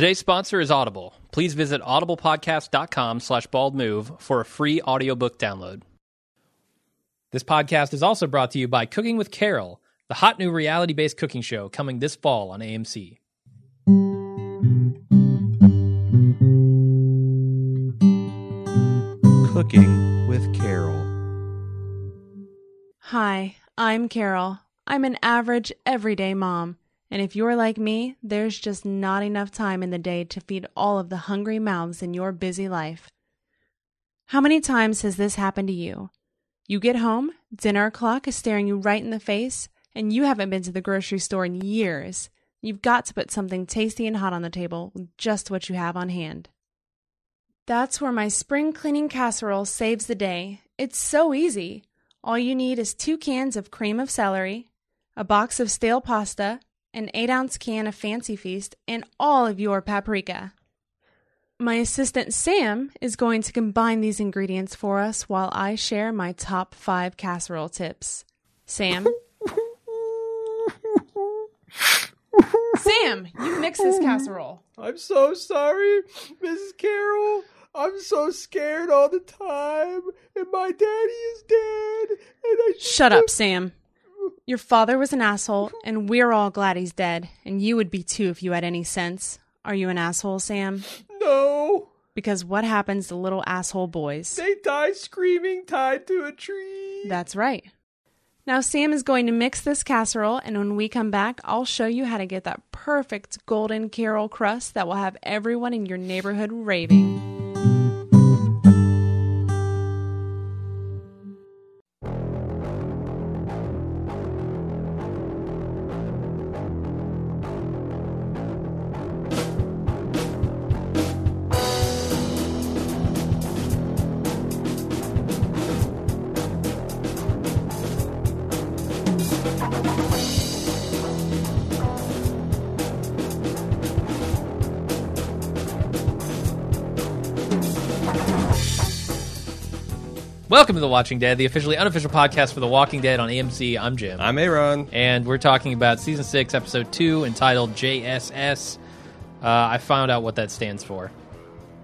Today's sponsor is Audible. Please visit audiblepodcast.com slash baldmove for a free audiobook download. This podcast is also brought to you by Cooking with Carol, the hot new reality-based cooking show coming this fall on AMC. Cooking with Carol. Hi, I'm Carol. I'm an average, everyday mom. And if you're like me, there's just not enough time in the day to feed all of the hungry mouths in your busy life. How many times has this happened to you? You get home, dinner o'clock is staring you right in the face, and you haven't been to the grocery store in years. You've got to put something tasty and hot on the table with just what you have on hand. That's where my spring cleaning casserole saves the day. It's so easy. All you need is two cans of cream of celery, a box of stale pasta, an 8 ounce can of Fancy Feast, and all of your paprika. My assistant Sam is going to combine these ingredients for us while I share my top five casserole tips. Sam? Sam, you mix this casserole. I'm so sorry, Mrs. Carol. I'm so scared all the time, and my daddy is dead. And I Shut up, Sam. Your father was an asshole, mm-hmm. and we're all glad he's dead, and you would be too if you had any sense. Are you an asshole, Sam? No, Because what happens to little asshole boys? they die screaming, tied to a tree. That's right. Now, Sam is going to mix this casserole, and when we come back, I'll show you how to get that perfect golden carol crust that will have everyone in your neighborhood raving. To The Watching Dead, the officially unofficial podcast for The Walking Dead on AMC. I'm Jim. I'm Aaron. and we're talking about season 6, episode 2, entitled JSS. Uh, I found out what that stands for.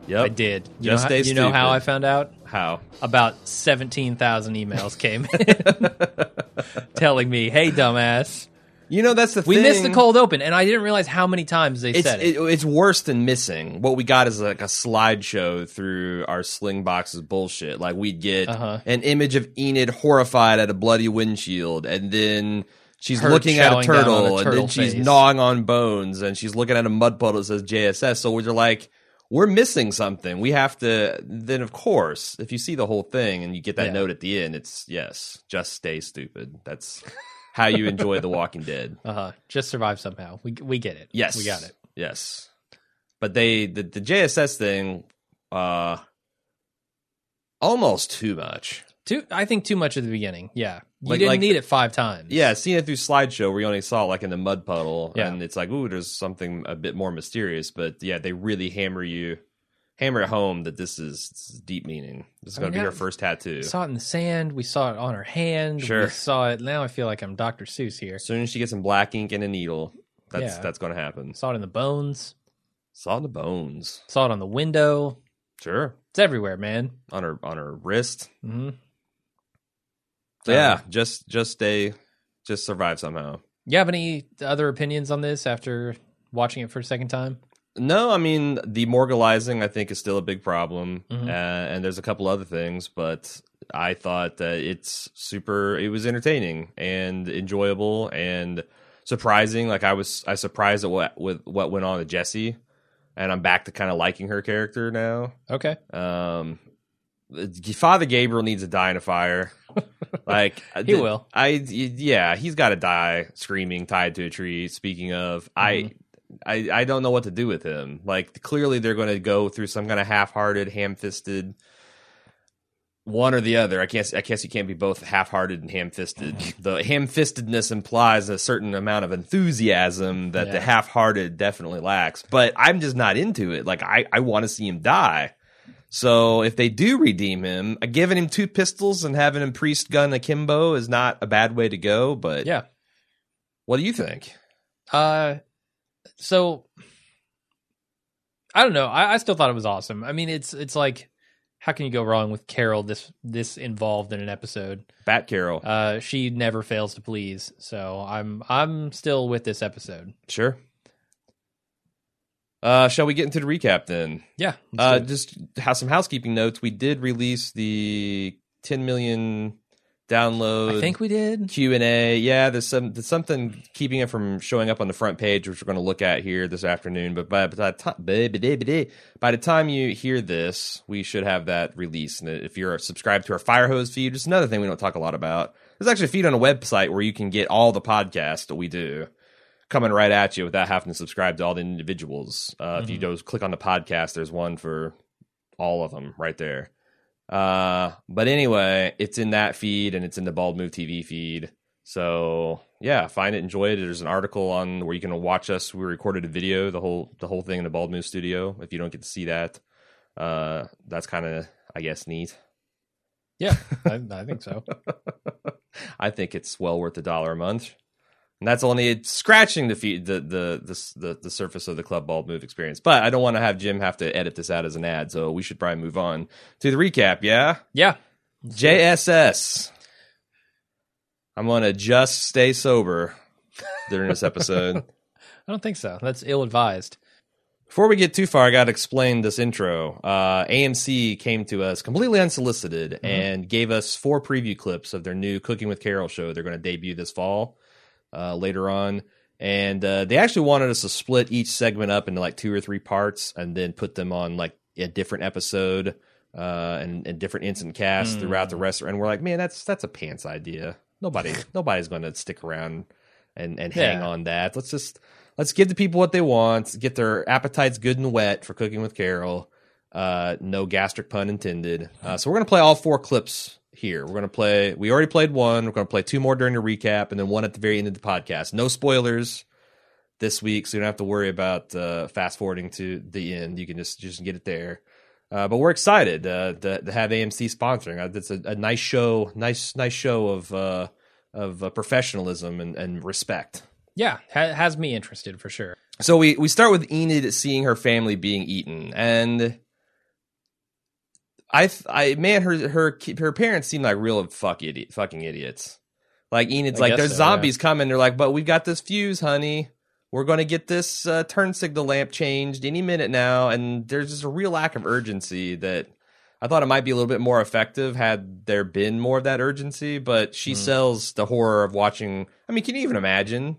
Yep, I did. You Just know, how, you know how I found out? How? About 17,000 emails came in telling me, hey, dumbass. You know that's the thing. We thing. missed the cold open, and I didn't realize how many times they It's said it. it, it's worse than missing. What we got is like a slideshow through our sling boxes bullshit. Like we'd get Uh-huh. an image of Enid horrified at a bloody windshield, and then she's Her looking at a down on turtle, and turtle then she's face. gnawing on bones, and she's looking at a mud puddle that says JSS. So we're like, we're missing something. We have to. Then of course, if you see the whole thing and you get that Yeah. note at the end, it's yes, just stay stupid. That's how you enjoy The Walking Dead. Uh-huh. Just survive somehow. We, we get it. Yes, We got it. Yes, but they the the JSS thing, uh, almost too much. Too, I think too much at the beginning. Yeah. You Like- didn't like- need it five times. Yeah, seeing it through slideshow where you only saw it like in the mud puddle, Yeah. and it's like, ooh, there's something a bit more mysterious. But yeah, they really hammer you, hammer it home that this is, this is deep meaning. This is going to be her first tattoo. Saw it in the sand. We saw it on her hand. Sure. We saw it. Now I feel like I'm Dr. Seuss here. As soon as she gets some black ink and a needle, that's Yeah. that's going to happen. Saw it in the bones. Saw it in the bones. Saw it on the window. Sure, It's everywhere, man. on her on her wrist. hmm So yeah, just just stay, just survive somehow. You have any other opinions on this after watching it for a second time? No, I mean the demoralizing. I think is still a big problem, Mhm. uh, and there's a couple other things, but I thought that it's super. It was entertaining and enjoyable and surprising. Like I was, I surprised at what with what went on with Jesse, and I'm back to kind of liking her character now. Okay. Um, Father Gabriel needs to die in a fire. like He will. I yeah, he's got to die screaming, tied to a tree. Speaking of, I. I, I don't know what to do with him. Like clearly they're going to go through some kind of half-hearted, ham-fisted one or the other. I can't. I guess you can't be both half-hearted and ham-fisted. the ham-fistedness implies a certain amount of enthusiasm that the half-hearted definitely lacks. But I'm just not into it. Like I, I want to see him die. So if they do redeem him, uh, giving him two pistols and having him priest gun akimbo is not a bad way to go. But Yeah. what do you think? Uh, so I don't know. I, I still thought it was awesome. I mean, it's it's like how can you go wrong with Carol this this involved in an episode? Bat Carol. Uh, she never fails to please. So I'm I'm still with this episode. Sure. Uh, shall we get into the recap then? Yeah. Uh, just have some housekeeping notes. We did release the 10 million download I think we did. Q and A. Yeah, there's some there's something keeping it from showing up on the front page, which we're going to look at here this afternoon. But by, by, the time, by the time you hear this, we should have that release. And if you're subscribed to our Firehose feed, just another thing we don't talk a lot about. There's actually a feed on a website where you can get all the podcasts that we do coming right at you without having to subscribe to all the individuals. Uh, If you go click on the podcast, there's one for all of them right there. Uh, but anyway, it's in that feed and it's in the Bald Move TV feed. So yeah, find it, enjoy it. There's an article on where you can watch us. We recorded a video, the whole the whole thing in the Bald Move studio. If you don't get to see that, uh, that's kind of I guess neat. Yeah, I, I think so. I think it's well worth a dollar a month. And that's only scratching the feet the, the the the surface of the club Bald Move experience. But I don't want to have Jim have to edit this out as an ad, so we should probably move on to the recap. Yeah, Yeah. JSS. I'm gonna just stay sober during this episode. I don't think so. That's ill advised. Before we get too far, I got to explain this intro. Uh, AMC came to us completely unsolicited and gave us four preview clips of their new Cooking with Carol show. They're going to debut this fall uh, later on. And uh, they actually wanted us to split each segment up into like two or three parts and then put them on like a different episode uh, and, and different instant casts throughout the rest. And we're like, man, that's that's a pants idea. Nobody nobody's going to stick around and and hang Yeah. on that. Let's just let's give the people what they want, get their appetites good and wet for cooking with Carol. Uh, no gastric pun intended. Uh, so we're gonna play all four clips here. We're gonna play. We already played one. We're gonna play two more during the recap, and then one at the very end of the podcast. No spoilers this week, so you don't have to worry about uh, fast forwarding to the end. You can just just get it there. Uh, but we're excited uh, to, to have AMC sponsoring. Uh, it's a, a nice show, nice nice show of uh, of uh, professionalism and, and respect. Yeah, ha- has me interested for sure. So we we start with Enid seeing her family being eaten, and I I man her her her parents seem like real fuck idiot fucking idiots. Like Enid's I like there's so, yeah. zombies coming. They're like, but we've got this fuse, honey. We're going to get this uh, turn signal lamp changed any minute now, and there's just a real lack of urgency that I thought it might be a little bit more effective had there been more of that urgency. But she Hmm. sells the horror of watching. I mean, can you even imagine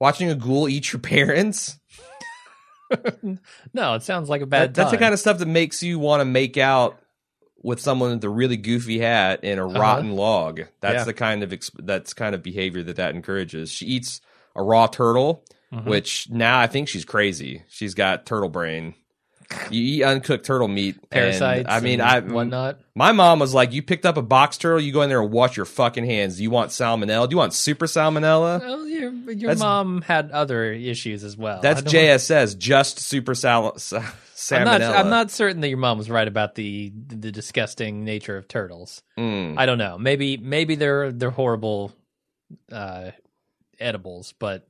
watching a ghoul eat your parents? No, it sounds like a bad That- that's the kind of stuff that makes you want to make out with someone with a really goofy hat and a rotten log. That's Yeah. the kind of exp- that's kind of behavior that that encourages. She eats a raw turtle, Mhm. which now I think she's crazy. She's got turtle brain. You eat uncooked turtle meat, and, parasites. I mean, and I whatnot. My mom was like, "You picked up a box turtle. You go in there and wash your fucking hands. Do you want salmonella? Do you want super salmonella? Well, your your That's- mom had other issues as well. That's JSS, just super sal- sa- salmonella. I'm not. I'm not certain that your mom was right about the the disgusting nature of turtles. Mm. I don't know. Maybe maybe they're they're horrible uh, edibles, but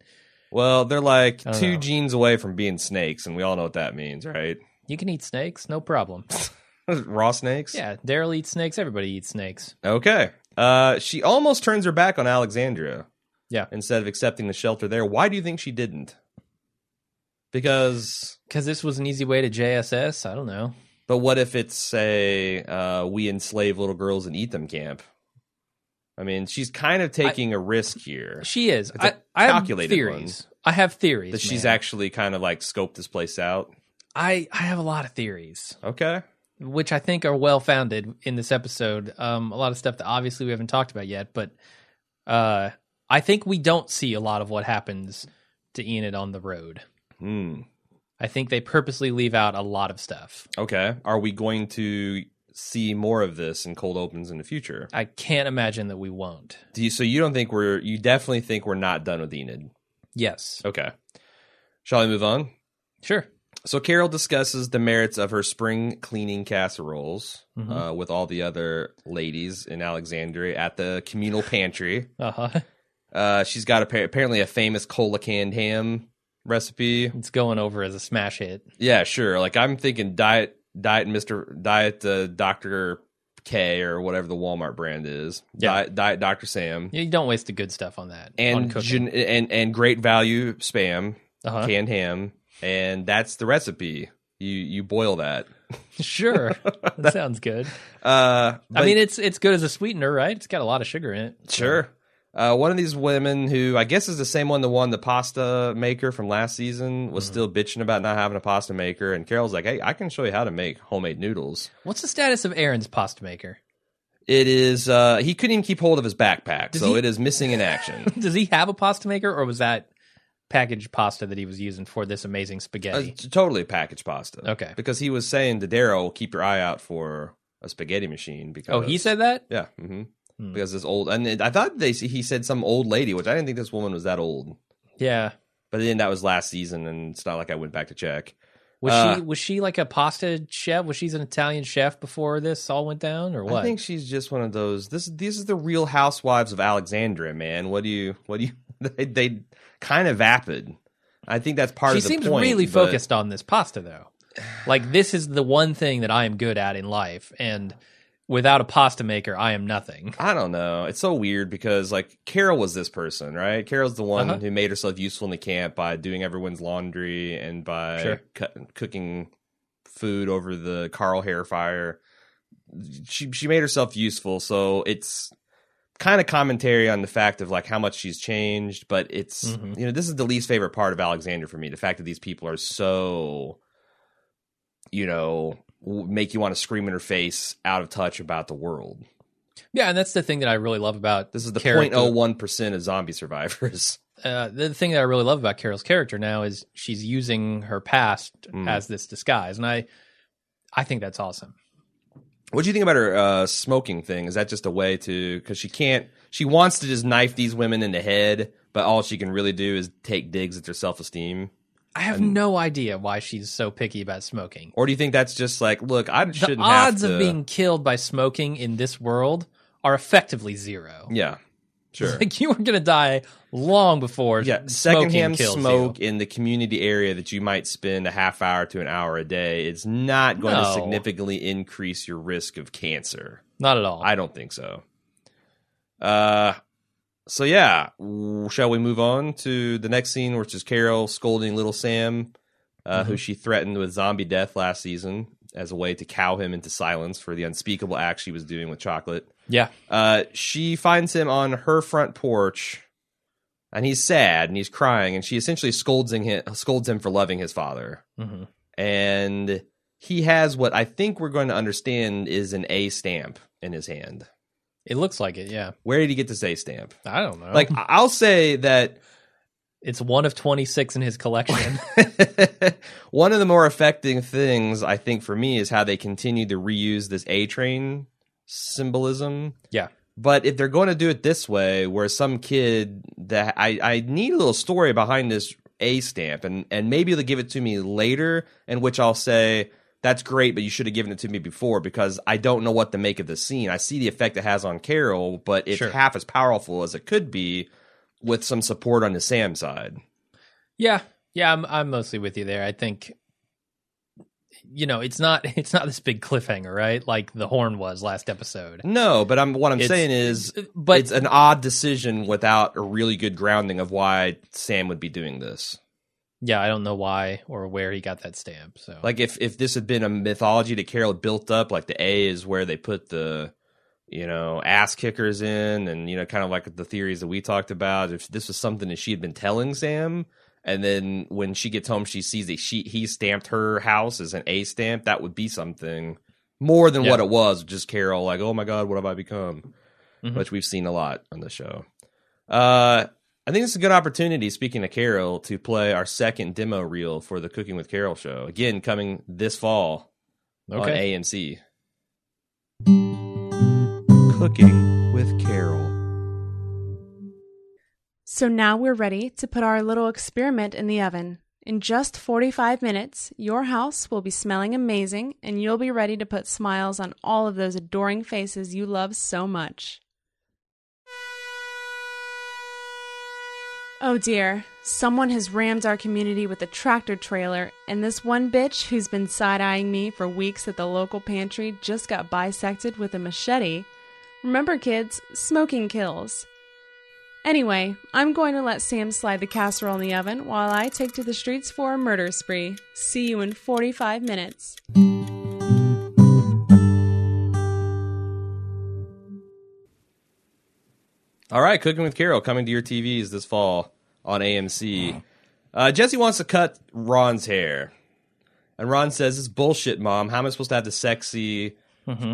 Well, they're like two know. genes away from being snakes, and we all know what that means, right? you can eat snakes, no problem. Raw snakes? Yeah, Daryl eats snakes. Everybody eats snakes. Okay. Uh, she almost turns her back on Alexandria. Yeah. Instead of accepting the shelter there. Why do you think she didn't? Because, Because this was an easy way to JSS. I don't know. but what if it's a uh, we enslave little girls and eat them camp? I mean, she's kind of taking a risk here. She is. It's I, I have calculated theories. I have theories. That she's man. actually kind of like scoped this place out. I I have a lot of theories. Okay. which I think are well founded in this episode. Um, a lot of stuff that obviously we haven't talked about yet, but uh, I think we don't see a lot of what happens to Enid on the road. Hmm. I think they purposely leave out a lot of stuff. Okay. Are we going to see more of this in cold opens in the future? I can't imagine that we won't. Do you, so you don't think we're you definitely think we're not done with Enid? Yes, Okay. Shall I move on? sure. So Carol discusses the merits of her spring cleaning casseroles Mhm. uh, with all the other ladies in Alexandria at the communal pantry. Uh huh. Uh, she's got appa- apparently a famous cola canned ham recipe. It's going over as a smash hit. Yeah, sure. Like I'm thinking diet diet Mr. Diet uh, Dr. K or whatever the Walmart brand is. Yeah. Diet, diet Dr. Sam. You don't waste the good stuff on that. And cooking. gen- and and great value spam, Uh-huh. canned ham, and that's the recipe. You you boil that. sure, that sounds good. Uh, I mean, it's it's good as a sweetener, right? It's got a lot of sugar in it. Sure. Uh, one of these women who I guess is the same one that won the pasta maker from last season was Mm-hmm. still bitching about not having a pasta maker, and Carol's like, "Hey, I can show you how to make homemade noodles." What's the status of Aaron's pasta maker? It is. Uh, he couldn't even keep hold of his backpack, Does so he- it is missing in action. Does he have a pasta maker, or was that packaged pasta that he was using for this amazing uh, spaghetti? it's totally packaged pasta. Okay. because he was saying to Daryl, "Keep your eye out for a spaghetti machine." Because oh, he said that. "Yeah." hmm Hmm. Because this old, and I thought they he said some old lady, which I didn't think this woman was that old. Yeah. But then that was last season, and it's not like I went back to check. Was Uh, she was she like a pasta chef? Was she an Italian chef before this all went down, or what? I think she's just one of those. This this is the Real Housewives of Alexandria, man. What do you what do you? They, they kind of vapid. I think that's part she of the seems point. really but- focused on this pasta, though. Like this is the one thing that I am good at in life, and without a pasta maker, I am nothing. I don't know. It's so weird because like Carol was this person, right? Carol's the one Uh-huh. who made herself useful in the camp by doing everyone's laundry and by Sure. cut, cooking food over the Carl hair fire. She she made herself useful, so it's kind of commentary on the fact of like how much she's changed, but it's Mhm. you know this is the least favorite part of Alexandria for me. The fact that these people are so you know make you want to scream in her face, out of touch about the world. Yeah, and that's the thing that I really love about This is the character. 0.01 percent of zombie survivors. uh, the thing that I really love about Carol's character now is she's using her past Mm. as this disguise, and I, I think that's awesome. What do you think about her uh, smoking thing? Is that just a way to because she can't? She wants to just knife these women in the head, but all she can really do is take digs at their self esteem. I have no idea why she's so picky about smoking. Or do you think that's just like, look, I The shouldn't odds have to, of being killed by smoking in this world are effectively zero. yeah, sure, Like you were gonna die long before. yeah. Secondhand smoke You. in the community area that you might spend a half hour to an hour a day. It's not going to significantly increase your risk of cancer. Not at all. I don't think so. Uh, so yeah, shall we move on to the next scene, which is Carol scolding little Sam, uh, who she threatened with zombie death last season as a way to cow him into silence for the unspeakable act she was doing with chocolate. yeah. Uh, she finds him on her front porch, and he's sad and he's crying, and she essentially scolds him, scolds him for loving his father hmm and he has what I think we're going to understand is an A stamp in his hand. It looks like it. Yeah. Where did he get this A stamp? I don't know. Like I'll say that it's one of twenty six in his collection. one of the more affecting things I think for me is how they continue to reuse this A train symbolism. yeah. But if they're going to do it this way, where some kid that I, I need a little story behind this A stamp, and and maybe they'll give it to me later, in which I'll say that's great, but you should have given it to me before because I don't know what to make of the scene. I see the effect it has on Carol, but it's Sure. half as powerful as it could be with some support on the Sam side. Yeah, yeah, I'm I'm mostly with you there. I think you know, it's not it's not this big cliffhanger, right? Like the horn was last episode. No, but I'm what I'm It's- saying is, But it's an odd decision without a really good grounding of why Sam would be doing this. Yeah, I don't know why or where he got that stamp. So Like if if this had been a mythology that Carol built up, like the A is where they put the you know ass kickers in, and you know kind of like the theories that we talked about. If this was something that she had been telling Sam, and then when she gets home, she sees that she he stamped her house as an A stamp, that would be something more than what it was. Just Carol, like, oh my god, what have I become? Mhm. Which we've seen a lot on the show. Uh, I think it's a good opportunity, speaking of Carol, to play our second demo reel for the Cooking with Carol show. Again, coming this fall okay. on okay. AMC. Cooking with Carol. So now we're ready to put our little experiment in the oven. In just 45 minutes, your house will be smelling amazing and you'll be ready to put smiles on all of those adoring faces you love so much. Oh dear, someone has rammed our community with a tractor trailer, and this one bitch who's been side eyeing me for weeks at the local pantry just got bisected with a machete. Remember, kids, smoking kills. Anyway, I'm going to let Sam slide the casserole in the oven while I take to the streets for a murder spree. See you in 45 minutes. All right, Cooking with Carol coming to your TVs this fall on AMC. Uh, Jesse wants to cut Ron's hair. And Ron says, It's bullshit, mom. How am I supposed to have the sexy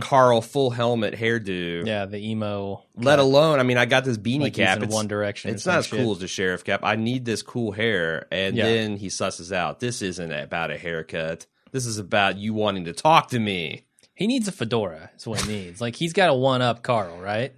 Carl full helmet hairdo? Yeah, the emo. Let alone, I mean, I got this beanie Like cap. in it's One Direction It's not as shit. cool as the sheriff cap. I need this cool hair. And Yeah. then he susses out. This isn't about a haircut. This is about you wanting to talk to me. He needs a fedora. Is what he needs. like he's got to one up Carl, right?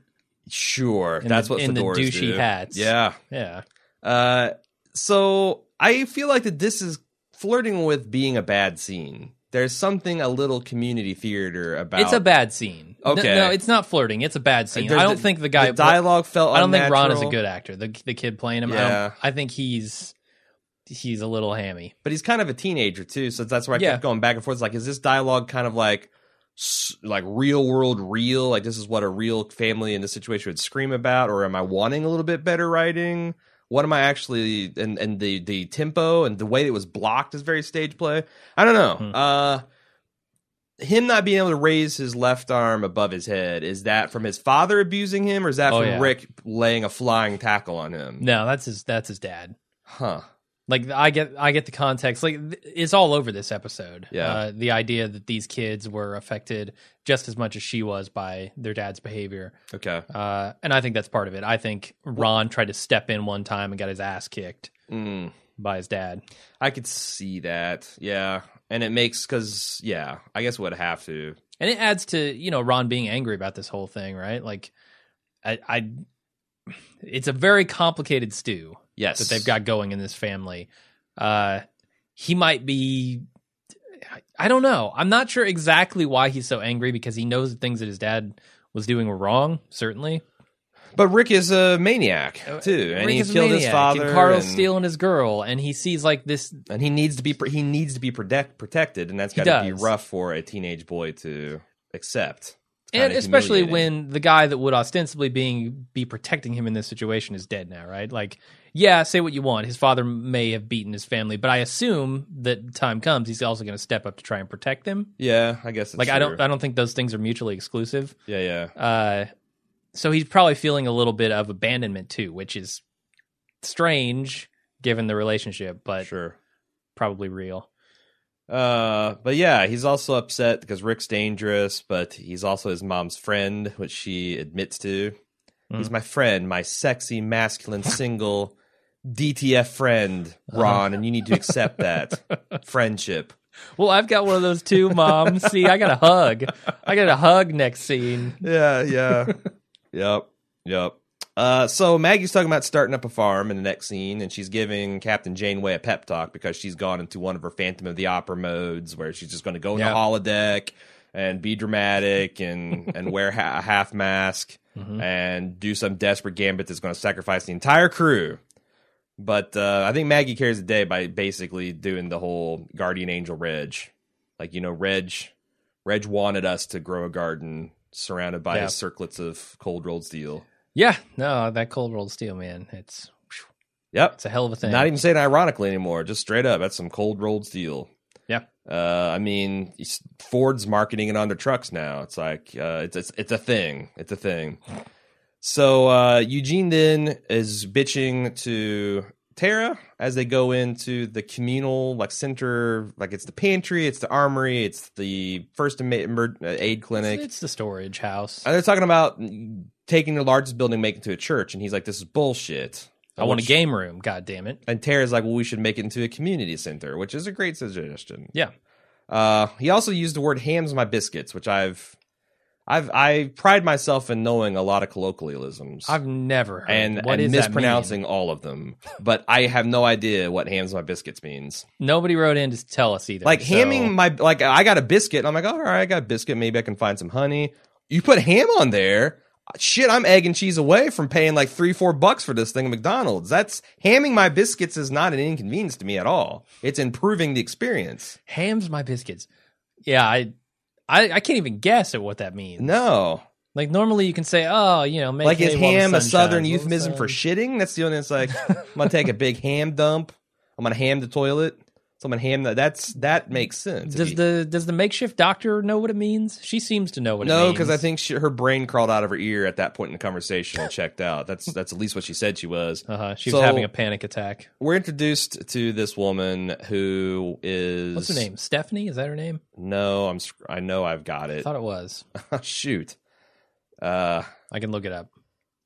Sure, In that's the- what in the douchey do. hats. Yeah, Yeah. Uh, so I feel like that this is flirting with being a bad scene. There's something a little community theater about. It's a bad scene. No- Okay. No, it's not flirting. It's a bad scene. There's I don't the- think the guy. the dialogue felt. I don't think Ron is a good actor. The the kid playing him. I, Yeah. don't, I think he's he's a little hammy. but he's kind of a teenager too. So that's why I Yeah. kept going back and forth. It's like, is this dialogue kind of like, like real world real? Like this is what a real family in this situation would scream about, or am I wanting a little bit better writing? What am I actually? And and the the tempo and the way it was blocked is very stage play. I don't know. Hmm. Uh, him not being able to raise his left arm above his head is that from his father abusing him, or is that Oh, from yeah. Rick laying a flying tackle on him? No, that's his that's his dad. Huh. Like I get I get the context. Like th- it's all over this episode. Yeah. Uh, the idea that these kids were affected just as much as she was by their dad's behavior. Okay. Uh, and I think that's part of it. I think Ron tried to step in one time and got his ass kicked Mm. by his dad. I could see that. Yeah. And it makes because yeah, I guess would have to. and it adds to you know Ron being angry about this whole thing, right? Like, I, I it's a very complicated stew Yes. that they've got going in this family. Uh, he might be, I don't know. I'm not sure exactly why he's so angry because he knows the things that his dad was doing were wrong. Certainly, But Rick is a maniac too, and Uh, Rick he killed his father. And Carl's and, stealing his girl, and he sees like this. and he needs to be he needs to be protect, protected, and that's got to be rough for a teenage boy to accept. And especially when the guy that would ostensibly being be protecting him in this situation is dead now, right? Like, yeah, say what you want. His father may have beaten his family, but I assume that time comes, he's also going to step up to try and protect them. yeah, I guess it's Like, I don't. I don't think those things are mutually exclusive. yeah, yeah. Uh, so he's probably feeling a little bit of abandonment too, which is strange given the relationship, but sure. probably real. Uh, but yeah, he's also upset because Rick's dangerous, but he's also his mom's friend, which she admits to. Mm. He's my friend, my sexy, masculine, single DTF friend, Ron, and you need to accept that friendship. Well, I've got one of those too, mom. See, I got a hug. I got a hug next scene. Yeah, yeah. yep, yep. Uh, so Maggie's talking about starting up a farm in the next scene, and she's giving Captain Janeway a pep talk because she's gone into one of her Phantom of the Opera modes where she's just going to go in the holodeck and be dramatic and and wear ha- a half mask Mhm. and do some desperate gambit that's going to sacrifice the entire crew. But uh, I think Maggie carries the day by basically doing the whole guardian angel Reg, like you know Reg, Reg wanted us to grow a garden surrounded by his circlets of cold rolled steel. Yeah, no, that cold rolled steel, man. It's Yep, it's a hell of a thing. not even saying ironically anymore, just straight up. That's some cold rolled steel. Yeah. Uh, I mean, Ford's marketing it on their trucks now. It's like uh, it's, it's it's a thing. It's a thing. So uh, Eugene then is bitching to Tara as they go into the communal like center, like it's the pantry, it's the armory, it's the first aid clinic. it's, it's the storage house. and they're talking about taking the largest building, making it to a church, and he's like, "This is bullshit." I want a game room. God damn it. And Tara's like, well, we should make it into a community center, which is a great suggestion. Yeah. Uh, he also used the word "hams my biscuits," which I've, I've, I pride myself in knowing a lot of colloquialisms I've never heard. and, what and does that mispronouncing all of them, but I have no idea what "hams my biscuits" means. Nobody wrote in to tell us either. Like so- hamming my, like I got a biscuit, and I'm like, all right, I got a biscuit. Maybe I can find some honey. You put ham on there. Shit, I'm egg and cheese away from paying like three, four bucks for this thing at McDonald's. That's hamming my biscuits is not an inconvenience to me at all. It's improving the experience. Hams my biscuits. Yeah, I, I, I can't even guess at what that means. No. Like normally you can say, oh, you know, make like is hay while the ham a southern euphemism for shitting? That's the only it's like I'm gonna take a big ham dump. I'm gonna ham the toilet. So I'm gonna ham that's that makes sense. Does the does the makeshift doctor know what it means? She seems to know what it no, because I think she, her brain crawled out of her ear at that point in the conversation and checked out. That's that's at least what she said she was. uh-huh. she So- was having a panic attack. We're introduced to this woman who is What's her name? Stephanie? Is that her name? No, I'm I know I've got I it. thought it was. Shoot, uh, I can look it up.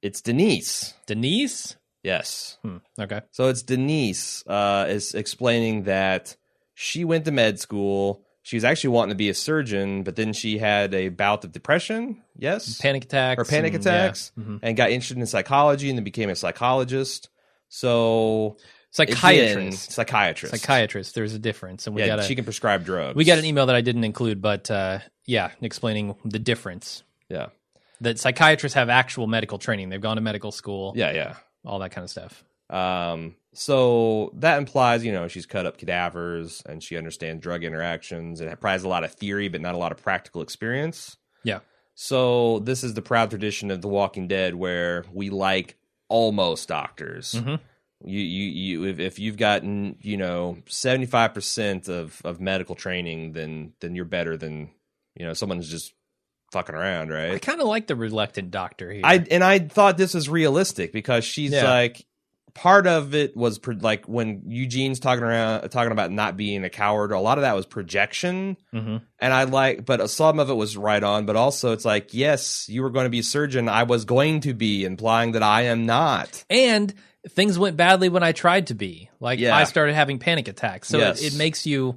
it's Denise. Denise? Yes. Hmm. Okay. So it's Denise uh, is explaining that she went to med school. She was actually wanting to be a surgeon, but then she had a bout of depression. Yes, Panic attacks. or panic and- yeah. attacks, Mhm. and got interested in psychology, and then became a psychologist. So Psychiatrist. again, psychiatrist, Psychiatrist. There's a difference, and we yeah, got a she can prescribe drugs. we got an email that I didn't include, but uh, yeah, explaining the difference. Yeah, That psychiatrists have actual medical training. They've gone to medical school. yeah, yeah. All that kind of stuff. Um, so that implies, you know, she's cut up cadavers and she understands drug interactions and probably has a lot of theory, but not a lot of practical experience. Yeah. So this is the proud tradition of The Walking Dead, where we like almost doctors. Mhm. You, you, you. If, if you've gotten, you know, seventy five percent of of medical training, then then you're better than you know someone who's just fucking around, right? I kind of like the reluctant doctor here. I and I thought this was realistic because she's Yeah. like part of it was pro- like when Eugene's talking around talking about not being a coward. A lot of that was projection, Mhm. and I like, but some of it was right on. But also, it's like, yes, you were going to be a surgeon. I was going to be, implying that I am not. and things went badly when I tried to be. Like Yeah. I started having panic attacks. So Yes. it, it makes you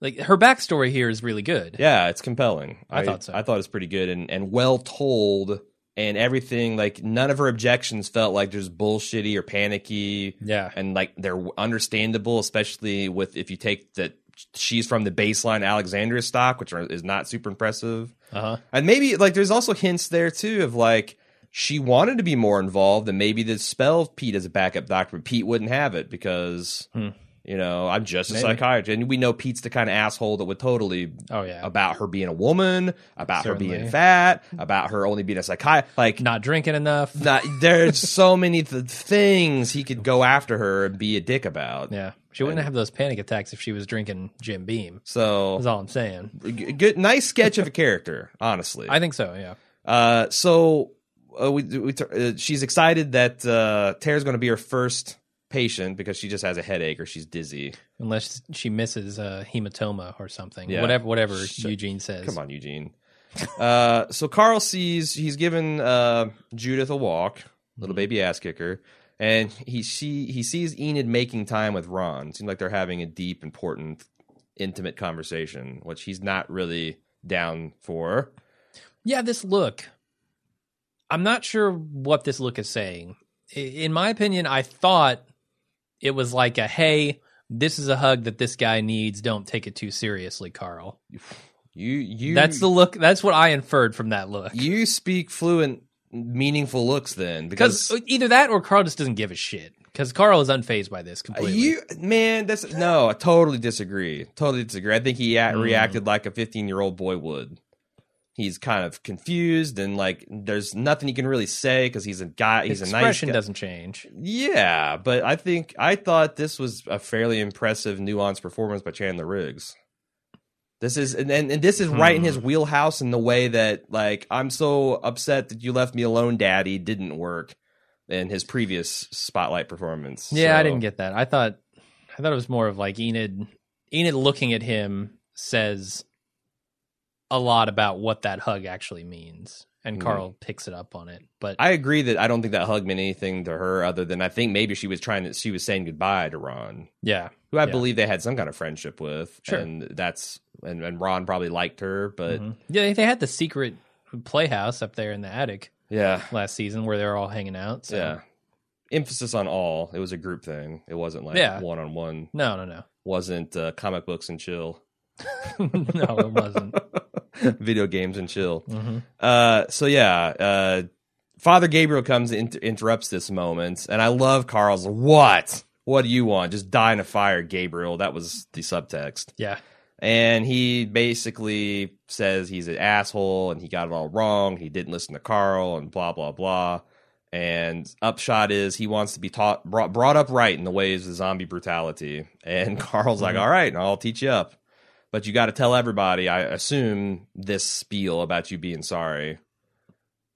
like her backstory here is really good. Yeah, it's compelling. I thought so. I thought it was pretty good and and well told. And everything, like none of her objections felt like just bullshitty or panicky. Yeah. and like they're understandable, especially with if you take that she's from the baseline Alexandria stock, which are, is not super impressive. Uh huh. And maybe like there's also hints there too of like she wanted to be more involved, and maybe the spell Pete as a backup doctor, but Pete wouldn't have it because Hmm. You know I'm just a Maybe. psychiatrist, and we know Pete's the kind of asshole that would totally Oh yeah. about her being a woman, about her being fat, about her only being a psychiatrist, like. Not drinking enough. not, there's so many th- things he could go after her and be a dick about. Yeah. She wouldn't have those panic attacks if she was drinking Jim Beam. So That's all I'm saying. G- good nice sketch of a character honestly I think so. Yeah. uh so uh, we, we t- uh, she's excited that uh tara's going to be her first patient because she just has a headache or she's dizzy Unless she misses a hematoma or something. Yeah. Whatever. Whatever Sh- Eugene says. come on eugene uh so carl sees he's given uh judith a walk little baby ass kicker and he she he sees enid making time with ron seems like they're having a deep important intimate conversation which he's not really down for Yeah, this look. I'm not sure what this look is saying. In my opinion, I thought it was like a hey, this is a hug that this guy needs. Don't take it too seriously, Carl. you you That's the look. That's what I inferred from that look. You speak fluent, meaningful looks then, because Because either that or Carl just doesn't give a shit. Because Carl is unfazed by this completely. you, man, that's no, I totally disagree. Totally disagree. I think he a- Mm. reacted like a 15 year old boy would. He's kind of confused and like there's nothing he can really say because he's a guy. He's His a nice expression guy. doesn't change. Yeah, but I think I thought this was a fairly impressive, nuanced performance by Chandler Riggs. This is and, and, and this is right in Hmm. his wheelhouse in the way that like I'm so upset that you left me alone, Daddy didn't work in his previous spotlight performance. Yeah, I didn't get that. I thought, I thought it was more of like Enid. Enid looking at him says a lot about what that hug actually means, and Mhm. Carl picks it up on it. But I agree that I don't think that hug meant anything to her other than I think maybe she was trying to she was saying goodbye to Ron, yeah, who I Yeah. believe they had some kind of friendship with. Sure. and that's and, and Ron probably liked her, but Mhm. yeah, they had the secret playhouse up there in the attic yeah, last season where they were all hanging out. So. Yeah. Emphasis on all. It was a group thing. It wasn't like one on one. No, no, no, Wasn't uh, comic books and chill. no, it wasn't. Video games and chill. hmm Uh, so yeah, uh, Father Gabriel comes and inter- interrupts this moment, and I love Carl's. What? What do you want? Just die in a fire, Gabriel. That was the subtext. Yeah. And he basically says he's an asshole and he got it all wrong. He didn't listen to Carl and blah blah blah. And upshot is he wants to be taught brought, brought up right in the ways of zombie brutality. And Carl's like, "All right, I'll teach you up, but you got to tell everybody." I assume this spiel about you being sorry,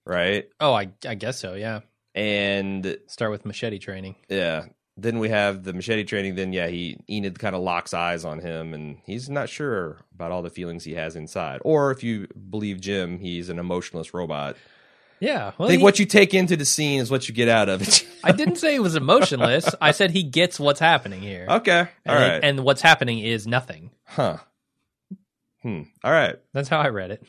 right? Oh, I I guess so. Yeah. And Start with machete training. yeah, then we have the machete training. Then yeah, he Enid kind of locks eyes on him, and he's not sure about all the feelings he has inside. Or if you believe Jim, he's an emotionless robot. Yeah. Well, I think he- what you take into the scene is what you get out of it. I didn't say it was emotionless. I said he gets what's happening here. okay, all and, right, and what's happening is nothing. huh? Hmm. All right. That's how I read it.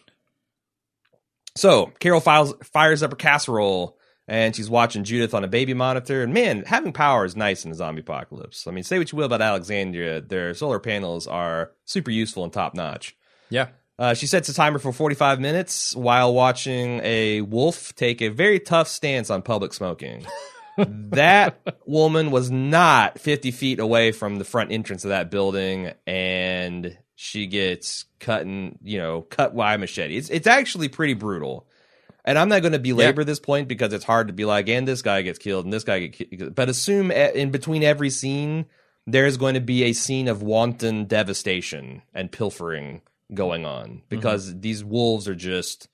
So Carol files, fires up her casserole and she's watching Judith on a baby monitor. And man, having power is nice in a zombie apocalypse. I mean, say what you will about Alexandria, their solar panels are super useful and top notch. Yeah. Uh, she sets a timer for 45 minutes while watching a wolf take a very tough stance on public smoking. that woman was not 50 feet away from the front entrance of that building, and she gets cut and you know cut by a machete. It's it's actually pretty brutal. And I'm not going to belabor this point because it's hard to be like, and this guy gets killed and this guy gets killed. But assume in between every scene, there's going to be a scene of wanton devastation and pilfering going on because mm-hmm. these wolves are just.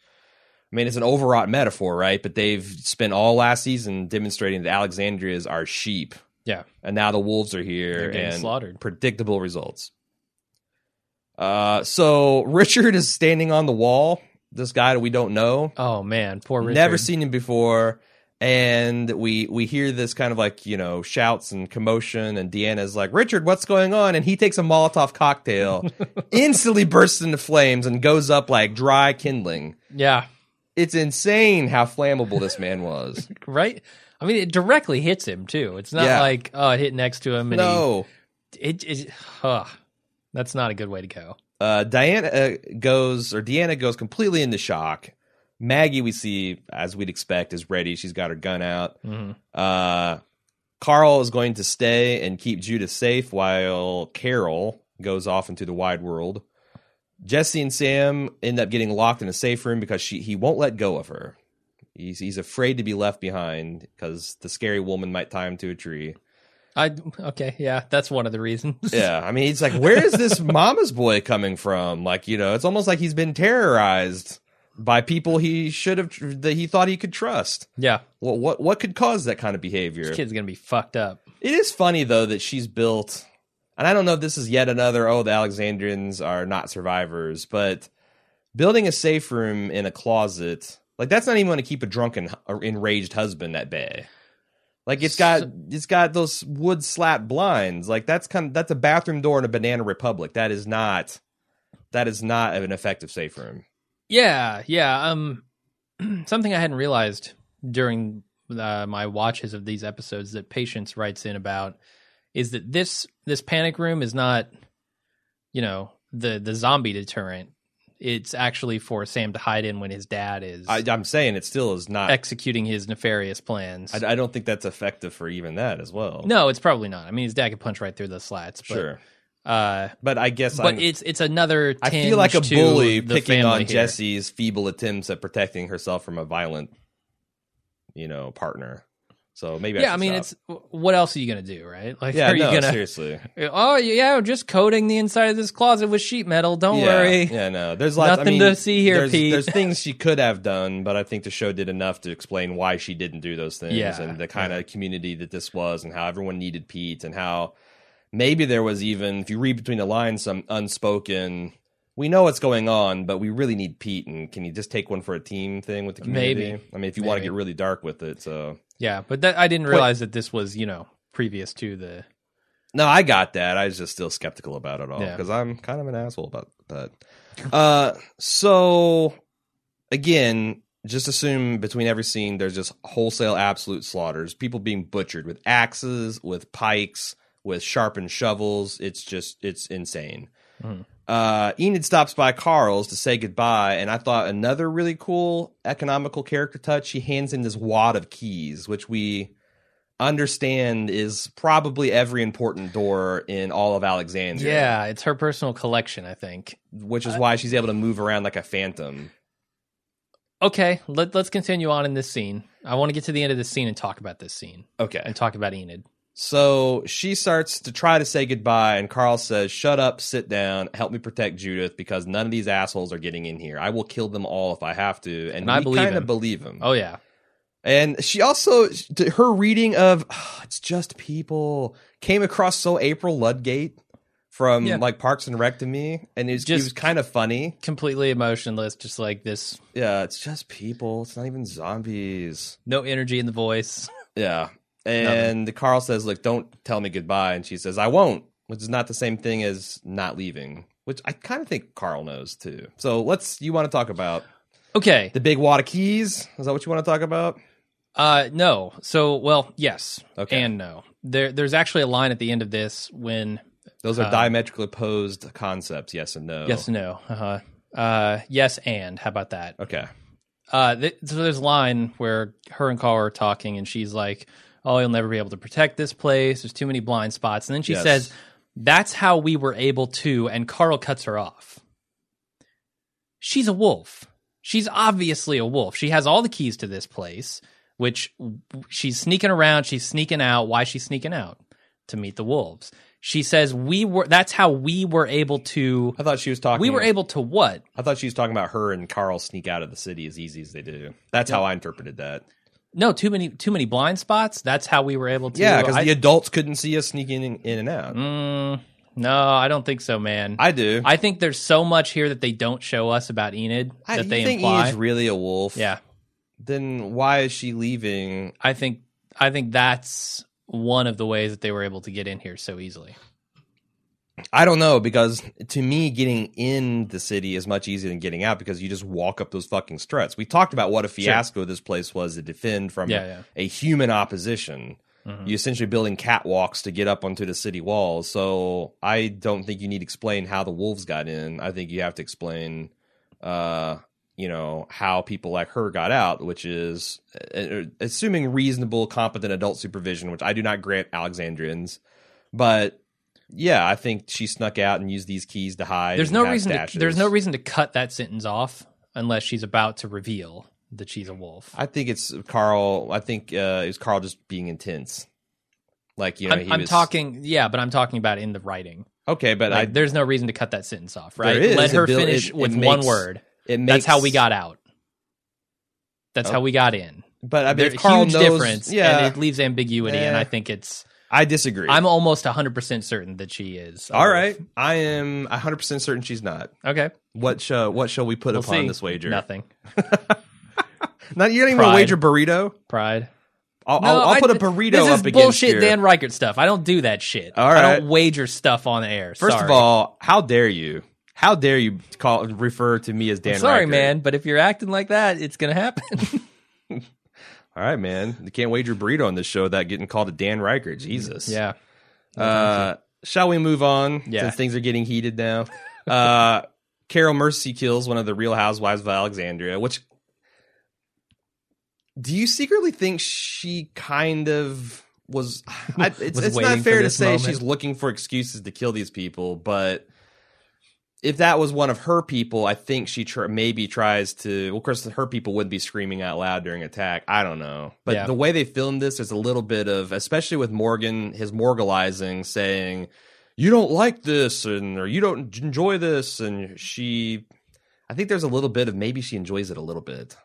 I mean, it's an overwrought metaphor, right? But they've spent all last season demonstrating that Alexandrias are sheep, Yeah. and now the wolves are here and slaughtered. predictable results. Uh, so Richard is standing on the wall. This guy that we don't know, Oh man, poor Richard. never seen him before, and we we hear this kind of like you know shouts and commotion, and Deanna's like, "Richard, what's going on?" And he takes a Molotov cocktail, instantly bursts into flames, and goes up like dry kindling. Yeah. It's insane how flammable this man was. Right. I mean, it directly hits him too. It's not Yeah. like oh, it hit next to him. And no. He, it, it huh. That's not a good way to go. uh, Diana uh, goes or Deanna goes completely into shock. Maggie, we see as we'd expect, is ready. She's got her gun out. Mhm. Uh, Carl is going to stay and keep Judith safe while Carol goes off into the wide world. Jesse and Sam end up getting locked in a safe room because she he won't let go of her. He's he's afraid to be left behind because the scary woman might tie him to a tree. I okay, yeah, that's one of the reasons. Yeah, I mean, he's like, where is this mama's boy coming from? Like, you know, it's almost like he's been terrorized by people he should have that he thought he could trust. yeah. What what what could cause that kind of behavior? This kid's gonna be fucked up. It is funny though that she's built, and I don't know if this is yet another. Oh, the Alexandrians are not survivors, but building a safe room in a closet like that's not even going to keep a drunken, or enraged husband at bay. Like it's got it's got those wood slat blinds. Like that's kind of that's a bathroom door in a Banana Republic. That is not that is not an effective safe room. Yeah, yeah. Um, something I hadn't realized during uh, my watches of these episodes that Patience writes in about is that this this panic room is not, you know, the the zombie deterrent. It's actually for Sam to hide in when his dad is I, I'm saying it still is not. executing his nefarious plans. I, I don't think that's effective for even that as well. no, it's probably not. I mean, his dad could punch right through the slats. But, sure, Uh, but I guess but I'm, it's it's another. I feel like a bully picking on here. Jesse's feeble attempts at protecting herself from a violent, you know, partner. So maybe Yeah, I should mean, stop. it's what else are you gonna do, right? Like, yeah, are you no, gonna? seriously. Oh yeah, just coating the inside of this closet with sheet metal. Don't yeah, worry. Yeah, no. There's lots. Nothing I mean, to see here, there's, Pete. There's things she could have done, but I think the show did enough to explain why she didn't do those things Yeah, and the kind of community that this was, and how everyone needed Pete, and how maybe there was even, if you read between the lines, some unspoken. We know what's going on, but we really need Pete. And can you just take one for a team thing with the community? Maybe. I mean, if you want to get really dark with it, so Yeah, but that, I didn't realize that this was you know previous to the. No, I got that. I was just still skeptical about it all Yeah. because I'm kind of an asshole about that. Uh, so again, just assume between every scene there's just wholesale absolute slaughters, people being butchered with axes, with pikes, with sharpened shovels. It's just it's insane. Mhm. Uh, Enid stops by Carl's to say goodbye, and I thought another really cool economical character touch. She hands him this wad of keys, which we understand is probably every important door in all of Alexandria. Yeah, it's her personal collection, I think. which is why she's able to move around like a phantom. Okay, let, let's continue on in this scene. I want to get to the end of this scene and talk about this scene Okay, and talk about Enid. So she starts to try to say goodbye, and Carl says, Shut up, sit down, help me protect Judith because none of these assholes are getting in here. I will kill them all if I have to. And, And I believe kind of him. believe him. Oh yeah, And she also, her reading of "Ah, It's Just People came across so April Ludgate from Yeah. like Parks and Rec to me. And it was, Just- it was kind of funny. completely emotionless, just like this. Yeah, it's just people. It's not even zombies. No energy in the voice. Yeah. And Carl says, Look, don't tell me goodbye. And she says, I won't, which is not the same thing as not leaving, which I kind of think Carl knows too. So let's, you want to talk about Okay. the big wad of keys? Is that what you want to talk about? Uh, no. So, well, yes Okay. and no. There, there's actually a line at the end of this when Those are Uh, diametrically opposed concepts, yes and no. yes and no. Uh-huh. Uh, yes and. How about that? Okay. Uh, th- so there's a line where her and Carl are talking, and she's like, "Oh, you'll never be able to protect this place. There's too many blind spots." And then she Yes. says, "That's how we were able to." And Carl cuts her off. She's a wolf. She's obviously a wolf. She has all the keys to this place, which she's sneaking around. She's sneaking out. Why is she sneaking out? To meet the wolves. She says, "We were." That's how we were able to. I thought she was talking. We were able to what? I thought she was talking about her and Carl sneak out of the city as easy as they do. That's how I interpreted that. No, too many too many blind spots. That's how we were able to. Yeah, because the adults couldn't see us sneaking in, in and out. Mm, no, I don't think so, man. I do. I think there's so much here that they don't show us about Enid I, that you they think imply. Enid's really a wolf? yeah, Then why is she leaving? I think I think that's one of the ways that they were able to get in here so easily. I don't know because to me, getting in the city is much easier than getting out because you just walk up those fucking struts. We talked about what a fiasco this place was to defend from Yeah, a, yeah. a human opposition. You essentially building catwalks to get up onto the city walls. So I don't think you need to explain how the wolves got in. I think you have to explain, uh, you know, how people like her got out, which is uh, assuming reasonable, competent adult supervision, which I do not grant Alexandrians. But yeah, I think she snuck out and used these keys to hide. There's no reason to there's no reason to cut that sentence off unless she's about to reveal that she's a wolf. I think it's Carl. I think uh, it was Carl just being intense. Like you know, I'm, I'm was, talking, yeah, but I'm talking about in the writing. Okay, but Like, I there's no reason to cut that sentence off, right? There is. Let her finish it- with it one word. it makes That's how we got out. That's Oh. how we got in. But I mean, There's a Carl huge knows, difference, Yeah, and it leaves ambiguity. And Eh. I think it's. I disagree. I'm almost 100 percent certain that she is. all right. I am 100 percent certain she's not. Okay. What shall what shall we put We'll upon see. this wager? Nothing. Not you're not even Pride. gonna wager burrito. Pride. I'll, No, I'll, I'll put a burrito This up is bullshit, your- Dan Reichert stuff. I don't do that shit. All I don't wager stuff on air. First Sorry. of all, how dare you? How dare you call refer to me as Dan? I'm sorry, Reichert? man, but if you're acting like that, it's gonna happen. All right, man. You can't wager burrito on this show without getting called a Dan Riker. Jesus. yeah. Uh, shall we move on? Yeah. Since things are getting heated now. Uh, Carol Mercy kills one of the Real Housewives of Alexandria. Which do you secretly think she kind of was? I, it's Was it's not fair to say moment. she's looking for excuses to kill these people, but. If that was one of her people, I think she tr- maybe tries to. Well, of course, her people wouldn't be screaming out loud during attack. I don't know, but Yeah. the way they filmed this, there's a little bit of, especially with Morgan, his morgalizing, saying, "You don't like this," and or "You don't enjoy this," and she. I think there's a little bit of maybe she enjoys it a little bit.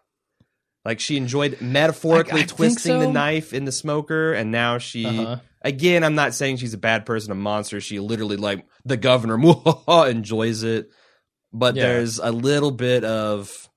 Like she enjoyed metaphorically I think twisting the knife in the smoker, and now she Uh-huh. Again, I'm not saying she's a bad person, a monster. She literally like the governor enjoys it, but Yeah. there's a little bit of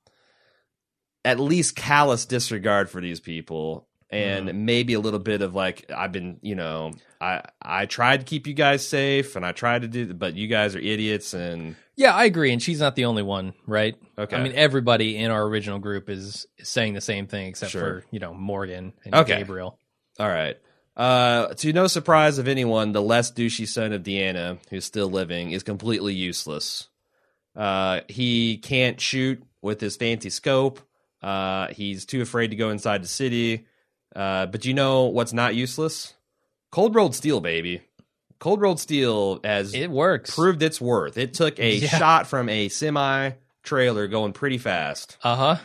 at least callous disregard for these people, and Mm-hmm. maybe a little bit of like I've been, you know, I I tried to keep you guys safe, and I tried to do, but you guys are idiots, and Yeah, I agree, and she's not the only one, right? Okay. I mean, everybody in our original group is, is saying the same thing, except Sure. for you know Morgan and Okay. Gabriel. all right. Uh, to no surprise of anyone, the less douchey son of Deanna, who's still living, is completely useless. Uh, he can't shoot with his fancy scope. Uh, he's too afraid to go inside the city. Uh, but you know what's not useless? Cold rolled steel, baby. Cold rolled steel has It works. proved its worth. It took a Yeah. shot from a semi trailer going pretty fast. Uh huh.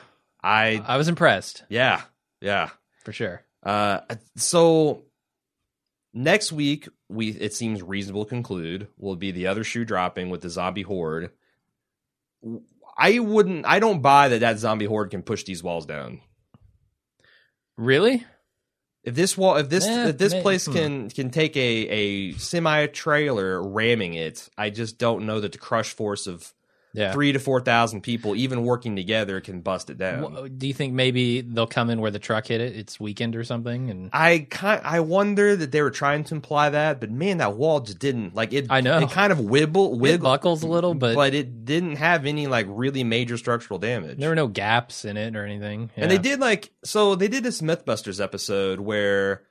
I I was impressed yeah yeah. for sure. Uh, so next week we it seems reasonable to conclude will be the other shoe dropping with the zombie horde. I wouldn't. I don't buy that that zombie horde can push these walls down. Really? If this wall, if this Eh, if this place hmm. can can take a a semi trailer ramming it, I just don't know that the crush force of Yeah. three to four thousand people, even working together, can bust it down. Do you think maybe they'll come in where the truck hit it? It's weakened or something, and I kind I wonder that they were trying to imply that, but man, that wall just didn't like it. I know. it kind of wibble it buckles a little, but, but it didn't have any like really major structural damage. there were no gaps in it or anything. And they did like so they did this MythBusters episode where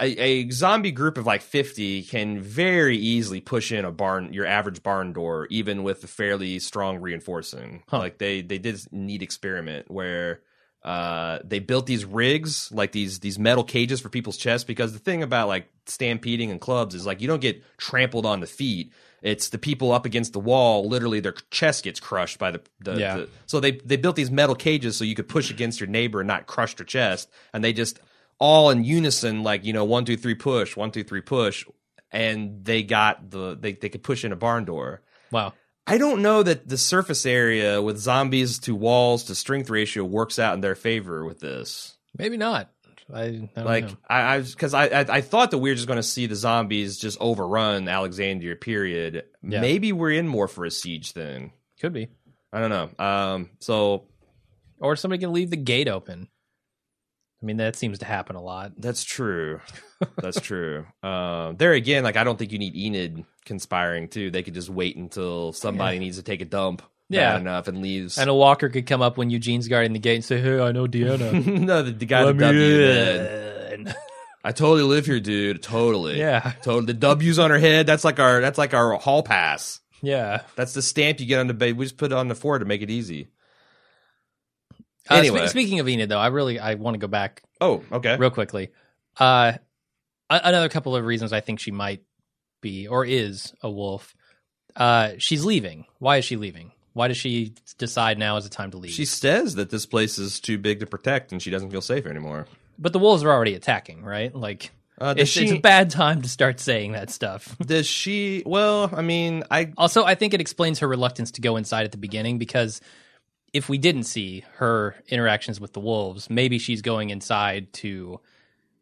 a, a zombie group of like fifty can very easily push in a barn your average barn door even with a fairly strong reinforcing. Huh. Like they they did this neat experiment where uh they built these rigs like these these metal cages for people's chests because the thing about like stampeding and clubs is like you don't get trampled on the feet it's the people up against the wall literally their chest gets crushed by the, the, Yeah. the so they they built these metal cages so you could push against your neighbor and not crush their chest and they just all in unison like you know one two three push one two three push and they got the they, they could push in a barn door wow. I don't know that the surface area with zombies to walls to strength ratio works out in their favor with this. Maybe not. I, I Like know. I, I because I, I I thought that we were just going to see the zombies just overrun Alexandria. Period. Yeah. Maybe we're in more for a siege then. could be, I don't know. Um. So or somebody can leave the gate open. I mean, that seems to happen a lot. that's true. That's true. Um. There again, like I don't think you need Enid conspiring too. They could just wait until somebody needs to take a dump. Yeah. enough and leaves. And a walker could come up when Eugene's guarding the gate and say, "Hey, I know Deanna." no, the, the guy Let the W. man. in." I totally live here, dude. Totally. Yeah. Totally. The W's on her head. That's like our. That's like our hall pass. yeah. That's the stamp you get on the bed. We just put it on the forehead to make it easy. Uh, spe- speaking of Enid, though, I really I want to go back Oh, okay. real quickly. Uh, a- another couple of reasons I think she might be or is a wolf. Uh, she's leaving. Why is she leaving? Why does she decide now is the time to leave? She says that this place is too big to protect, and she doesn't feel safe anymore. but the wolves are already attacking, right? Like Uh, it's, she? it's a bad time to start saying that stuff. does she? Well, I mean, I Also, I think it explains her reluctance to go inside at the beginning because if we didn't see her interactions with the wolves, maybe she's going inside to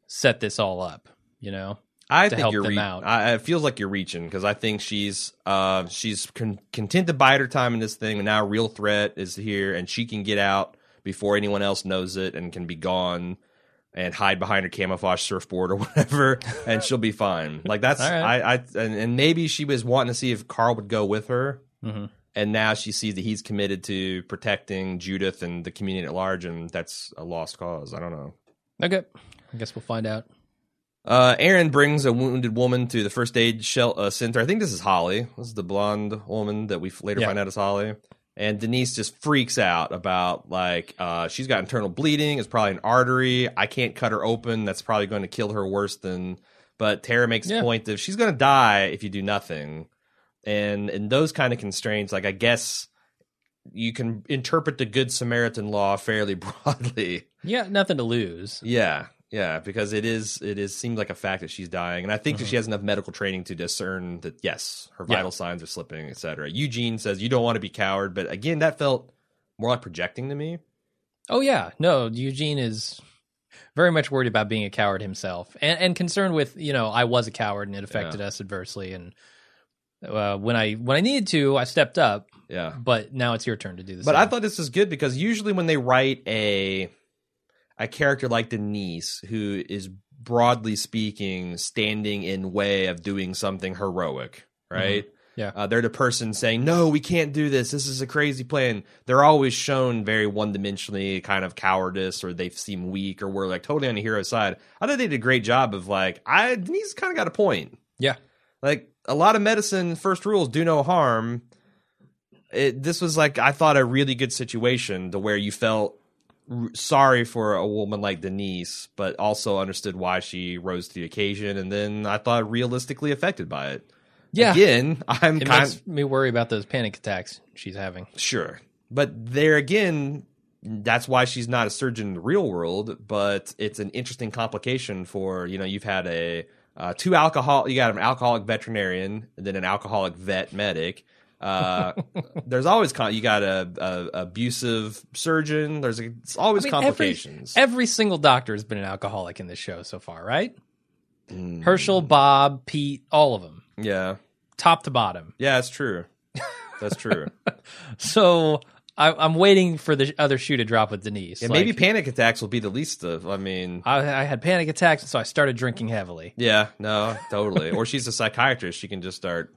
set this all up. You know? I to think help you're. them Re- out. I, it feels like you're reaching because I think she's uh she's con- content to bide her time in this thing, and now a real threat is here, and she can get out before anyone else knows it, and can be gone and hide behind her camouflage surfboard or whatever, and she'll be fine. Like that's right. I I and, and maybe she was wanting to see if Carl would go with her. Mhm. And now she sees that he's committed to protecting Judith and the community at large, and that's a lost cause. I don't know. Okay. I guess we'll find out. Uh, Aaron brings a wounded woman to the first aid shel- uh, center. I think this is Holly. This is the blonde woman that we later Yeah. find out is Holly. And Denise just freaks out about like uh, she's got internal bleeding. It's probably an artery. I can't cut her open. That's probably going to kill her worse than. But Tara makes Yeah. the point that she's going to die if you do nothing. And in those kind of constraints, like I guess you can interpret the Good Samaritan law fairly broadly. Yeah, nothing to lose. Yeah, yeah, because it is it is seems like a fact that she's dying, and I think that she has enough medical training to discern that yes, her Mm-hmm. Yeah. vital signs are slipping, etc. Eugene says you don't want to be coward, but again, that felt more like projecting to me. Oh yeah, no, Eugene is very much worried about being a coward himself, and and concerned with you know I was a coward and it affected us adversely, and uh, when I when I needed to, I stepped up, Yeah, but now it's your turn to do this. but I thought this was good because usually when they write a a character like Denise, who is broadly speaking standing in way of doing something heroic, right? Yeah. Uh, they're the person saying, "No, we can't do this. This is a crazy plan." They're always shown very one-dimensionally, kind of cowardice, or they seem weak, or we're like totally on the hero side. I thought they did a great job of like, I Denise kind of got a point. yeah, Like a lot of medicine, first rules do no harm. it, this was like I thought a really good situation to where you felt r- sorry for a woman like Denise, but also understood why she rose to the occasion, and then I thought realistically affected by it. Yeah. Again, I'm It kind makes me worry about those panic attacks she's having. sure, but there again, that's why she's not a surgeon in the real world. But it's an interesting complication for you know you've had a uh, two alcohol, you got an alcoholic veterinarian, and then an alcoholic vet medic. Uh, there's always con- you got a, a abusive surgeon. There's a, it's always I mean, every- complications. Every, single doctor has been an alcoholic in this show so far, right? Mm. Hershel, Bob, Pete, all of them, yeah, top to bottom. yeah, that's true. That's true. So I, I'm waiting for the other shoe to drop with Denise. and Like, maybe panic attacks will be the least of. I mean, I, I had panic attacks, so I started drinking heavily. yeah, no, totally. or she's a psychiatrist. She can just start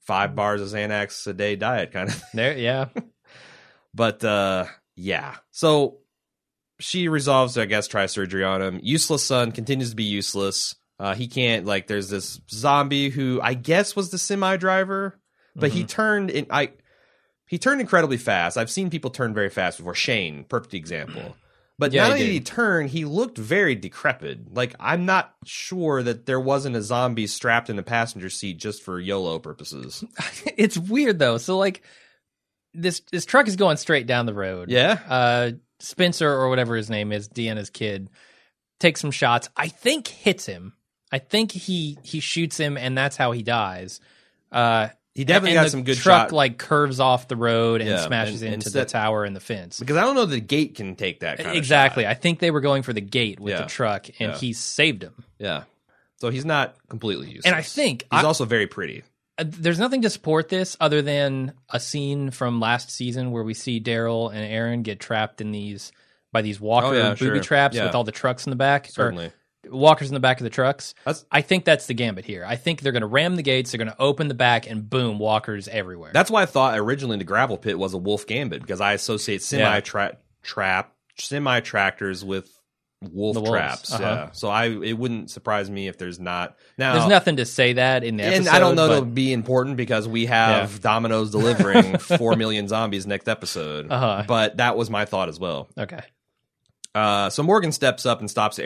five bars of Xanax a day diet kind of. There, yeah, But uh yeah. So she resolves to, I guess, try surgery on him. Useless son continues to be useless. Uh he can't like there's this zombie who I guess was the semi driver, but he turned in I he turned incredibly fast. I've seen people turn very fast before. Shane, perfect example. But Yeah, not he only did did. he turn, he looked very decrepit. Like I'm not sure that there wasn't a zombie strapped in a passenger seat just for YOLO purposes. it's weird though. So like this this truck is going straight down the road. Yeah. Uh, Spencer or whatever his name is, Deanna's kid, takes some shots. I think hits him. I think he he shoots him, and that's how he dies. Uh, He definitely and got some good truck shot. like curves off the road and Yeah, smashes and- into instead- the tower and the fence. because I don't know the gate can take that kind exactly. of shot. I think they were going for the gate with Yeah. the truck, and Yeah. he saved him. Yeah. So he's not completely useless. And I think he's I- also very pretty. Uh, there's nothing to support this other than a scene from last season where we see Daryl and Aaron get trapped in these by these walker Oh, yeah, booby sure. traps Yeah. with all the trucks in the back, Certainly. Walkers in the back of the trucks. That's I think that's the gambit here. I think they're going to ram the gates, they're going to open the back, and boom, walkers everywhere. that's why I thought originally the gravel pit was a wolf gambit because I associate semi tra- trap semi tractors with wolf traps. uh-huh. Yeah. So I it wouldn't surprise me if there's not now. There's nothing to say that in the episode. and I don't know but, that'll be important because we have Domino's delivering four million zombies next episode. Uh-huh. But that was my thought as well. Okay. Uh, so Morgan steps up and stops the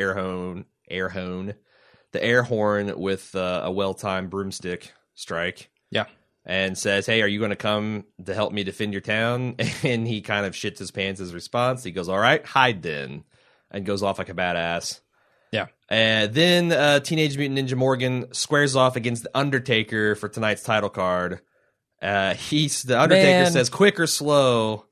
air horn, the air horn with uh, a well-timed broomstick strike, Yeah. and says, "Hey, are you going to come to help me defend your town?" And he kind of shits his pants as a response. He goes, "All right, hide then," and goes off like a badass. Yeah. And then uh, Teenage Mutant Ninja Morgan squares off against the Undertaker for tonight's title card. Uh, he's the Undertaker Man. says, "Quick or slow,"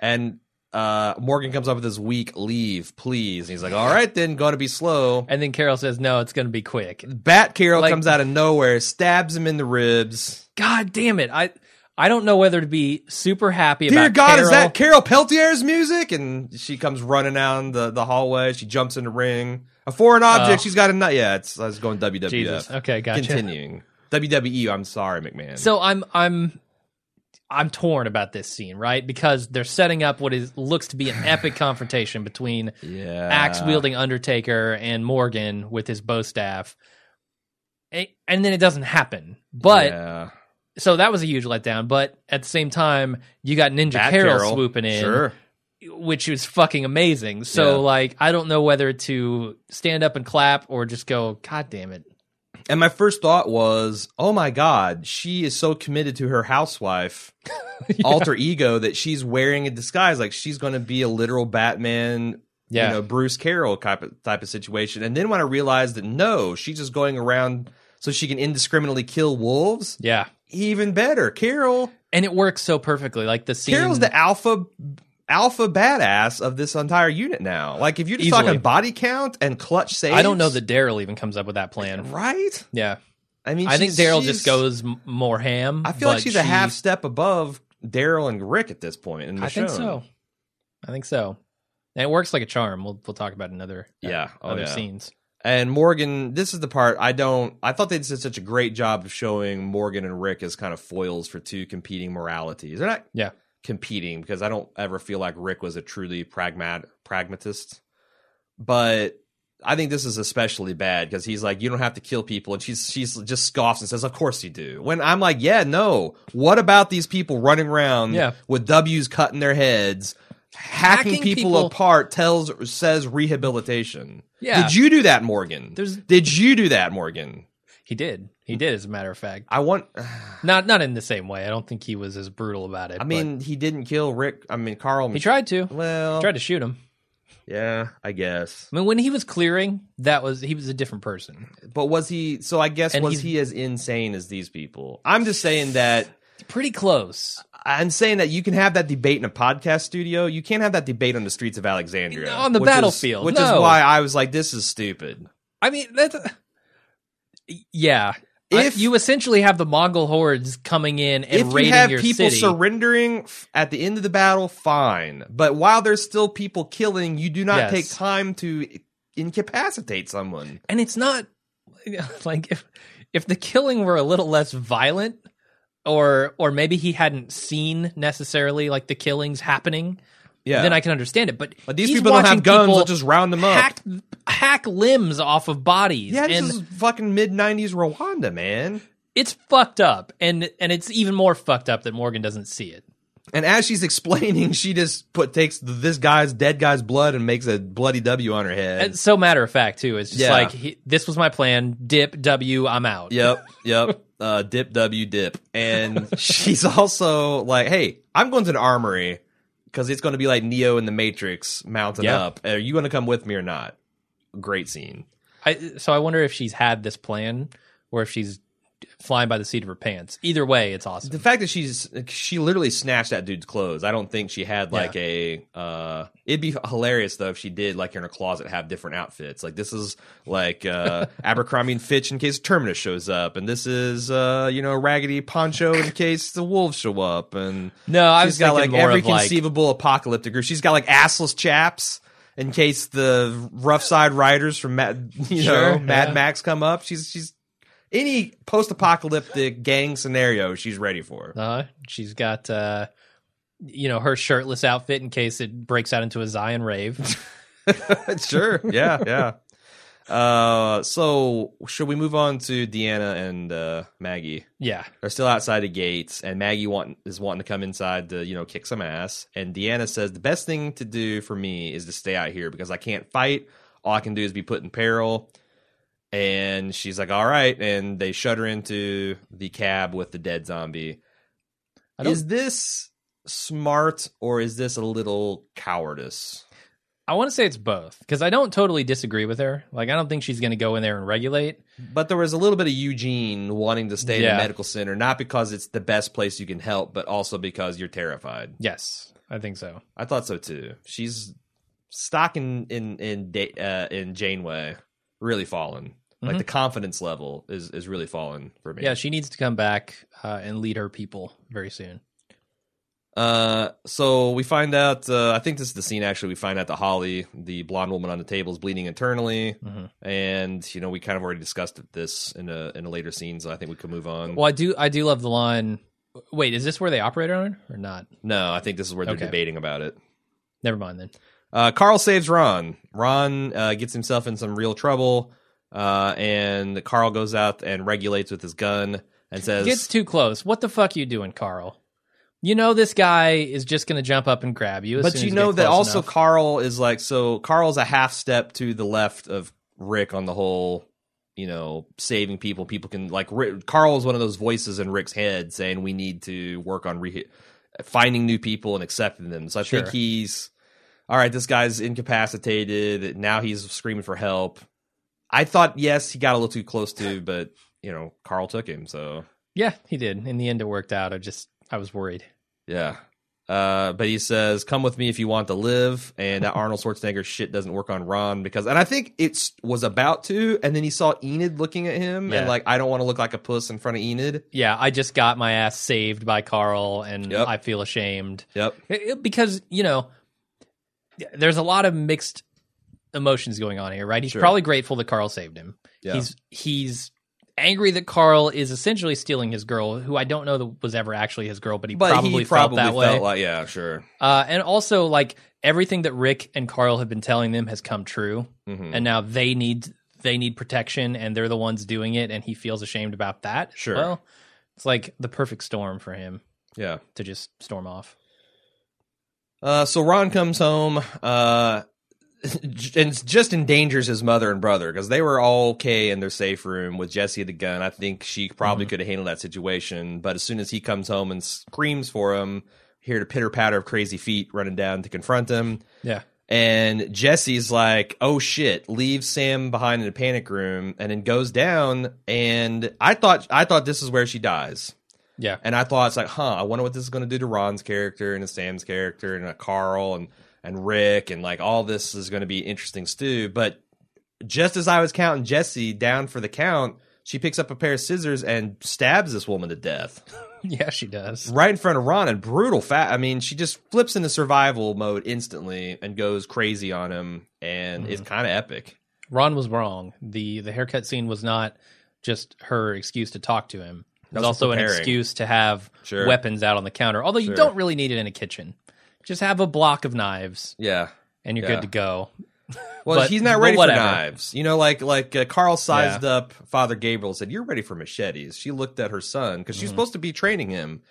and uh, Morgan comes up with this weak leave, please. And he's like, "All right, then, going to be slow." And then Carol says, "No, it's going to be quick." Bat Carol Like- comes out of nowhere, stabs him in the ribs. God damn it! I I don't know whether to be super happy about. Dear God, Carol. is that Carol Peletier's music? And she comes running down the, the hallway. She jumps in the ring. A foreign object. Oh. she's got a nut. Yeah, it's I was going WWF. Jesus. Okay, gotcha. Continuing. WWE. I'm sorry, McMahon. So I'm I'm I'm torn about this scene, right? Because they're setting up what is looks to be an epic confrontation between yeah, axe wielding Undertaker and Morgan with his bow staff. And then it doesn't happen. But yeah. so that was a huge letdown. But at the same time, you got Ninja Bat Carol, Carol. swooping in, Sure. which was fucking amazing. So Yeah. like, I don't know whether to stand up and clap or just go, God damn it. And my first thought was, oh my God, she is so committed to her housewife alter ego that she's wearing a disguise. Like she's going to be a literal Batman, Yeah. you know, Bruce Carol type of, type of situation. And then when I realized that no, she's just going around so she can indiscriminately kill wolves, Yeah. even better. Carol, And it works so perfectly. Like the scene. Carol's the alpha. Alpha badass of this entire unit now. Like if you're just Easily. talking body count and clutch saves, I don't know that Daryl even comes up with that plan. right. Yeah. I mean, I think Daryl just goes m- more ham. I feel like she's a half step above Daryl and Rick at this point in the I show. think so. I think so. And it works like a charm. We'll we'll talk about it in other uh, Yeah. Oh, other yeah. scenes. And Morgan, this is the part I don't. I thought they did such a great job of showing Morgan and Rick as kind of foils for two competing moralities. They're not Yeah. Competing because I don't ever feel like Rick was a truly pragmat pragmatist. But I think this is especially bad because he's like, you don't have to kill people, and she's she's just scoffs and says, "Of course you do." When I'm like, yeah, no. What about these people running around Yeah. with W's cutting their heads, hacking, Hacking people, people- apart? Tells says rehabilitation. Yeah. Did you do that, Morgan? There's- Did you do that, Morgan? He did. He did, as a matter of fact. I want. Not not in the same way. I don't think he was as brutal about it. I mean, he didn't kill Rick. I mean, Carl. he tried to. Well, tried to shoot him. yeah, I guess. I mean, when he was clearing, that was he was a different person. But was he? So I guess And was he's- he as insane as these people? I'm just saying that. Pretty close. I'm saying that you can have that debate in a podcast studio. You can't have that debate on the streets of Alexandria On the which is- battlefield, which no. is why I was like, "This is stupid." I mean, that's yeah. If- you essentially have the Mongol hordes coming in and if you have your people city, surrendering at the end of the battle, fine. But while there's still people killing, you do not Yes. take time to incapacitate someone. and it's not like if if the killing were a little less violent, or or maybe he hadn't seen necessarily like the killings happening, Yeah. then I can understand it. But but these people don't have guns; they'll just round them up. hack hack limbs off of bodies. yeah, this and is fucking mid '90s Rwanda, man. it's fucked up, and and it's even more fucked up that Morgan doesn't see it. And as she's explaining, she just put takes this guy's dead guy's blood and makes a bloody W on her head. It's so matter of fact too. It's just Yeah. like he, this was my plan. Dip W. I'm out. Yep, yep. Uh, dip W dip, and she's also like, "Hey, I'm going to an armory because it's going to be like Neo in the Matrix mounting Yeah. up. Are you going to come with me or not?" Great scene. I, so I wonder if she's had this plan or if she's flying by the seat of her pants. Either way, it's awesome. The fact that she's she literally snatched that dude's clothes. I don't think she had like a. uh It'd be hilarious though if she did like in her closet have different outfits. Like this is like uh Abercrombie and Fitch in case Terminus shows up, and this is uh you know raggedy poncho in case the wolves show up, and No, I was got like every of like conceivable apocalyptic group. She's got like assless chaps. In case the rough side riders from Mad, you Sure, know, Mad yeah. Max come up, she's she's any post-apocalyptic gang scenario she's ready for. uh, she's got uh, you know her shirtless outfit in case it breaks out into a Zion rave. sure. Yeah, yeah. Uh, so should we move on to Deanna and uh, Maggie? yeah, They're still outside the gates, and Maggie want is wanting to come inside to you know kick some ass. And Deanna says the best thing to do for me is to stay out here because I can't fight. All I can do is be put in peril. And she's like, "All right," and they shut her into the cab with the dead zombie. Is this smart or is this a little cowardice? I want to say it's both because I don't totally disagree with her. Like I don't think she's going to go in there and regulate. But there was a little bit of Eugene wanting to stay in the medical center, not because it's the best place you can help, but also because you're terrified. Yes, I think so. I thought so too. She's stock in in in, uh, in Janeway really fallen. Like Mhm. the confidence level is is really fallen for me. Yeah, she needs to come back uh, and lead her people very soon. Uh, so we find out. Uh, I think this is the scene. Actually, we find out that Holly, the blonde woman on the table, is bleeding internally, Mhm. and you know we kind of already discussed this in a in a later scene. So I think we could move on. Well, I do. I do love the line. Wait, is this where they operate on or not? No, I think this is where they're Okay. debating about it. Never mind then. Uh, Carl saves Ron. Ron uh, gets himself in some real trouble, uh, and Carl goes out and regulates with his gun and says, Gets too close. What the fuck you doing, Carl? You know this guy is just going to jump up and grab you. as "But you know that also enough. Carl is like so. Carl's a half step to the left of Rick on the whole." You know, saving people. People can like Rick, Carl is one of those voices in Rick's head saying we need to work on re- finding new people and accepting them. So I think he's all right. This guy's incapacitated. Now he's screaming for help. I thought yes, he got a little too close to, but you know, Carl took him. So yeah, he did. In the end, it worked out. I just I was worried. yeah. Uh, but he says, "Come with me if you want to live." And that Arnold Schwarzenegger shit doesn't work on Ron because, and I think it was about to, and then he saw Enid looking at him, Yeah. and like, I don't want to look like a puss in front of Enid. Yeah, I just got my ass saved by Carl, and Yep. I feel ashamed Yep. It- it- because you know there's a lot of mixed emotions going on here, right? He's Sure. probably grateful that Carl saved him. Yeah. He's he's angry that Carl is essentially stealing his girl, who I don't know that was ever actually his girl, but he But probably, he probably felt that way. like, yeah, sure. Uh, and also, like everything that Rick and Carl have been telling them has come true, Mhm. and now they need they need protection, and they're the ones doing it, and he feels ashamed about that. Sure. Well, it's like the perfect storm for him Yeah. to just storm off. Uh, so Ron comes home, uh, and just endangers his mother and brother because they were all okay in their safe room with Jesse the gun. I think she probably could have handled that situation, but as soon as he comes home and screams for him, hear the pitter patter of crazy feet running down to confront him. Yeah. And Jesse's like, "Oh shit!" Leaves Sam behind in the panic room, and then goes down. And I thought, I thought this is where she dies. Yeah. And I thought it's like, huh, I wonder what this is going to do to Ron's character and to Sam's character and uh, Carl and and Rick and like all this is going to be interesting stew. But just as I was counting Jesse down for the count, she picks up a pair of scissors and stabs this woman to death Yeah, she does. right in front of Ron and brutal fat. I mean, she just flips into survival mode instantly and goes crazy on him, and Mm-hmm. it's kind of epic. Ron was wrong. the The haircut scene was not just her excuse to talk to him. It was also an excuse to have Sure. weapons out on the counter. Although you Sure. don't really need it in a kitchen. Just have a block of knives, Yeah. and you're Yeah. good to go. Well, But- he's not ready for knives. You know, like like uh, Carl sized up Father Gabriel said, "You're ready for machetes." She looked at her son because Mm-hmm. she's supposed to be training him.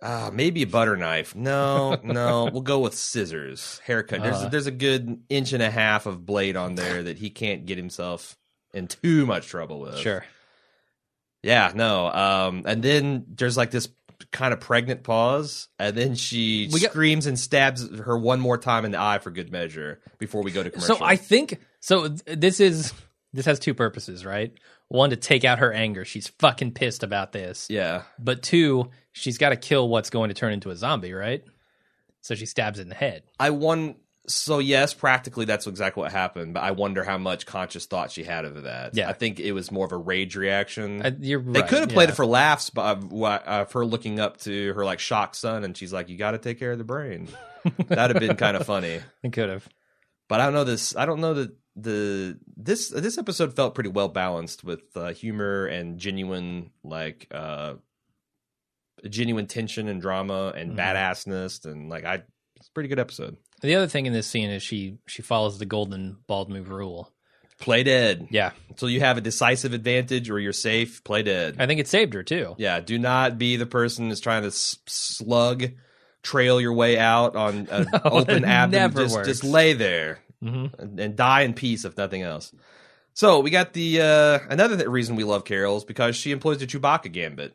Uh, maybe a butter knife. No, no, we'll go with scissors. Haircut. There's Uh. there's a good inch and a half of blade on there that he can't get himself in too much trouble with. Sure. Yeah, no. Um, and then there's like this kind of pregnant pause, and then she We got- screams and stabs her one more time in the eye for good measure before we go to commercial. So I think so. This is this has two purposes, right? One to take out her anger. She's fucking pissed about this. yeah. But two, she's got to kill what's going to turn into a zombie, right? So she stabs it in the head. I won. So yes, practically that's exactly what happened. But I wonder how much conscious thought she had of that. Yeah. I think it was more of a rage reaction. Uh, you're they right, could have played yeah. it for laughs, but of, of her looking up to her like shocked son, and she's like, "You got to take care of the brain." That'd have been kind of funny. It could have. But I don't know this. I don't know that the this this episode felt pretty well balanced with uh, humor and genuine like uh genuine tension and drama and Mhm. badassness and like I. It's a pretty good episode. The other thing in this scene is she she follows the golden bald move rule. Play dead. Yeah, until you have a decisive advantage or you're safe. Play dead. I think it saved her too. yeah, do not be the person that's trying to s- slug trail your way out on an No, open never Just, works. just lay there hmm and, and die in peace, if nothing else. So we got the uh, another th- reason we love Carol is because she employs the Chewbacca gambit.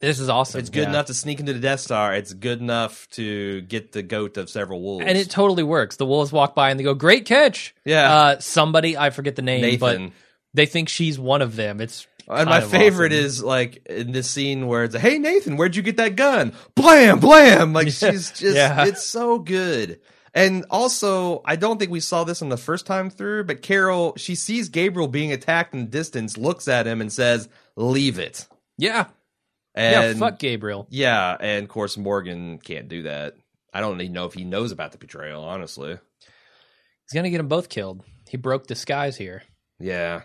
This is awesome. It's good yeah. enough to sneak into the Death Star. It's good enough to get the goat of several wolves. and it totally works. The wolves walk by and they go, "Great catch!" yeah, Uh, somebody I forget the name, but they think she's one of them. It's And my kind of favorite awesome. is like in this scene where it's like, "Hey Nathan, where'd you get that gun?" Blam, blam! Like she's just, Yeah. it's so good. And also, I don't think we saw this on the first time through, but Carol, she sees Gabriel being attacked in the distance, looks at him, and says, "Leave it." yeah, And yeah. Fuck Gabriel. yeah, and of course Morgan can't do that. I don't even know if he knows about the betrayal. Honestly, He's gonna get them both killed. He broke disguise here. yeah.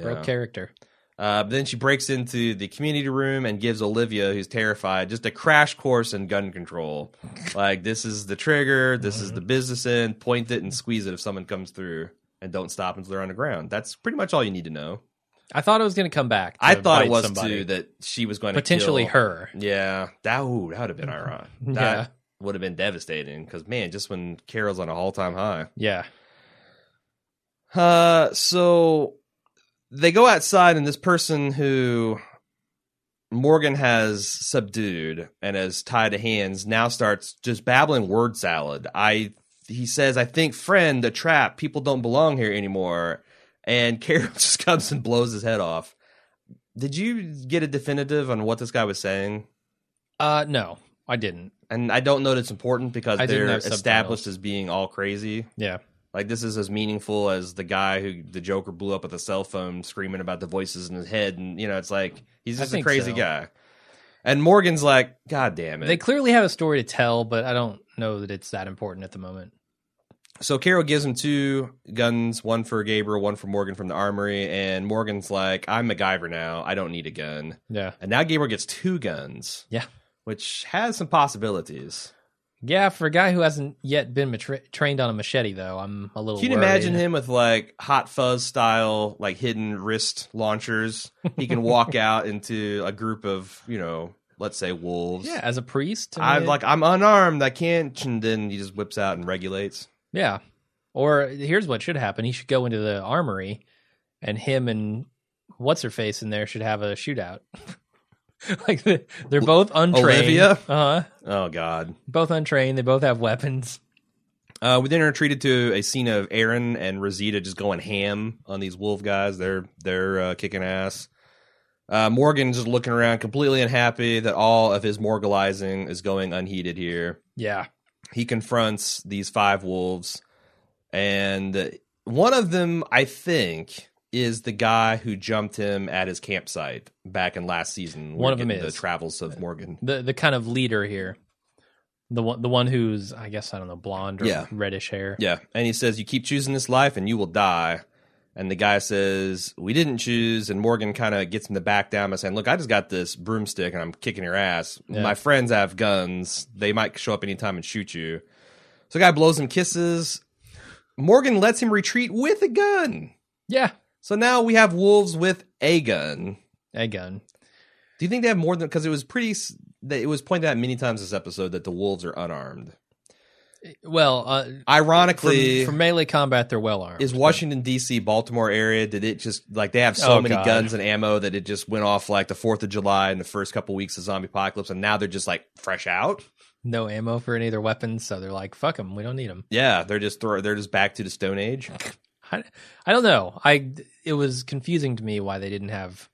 Broke character. Uh, but then she breaks into the community room and gives Olivia, who's terrified, just a crash course in gun control. Like, this is the trigger, this is the business end, point it and squeeze it if someone comes through, and don't stop until they're on the ground. That's pretty much all you need to know. I thought it was gonna come back. to I thought it was somebody. too that she was going to potentially kill- her. Yeah, that, ooh, that would have been ironic. Yeah. That would have been devastating because man, just when Carol's on a all time high. Yeah. Uh, so they go outside, and this person who Morgan has subdued and has tied to hands now starts just babbling word salad. I he says, "I think friend, the trap. People don't belong here anymore." And Carol just comes and blows his head off. Did you get a definitive on what this guy was saying? Uh, no, I didn't. And I don't know that it's important because I they're established as being all crazy. Yeah. Like this is as meaningful as the guy who the Joker blew up with a cell phone, screaming about the voices in his head, and you know it's like he's just a crazy so. guy. And Morgan's like, God damn it! They clearly have a story to tell, but I don't know that it's that important at the moment. So Carol gives him two guns, one for Gabriel, one for Morgan from the armory, and Morgan's like, "I'm MacGyver now. I don't need a gun." Yeah. And now Gabriel gets two guns. Yeah. which has some possibilities. Yeah, for a guy who hasn't yet been matra- trained on a machete, though, I'm a little. Can you worried. imagine him with like hot fuzz style, like hidden wrist launchers? He can walk out into a group of, you know, let's say wolves. Yeah, as a priest. I mean, like I'm unarmed. I can't. And then he just whips out and regulates. Yeah. Or here's what should happen: he should go into the armory, and him and what's her face in there should have a shootout. like the- they're both untrained. Olivia? Uh huh. Oh God. Both untrained. They both have weapons. Uh, we then are treated to a scene of Aaron and Rosita just going ham on these wolf guys. They're they're uh, kicking ass. Uh, Morgan's just looking around, completely unhappy that all of his morgalizing is going unheeded here. Yeah. He confronts these five wolves, and one of them, I think, is the guy who jumped him at his campsite back in last season. One of them is. the travels of Morgan. The the kind of leader here. The one the one who's I guess I don't know blonde or Yeah. reddish hair. Yeah, and he says, "You keep choosing this life, and you will die." And the guy says, "We didn't choose." And Morgan kind of gets in the back down by saying, "Look, I just got this broomstick, and I'm kicking your ass. Yeah. My friends have guns; they might show up anytime and shoot you." So the guy blows him kisses. Morgan lets him retreat with a gun. Yeah. So now we have wolves with a gun. A gun. Do you think they have more than? Because it was pretty. It was pointed out many times this episode that the wolves are unarmed. Well, uh, Ironically, for melee combat, they're well armed. is Washington D.C. Baltimore area? Did it just like they have so Oh, many God. guns and ammo that it just went off like the Fourth of July in the first couple weeks of zombie apocalypse, and now they're just like fresh out. no ammo for any of their weapons, so they're like, "Fuck them, we don't need them." Yeah, they're just throw, they're just back to the Stone Age. I, I don't know. I it was confusing to me why they didn't have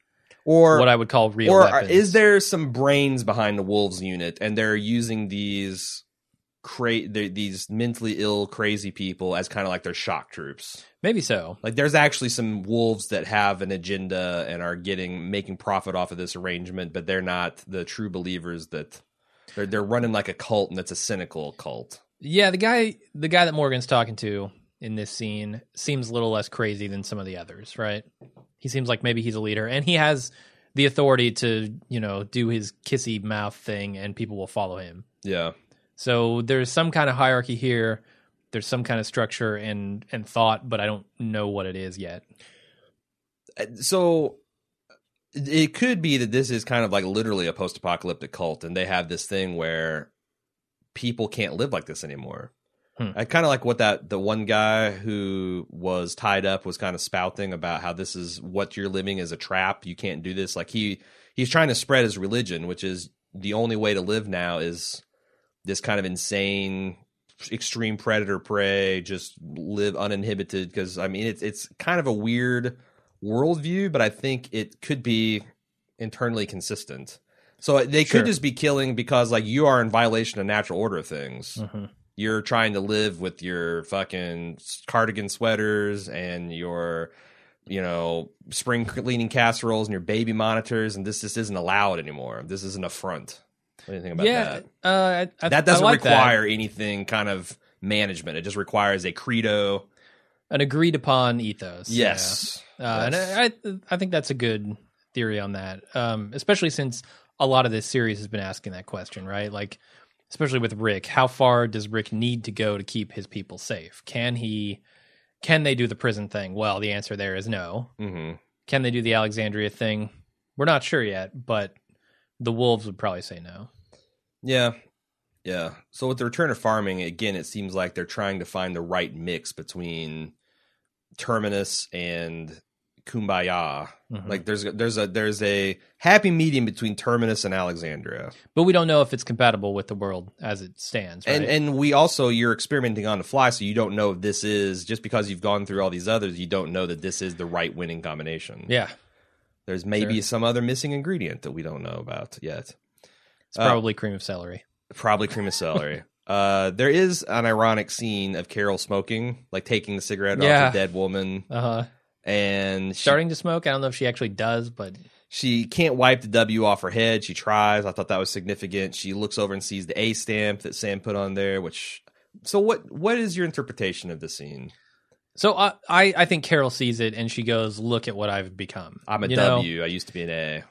Or what I would call real or weapons. is there some brains behind the wolves unit, and they're using these cra- they're- these mentally ill, crazy people as kind of like their shock troops? maybe so? Like there's actually some wolves that have an agenda and are getting making profit off of this arrangement, but they're not the true believers that they're they're running like a cult and it's a cynical cult. Yeah, the guy the guy that Morgan's talking to in this scene seems a little less crazy than some of the others, right? He seems like maybe he's a leader and he has the authority to, you know, do his kissy mouth thing and people will follow him. Yeah. So there's some kind of hierarchy here. There's some kind of structure and and thought, but I don't know what it is yet. Uh, So it could be that this is kind of like literally a post-apocalyptic cult and they have this thing where people can't live like this anymore. Hmm. I kind of like what that the one guy who was tied up was kind of spouting about how this is what you're living is a trap. You can't do this. Like he he's trying to spread his religion, which is the only way to live now is this kind of insane extreme predator prey just live uninhibited because i mean it's it's kind of a weird worldview but i think it could be internally consistent so they Sure. could just be killing because like you are in violation of natural order of things Mhm. you're trying to live with your fucking cardigan sweaters and your you know spring cleaning casseroles and your baby monitors and this just isn't allowed anymore this is an affront what do you think about yeah, that uh, I, that doesn't like that. require anything kind of management it just requires a credo an agreed upon ethos. yeah. yes Uh, and I, I I think that's a good theory on that, um, especially since a lot of this series has been asking that question, right? Like, especially with Rick, how far does Rick need to go to keep his people safe? Can he? Can they do the prison thing? Well, the answer there is no. hmm Can they do the Alexandria thing? We're not sure yet, but the wolves would probably say no. Yeah yeah so with the return of farming again it seems like they're trying to find the right mix between terminus and kumbaya Mhm. like there's there's a there's a happy medium between terminus and alexandria but we don't know if it's compatible with the world as it stands. Right? and and we also you're experimenting on the fly so you don't know if this is just because you've gone through all these others you don't know that this is the right winning combination yeah, there's maybe Sure. some other missing ingredient that we don't know about yet it's Uh, probably cream of celery. probably cream of celery uh there is an ironic scene of carol smoking like taking the cigarette Yeah. off a dead woman Uh huh. and she, Starting to smoke. I don't know if she actually does, but she can't wipe the w off her head she tries i thought that was significant she looks over and sees the a stamp that sam put on there which So what what is your interpretation of the scene? So I, I I think Carol sees it and she goes, "Look at what I've become." I'm a You know, W. I used to be an A.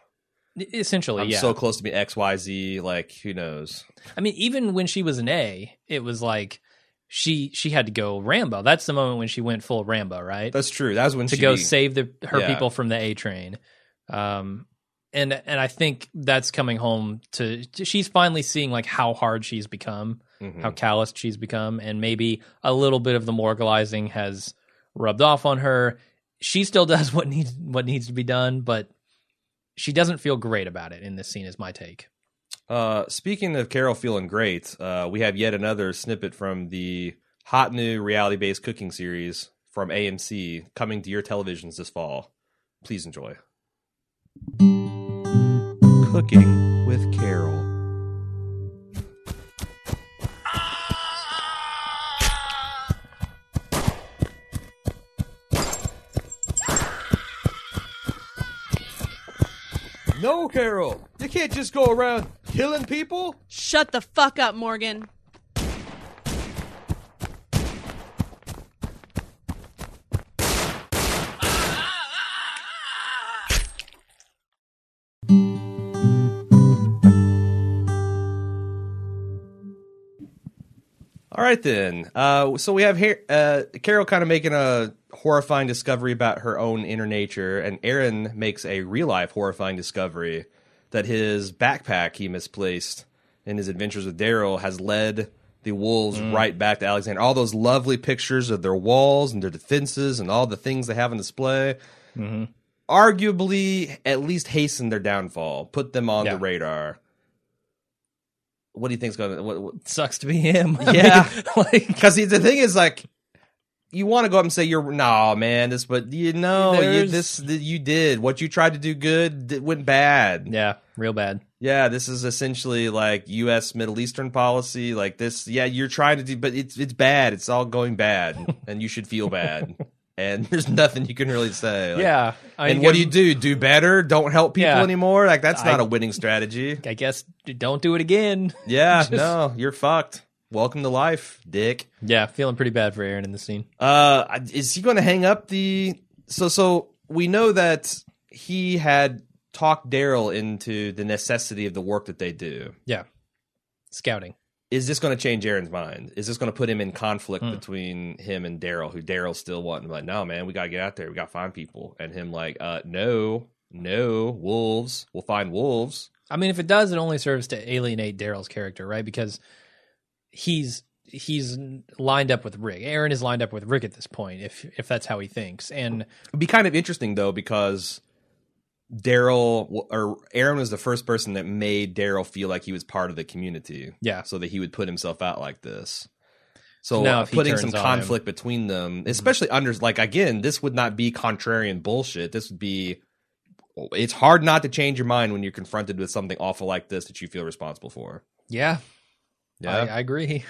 essentially, I'm yeah. so close to be X Y Z. Like who knows? I mean, even when she was an A, it was like she she had to go Rambo. That's the moment when she went full Rambo, right? That's true. That was when she to she go save the her Yeah. people from the A train. Um, and and I think that's coming home to she's finally seeing like how hard she's become, Mhm. how calloused she's become, and maybe a little bit of the moralizing has rubbed off on her. She still does what needs what needs to be done, but she doesn't feel great about it in this scene. Is my take. Uh, speaking of Carol feeling great, uh, we have yet another snippet from the hot new reality based cooking series from AMC coming to your televisions this fall. Please enjoy. Cooking with Carol. Carol. You can't just go around killing people. Shut the fuck up, Morgan. All right then. Uh, so we have here uh, Carol kind of making a horrifying discovery about her own inner nature, and Aaron makes a real life horrifying discovery that his backpack he misplaced in his adventures with Daryl has led the wolves right back to Alexandria. All those lovely pictures of their walls and their defenses and all the things they have on display. Arguably, at least hasten their downfall, put them on Yeah. the radar. What do you think's going to? What, what, Sucks to be him. I Yeah. mean, like because the thing is like you want to go up and say you're nah man this but you know you, There's- this you did what you tried to do good it went bad yeah, real bad. yeah this is essentially like us middle eastern policy like this yeah you're trying to do but it's it's bad it's all going bad and you should feel bad and there's nothing you can really say like, yeah. I and what do you do do better don't help people Yeah. anymore like that's not I- a winning strategy I guess don't do it again. yeah Just- no you're fucked welcome to life dick Yeah, feeling pretty bad for Aaron in the scene. Uh, is he going to hang up the? So, so we know that he had talked Daryl into the necessity of the work that they do. Yeah, scouting. Is this going to change Aaron's mind? Is this going to put him in conflict Hmm. between him and Daryl? Who Daryl's still wanting? Like, no, man, we got to get out there. We got to find people. And him like, uh, no, no, wolves. We'll find wolves. I mean, if it does, it only serves to alienate Daryl's character, right? Because he's he's lined up with Rick. Aaron is lined up with Rick at this point, if if that's how he thinks. And It'd be kind of interesting though because Daryl or Aaron was the first person that made Daryl feel like he was part of the community. yeah, so that he would put himself out like this. So Now if he putting some on him- conflict between them, especially under like again, this would not be contrarian bullshit. This would be. It's hard not to change your mind when you're confronted with something awful like this that you feel responsible for. yeah, Yeah. I, I agree.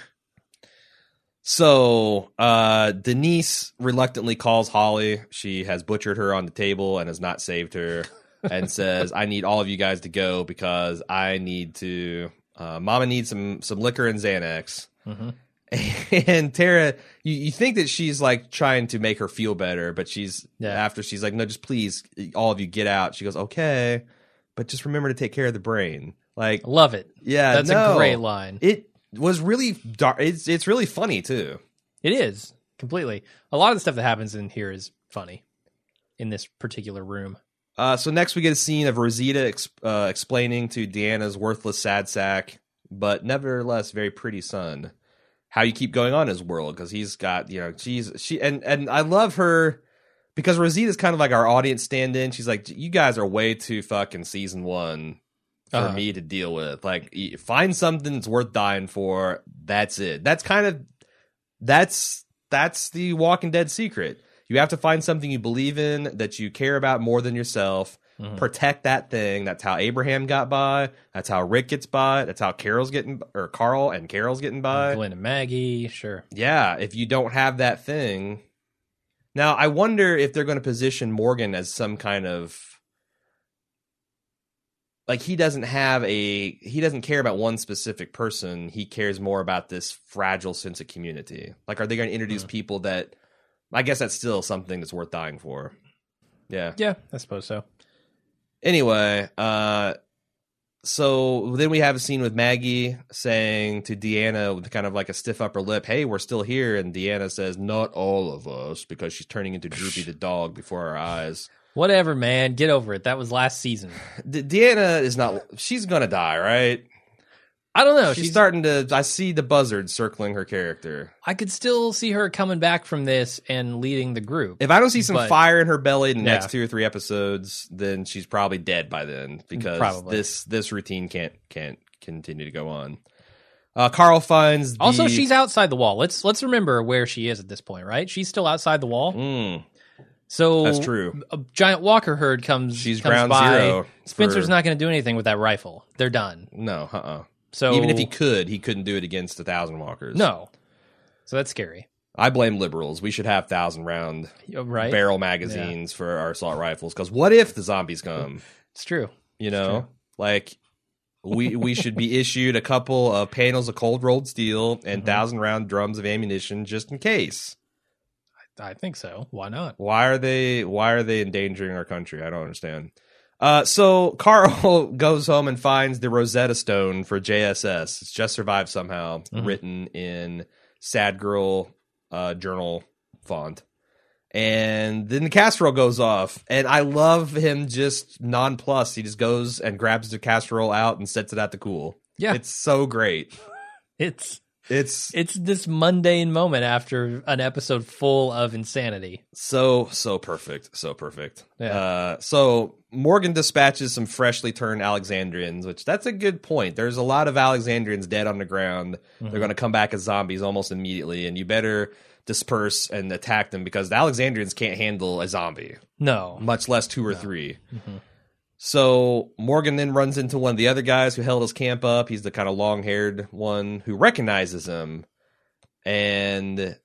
so uh, Denise reluctantly calls Holly. She has butchered her on the table and has not saved her, and says, "I need all of you guys to go because I need to. Uh, Mama needs some some liquor and Xanax." Mhm. and Tara, you, you think that she's like trying to make her feel better, but she's Yeah. after she's like, no, just please, all of you get out. She goes, okay, but just remember to take care of the brain. Like, Love it. yeah, That's no. a great line. It was really dark. It's it's really funny too. It is completely. A lot of the stuff that happens in here is funny in this particular room. Uh, so next we get a scene of Rosita ex- uh, explaining to Deanna's worthless sad sack, but nevertheless very pretty son, how you keep going on his world because he's got you know she's she and and I love her because Rosita's kind of like our audience stand-in. She's like, you guys are way too fucking season one for Uh-huh. me to deal with. Like, find something that's worth dying for. That's it. That's kind of that's that's the Walking Dead secret. You have to find something you believe in that you care about more than yourself. Mhm. Protect that thing. That's how Abraham got by. That's how Rick gets by. That's how Carol's getting or Carl and Carol's getting by. Glenn and Maggie, sure. Yeah, if you don't have that thing. Now, I wonder if they're going to position Morgan as some kind of like he doesn't have a he doesn't care about one specific person. He cares more about this fragile sense of community. Like, are they going to introduce Mm. people that? I guess that's still something that's worth dying for. Yeah. Yeah, I suppose so. Anyway, uh, so then we have a scene with Maggie saying to Deanna with kind of like a stiff upper lip, "Hey, we're still here," and Deanna says, "Not all of us," because she's turning into Droopy the dog before our eyes. Whatever, man. Get over it. That was last season. D- Deanna is not. She's gonna die, right? I don't know. she's, She's, starting to. I see the buzzard circling her character. I could still see her coming back from this and leading the group. If I don't see some But- fire in her belly in the Yeah. next two or three episodes, then she's probably dead by then because Probably. this this routine can't can't continue to go on. Uh, Carl finds the, also, she's outside the wall. Let's let's remember where she is at this point, right? She's still outside the wall. Mm, So that's true. A giant walker herd comes. She's comes ground by. zero. Spencer's for- not going to do anything with that rifle. They're done. No, uh, uh So even if he could, he couldn't do it against a thousand walkers. no. So that's scary, I blame liberals. We should have thousand round right? barrel magazines for our assault rifles. Because what if the zombies come? It's true. You know, true. like we we should be issued a couple of panels of cold rolled steel and Mhm. thousand round drums of ammunition just in case. I think so. Why not? Why are they why are they endangering our country? I don't understand. Uh, so Carl goes home and finds the Rosetta Stone for JSS. It's just survived somehow, Mhm. written in sad girl uh, journal font. And then the casserole goes off, and I love him just nonplussed. He just goes and grabs the casserole out and sets it out to cool. Yeah. it's so great. It's It's it's this mundane moment after an episode full of insanity. So so perfect, so perfect. Yeah. Uh, so Morgan dispatches some freshly turned Alexandrians, which that's a good point. There's a lot of Alexandrians dead on the ground. Mhm. They're going to come back as zombies almost immediately, and you better disperse and attack them because the Alexandrians can't handle a zombie, No. much less two or three. Mhm. So Morgan then runs into one of the other guys who held his camp up. He's the kind of long haired one who recognizes him. And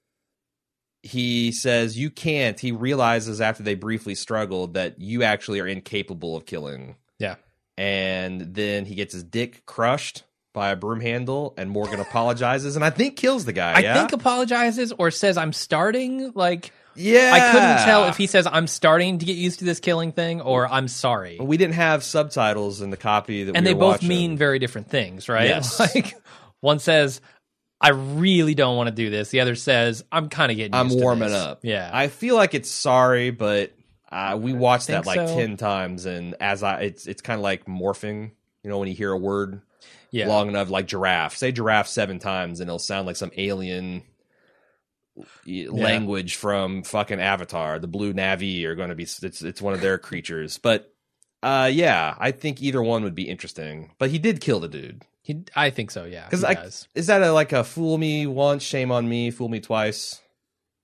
he says, You can't. He realizes after they briefly struggled that you actually are incapable of killing. Yeah. And then he gets his dick crushed by a broom handle, and Morgan apologizes and I think kills the guy. I yeah? think apologizes or says I'm starting. Like yeah. I couldn't tell if he says I'm starting to get used to this killing thing or I'm sorry. We didn't have subtitles in the copy that and we they both watching. mean very different things, right? Yes. Like one says, "I really don't want to do this." The other says, "I'm kind of getting. I'm used to warming this." up. Yeah, I feel like it's sorry, but uh, we watched that like so. ten times, and as I, it's it's kind of like morphing. You know, when you hear a word yeah. long enough, like giraffe, say giraffe seven times, and it'll sound like some alien y- language from fucking Avatar. The blue Na'vi are going to be it's it's one of their creatures, but uh, yeah, I think either one would be interesting. But he did kill the dude. He, I think so. Yeah, Because I does. is that a, like a fool me once, shame on me, fool me twice?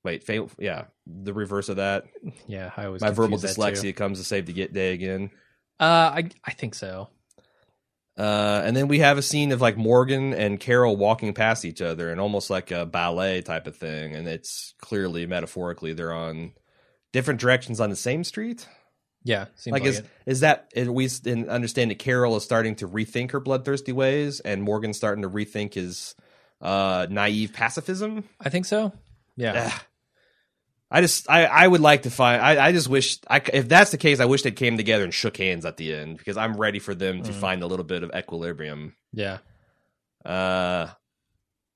Wait, fail, yeah, the reverse of that. Yeah, I always My verbal confuse that, too. dyslexia comes to save the get day again. Uh, I I think so. Uh, and then we have a scene of like Morgan and Carol walking past each other, and almost like a ballet type of thing. And it's clearly metaphorically they're on different directions on the same street. Yeah, like, like, is it. is that is we understand that Carol is starting to rethink her bloodthirsty ways, and Morgan's starting to rethink his uh, naive pacifism. I think so. Yeah, Ugh. I just I, I would like to find I, I just wish I if that's the case I wish they came together and shook hands at the end because I'm ready for them to Mhm. find a little bit of equilibrium. yeah. Uh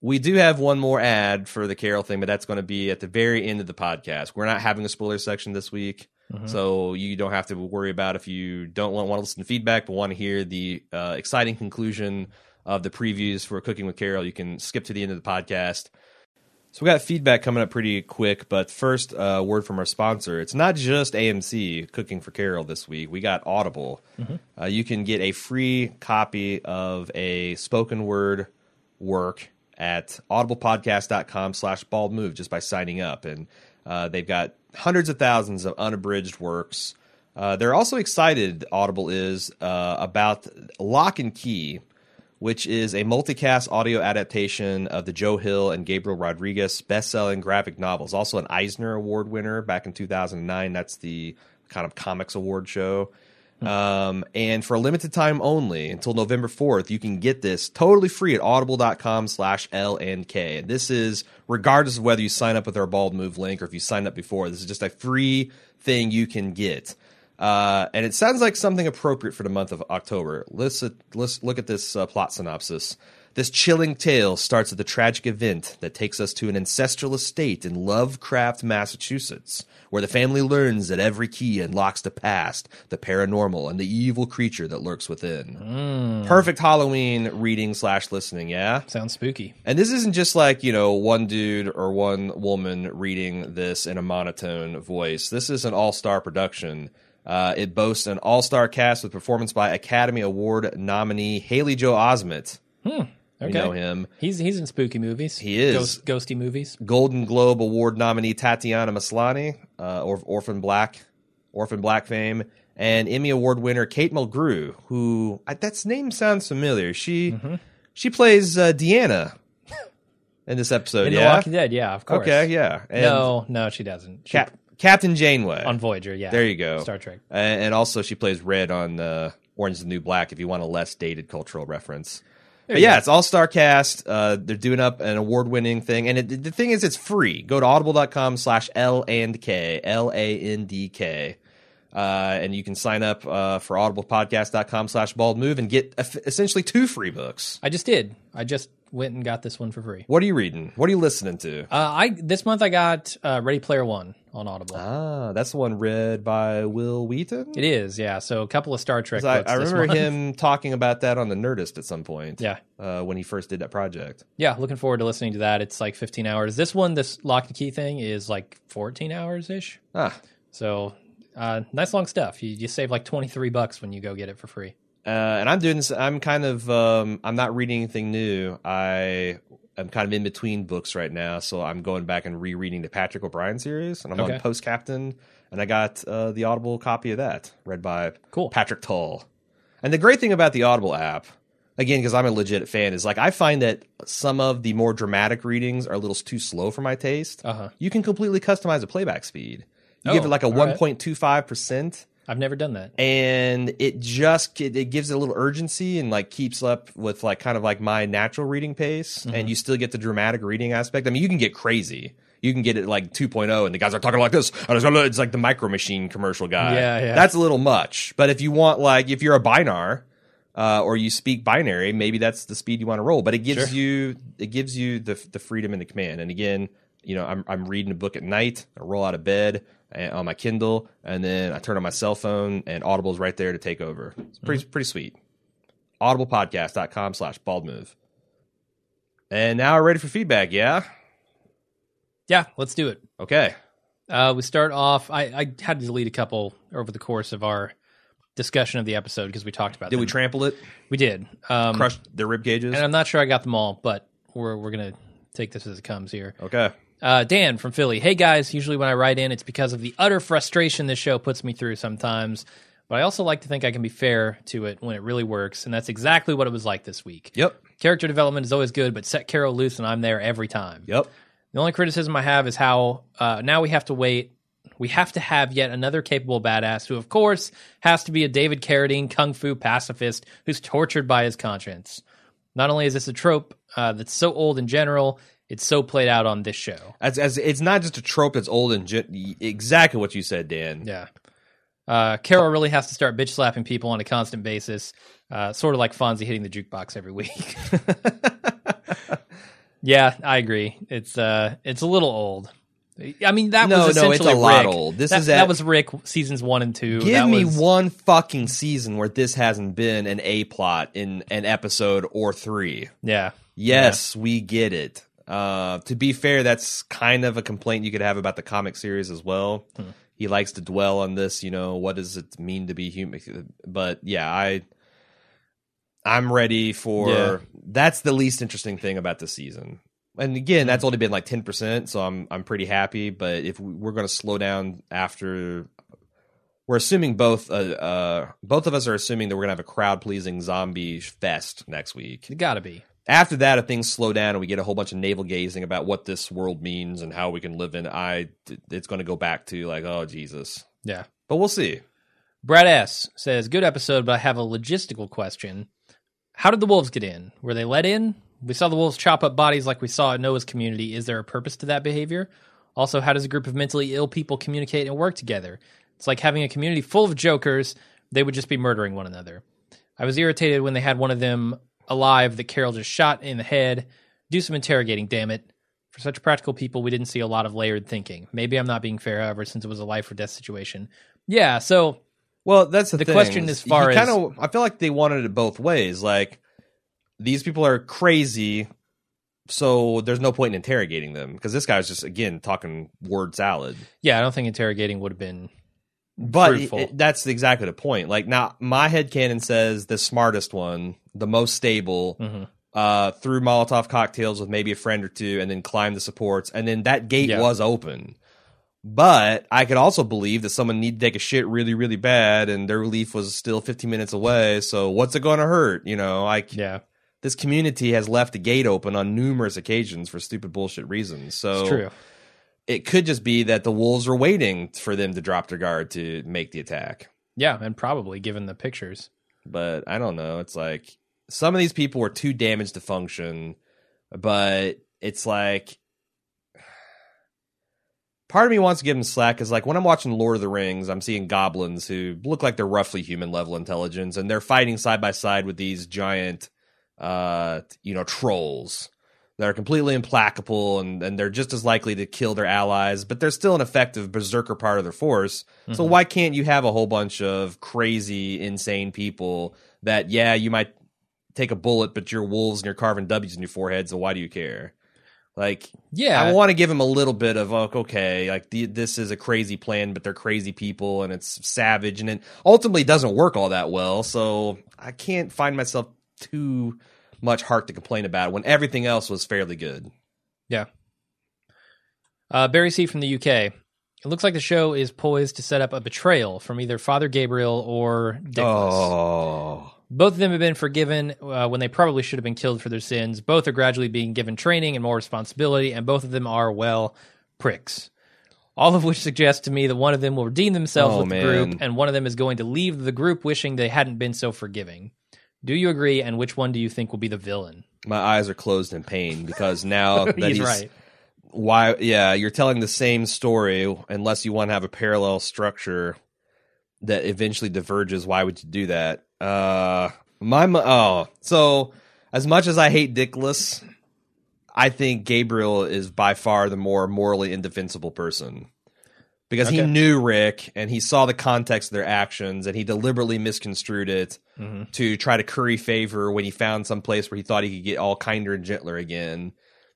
we do have one more ad for the Carol thing, but that's going to be at the very end of the podcast. We're not having a spoiler section this week, Mhm. so you don't have to worry about if you don't want, want to listen to feedback but want to hear the uh, exciting conclusion of the previews for Cooking with Carol. You can skip to the end of the podcast. So we got feedback coming up pretty quick, but first, a uh, word from our sponsor. It's not just AMC cooking for Carol this week. We got Audible. Uh, you can get a free copy of a spoken word work at audiblepodcast.com slash bald move just by signing up. And uh, they've got hundreds of thousands of unabridged works. Uh, they're also excited, Audible is, uh, about Locke and Key, which is a multicast audio adaptation of the Joe Hill and Gabriel Rodriguez best-selling graphic novels. Also an Eisner Award winner back in 2009. That's the kind of comics award show. Um, and for a limited time only until November 4th, you can get this totally free at audible.com slash L and K. And this is regardless of whether you sign up with our bald move link or if you signed up before, this is just a free thing you can get. Uh, and it sounds like something appropriate for the month of October. Let's, uh, let's look at this uh, plot synopsis. This chilling tale starts with a tragic event that takes us to an ancestral estate in Lovecraft, Massachusetts, where the family learns that every key unlocks the past, the paranormal, and the evil creature that lurks within. Perfect Halloween reading slash listening, yeah? Sounds spooky. And this isn't just like, you know, one dude or one woman reading this in a monotone voice. This is an all star production. Uh, it boasts an all star cast with performance by Academy Award nominee Haley Joel Osment. Okay. You know him. He's he's in spooky movies. He is. Ghost, ghosty movies. Golden Globe Award nominee Tatiana Maslany, uh, or Orphan Black, Orphan Black fame, and Emmy Award winner Kate Mulgrew, who I, that's name sounds familiar. She Mm-hmm. she plays uh, Deanna in this episode. In The yeah. Walking Dead, yeah, of course. Okay. Yeah. And no, no, she doesn't. She, Cap- Captain Janeway. on Voyager, yeah. there you go. Star Trek. And, and also she plays Red on uh, Orange is the New Black. If you want a less dated cultural reference. But yeah, it's all star cast. Uh, they're doing up an award winning thing, and it, the thing is, it's free. Go to audible.com slash L and K L A N D K, uh, and you can sign up uh, for audiblepodcast.com slash bald move and get essentially two free books. I just did. I just went and got this one for free. What are you reading? What are you listening to? Uh, I this month I got uh, Ready Player One on Audible. Ah, that's the one read by Wil Wheaton. it is, yeah. So a couple of Star Trek. I, books I remember him talking about that on the Nerdist at some point. Yeah. uh, when he first did that project. Yeah, looking forward to listening to that. It's like 15 hours. This one, this Locke and Key thing, is like 14 hours ish. Ah, So uh, nice long stuff. You, you save like 23 bucks when you go get it for free. uh, and I'm doing this. I'm kind of. Um, I'm not reading anything new. I am kind of in between books right now, so I'm going back and rereading the Patrick O'Brian series, and I'm Okay. on Post Captain, and I got uh, the Audible copy of that, read by Cool. Patrick Tull. And the great thing about the Audible app, again, because I'm a legit fan, is like I find that some of the more dramatic readings are a little too slow for my taste. Uh-huh. You can completely customize the playback speed. You Oh, give it like a 1.25 percent I've never done that. and it just it, it gives it a little urgency and like keeps up with like kind of like my natural reading pace Mm-hmm. and you still get the dramatic reading aspect i mean you can get crazy you can get it like 2.0 and the guys are talking like this it's it's like the micro machine commercial guy Yeah, yeah. that's a little much but if you want like if you're a binar uh, or you speak binary maybe that's the speed you want to roll but it gives Sure. you it gives you the the freedom and the command and again you know i'm, I'm reading a book at night i roll out of bed and, on my kindle and then i turn on my cell phone and audible's right there to take over it's pretty pretty sweet audiblepodcast.com slash bald move and now we're ready for feedback yeah Yeah, let's do it. okay Uh, we start off. I, I had to delete a couple over the course of our discussion of the episode because we talked about did them. we trample it we did. Um, crush their rib cages. and I'm not sure I got them all, but we're we're gonna take this as it comes here. okay Uh, Dan from Philly. Hey guys, usually when I write in, it's because of the utter frustration this show puts me through sometimes. But I also like to think I can be fair to it when it really works, and that's exactly what it was like this week. yep Character development is always good, but set Carol loose, and I'm there every time. yep The only criticism I have is how uh, now we have to wait. We have to have yet another capable badass who, of course, has to be a David Carradine kung fu pacifist who's tortured by his conscience. Not only is this a trope uh, that's so old in general, it's so played out on this show. as, as it's not just a trope that's old and exactly what you said dan Yeah. Uh, Carol really has to start bitch slapping people on a constant basis, uh, sort of like Fonzie hitting the jukebox every week. yeah, I agree. It's uh, it's a little old. I mean, that No, was no, it's essentially a lot Rick. old. This that, is that at- was Rick seasons one and two. Give That me was- one fucking season where this hasn't been an A plot in an episode or three. Yeah, Yes, we get it. Uh, to be fair, that's kind of a complaint you could have about the comic series as well. Hmm. He likes to dwell on this, you know, what does it mean to be human? But yeah, I, I'm ready for. Yeah. That's the least interesting thing about the season. And again, that's only been like ten percent, so I'm I'm pretty happy. But if we- we're going to slow down after we're assuming both uh, uh both of us are assuming that we're gonna have a crowd pleasing zombie fest next week. it got to be. After that, if things slow down and we get a whole bunch of navel gazing about what this world means and how we can live in, I it's going to go back to like, oh Jesus. Yeah. But we'll see. Brad S says, "Good episode, but I have a logistical question. How did the wolves get in? Were they let in? We saw the wolves chop up bodies like we saw at Noah's community. Is there a purpose to that behavior? Also, how does a group of mentally ill people communicate and work together? It's like having a community full of jokers. They would just be murdering one another. I was irritated when they had one of them alive that Carol just shot in the head. Do some interrogating, damn it." For such practical people, we didn't see a lot of layered thinking. Maybe I'm not being fair, however, since it was a life or death situation. Yeah, so Well, that's the, The thing. question as far as- kind of, I feel like they wanted it both ways. Like these people are crazy, so there's no point in interrogating them because this guy's just again talking word salad. yeah, I don't think interrogating would have been But Fruitful. it- that's exactly the point. Like now, my head canon says the smartest one, the most stable, Mhm. uh, threw Molotov cocktails with maybe a friend or two, and then climbed the supports, and then that gate Yeah. was open. But I could also believe that someone needed to take a shit really, really bad, and their relief was still 15 minutes away. So what's it going to hurt? You know, like yeah. this community has left the gate open on numerous occasions for stupid bullshit reasons. So It's true. It could just be that the wolves are waiting for them to drop their guard to make the attack. Yeah, and probably given the pictures. but I don't know. It's like some of these people were too damaged to function, but it's like part of me wants to give them slack because like when I'm watching Lord of the Rings, I'm seeing goblins who look like they're roughly human level intelligence, and they're fighting side by side with these giant, uh, you know, trolls that are completely implacable and, and they're just as likely to kill their allies, but they're still an effective berserker part of their force. So Mhm. why can't you have a whole bunch of crazy, insane people that, yeah, you might take a bullet, but you're wolves and you're carving W's in your forehead, so why do you care? Like, Yeah. I want to give them a little bit of, like, okay, like the, this is a crazy plan, but they're crazy people and it's savage and it ultimately doesn't work all that well. So I can't find myself too much heart to complain about when everything else was fairly good. Yeah. Uh, Barry C. from the UK. It looks like the show is poised to set up a betrayal from either Father Gabriel or Dickless. Oh. Both of them have been forgiven uh, when they probably should have been killed for their sins. Both are gradually being given training and more responsibility, and both of them are, well, pricks. All of which suggests to me that one of them will redeem themselves Oh, with the man. group, and one of them is going to leave the group wishing they hadn't been so forgiving. Do you agree? And which one do you think will be the villain? My eyes are closed in pain because now that he's, he's, right. why yeah you're telling the same story unless you want to have a parallel structure that eventually diverges why would you do that uh my oh so as much as i hate dickless i think gabriel is by far the more morally indefensible person because he knew rick and he saw the context of their actions and he deliberately misconstrued it Mhm. to try to curry favor when he found some place where he thought he could get all kinder and gentler again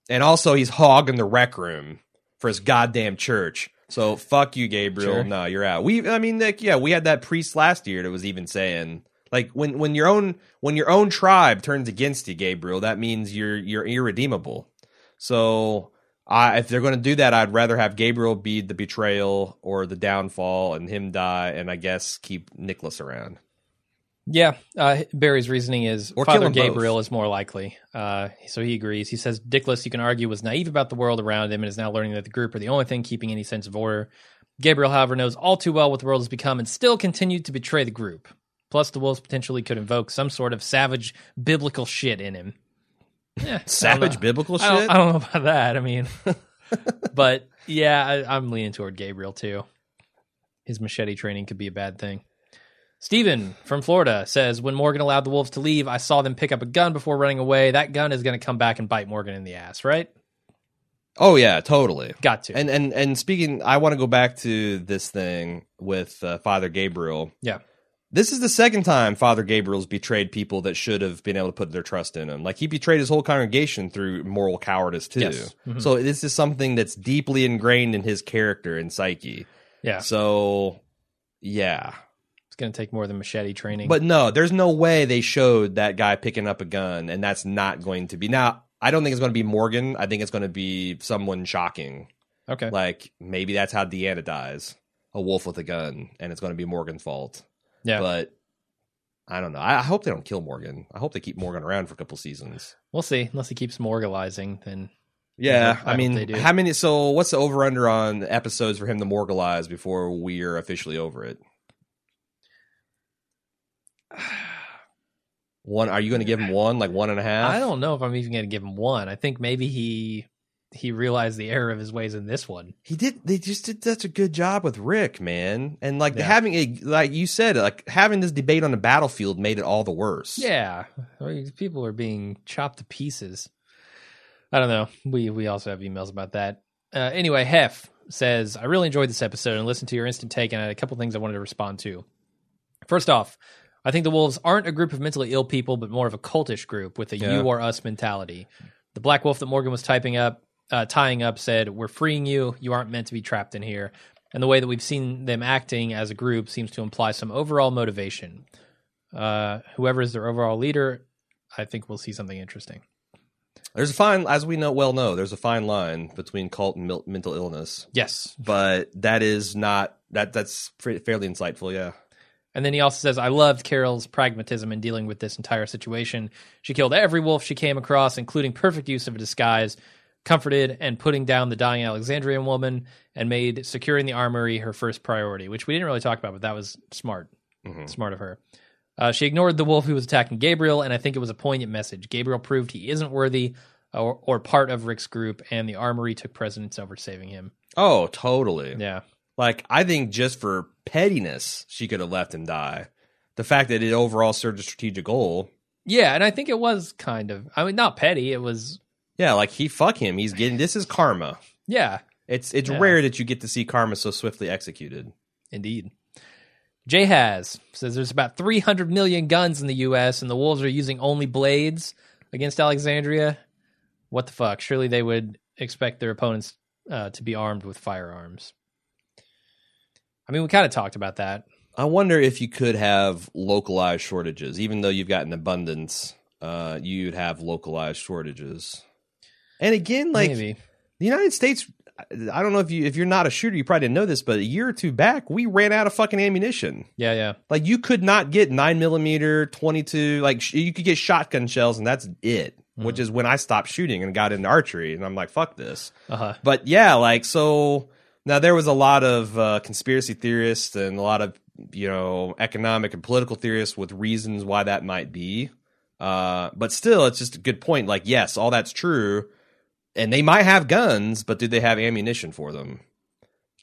and also, he's hogging the rec room for his goddamn church. So fuck you, Gabriel. Sure. No, you're out. We, I mean, like, yeah, we had that priest last year that was even saying, like, when when your own when your own tribe turns against you, Gabriel, that means you're you're irredeemable. So, I if they're going to do that, I'd rather have Gabriel be the betrayal or the downfall, and him die, and I guess keep Nicholas around. Yeah, uh, Barry's reasoning is Or Father them both. Gabriel is more likely. Uh, so he agrees. He says Dickless, you can argue, was naive about the world around him and is now learning that the group are the only thing keeping any sense of order. Gabriel, however, knows all too well what the world has become and still continued to betray the group. Plus, the wolves potentially could invoke some sort of savage biblical shit in him. Eh, Savage biblical I don't, shit. I don't know about that. I mean, but yeah, I, I'm leaning toward Gabriel too. His machete training could be a bad thing. Steven from Florida says when Morgan allowed the wolves to leave, I saw them pick up a gun before running away. That gun is going to come back and bite Morgan in the ass, right? oh yeah, totally. Got to. And and and speaking, I want to go back to this thing with uh, Father Gabriel. yeah. This is the second time Father Gabriel's betrayed people that should have been able to put their trust in him. Like he betrayed his whole congregation through moral cowardice too. Yes. Mhm. So this is something that's deeply ingrained in his character and psyche. Yeah. So yeah. Going to take more than machete training. But no, there's no way they showed that guy picking up a gun and that's not going to be. Now, I don't think it's going to be Morgan. I think it's going to be someone shocking. okay. Like maybe that's how Deanna dies, a wolf with a gun, and it's going to be Morgan's fault. Yeah. But I don't know. I, I hope they don't kill Morgan. I hope they keep Morgan around for a couple seasons. we'll see. Unless he keeps morgalizing, then Yeah, I I, they mean, do. how many? So what's the over under on episodes for him to morgalize before we're officially over it? One? Are you going to give him one, like one and a half? I don't know if I'm even going to give him one. I think maybe he he realized the error of his ways in this one. He did. They just did such a good job with Rick, man. And like Yeah. having a like you said, like having this debate on the battlefield made it all the worse. Yeah, people are being chopped to pieces. I don't know. We we also have emails about that. Uh, anyway, Hef says I really enjoyed this episode and listened to your instant take, and I had a couple things I wanted to respond to. First off, I think the wolves aren't a group of mentally ill people, but more of a cultish group with a Yeah. "you or us" mentality. The black wolf that Morgan was typing up, uh, tying up, said, "We're freeing you. You aren't meant to be trapped in here." And the way that we've seen them acting as a group seems to imply some overall motivation. Uh, whoever is their overall leader, I think we'll see something interesting. There's a fine, as we know well know, there's a fine line between cult and mil- mental illness, Yes. but that is not that. That's fa- fairly insightful. Yeah. And then he also says, I loved Carol's pragmatism in dealing with this entire situation. She killed every wolf she came across, including perfect use of a disguise, comforted and putting down the dying Alexandrian woman, and made securing the armory her first priority, which we didn't really talk about, but that was smart. Mhm. Smart of her. Uh, she ignored the wolf who was attacking Gabriel, and I think it was a poignant message. Gabriel proved he isn't worthy or, or part of Rick's group, and the armory took precedence over saving him. Oh, totally. Yeah. Like I think just for pettiness, she could have left him die. The fact that it overall served a strategic goal. Yeah, and I think it was kind of, I mean, not petty. It was, Yeah, like he fuck him. He's getting this is karma. yeah, It's it's Yeah. rare that you get to see karma so swiftly executed. Indeed. Jay has says there's about 300 million guns in the U.S. and the Wolves are using only blades against Alexandria. What the fuck? Surely they would expect their opponents uh, to be armed with firearms. I mean, we kind of talked about that. I wonder if you could have localized shortages, even though you've got an abundance. Uh, you'd have localized shortages. And again, like Maybe. the United States, I don't know if you if you're not a shooter, you probably didn't know this, but a year or two back, we ran out of fucking ammunition. Yeah, yeah. Like you could not get nine millimeter, twenty two. Like sh- you could get shotgun shells, and that's it. Which is when I stopped shooting and got into archery, and I'm like, fuck this. Uh huh. But yeah, like so now there was a lot of uh, conspiracy theorists and a lot of you know economic and political theorists with reasons why that might be. Uh, but still, it's just a good point. Like, yes, all that's true, and they might have guns, but do they have ammunition for them?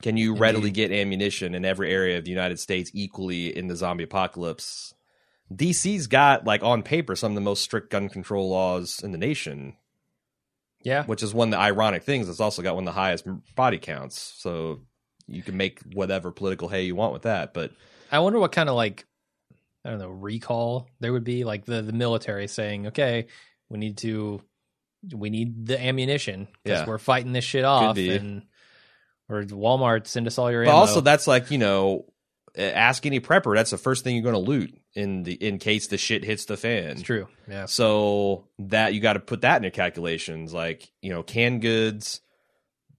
Can you readily get ammunition in every area of the United States equally in the zombie apocalypse? DC's got like on paper some of the most strict gun control laws in the nation Yeah. which is one of the ironic things. It's also got one of the highest body counts, so you can make whatever political hay you want with that. But I wonder what kind of like I don't know recall there would be like the the military saying, okay, we need to we need the ammunition because Yeah. we're fighting this shit off and or Walmart send us all your but ammo. also that's like you know, ask any prepper. That's the first thing you're going to loot in the in case the shit hits the fan. it's true. Yeah. So that you got to put that in your calculations, like you know, canned goods,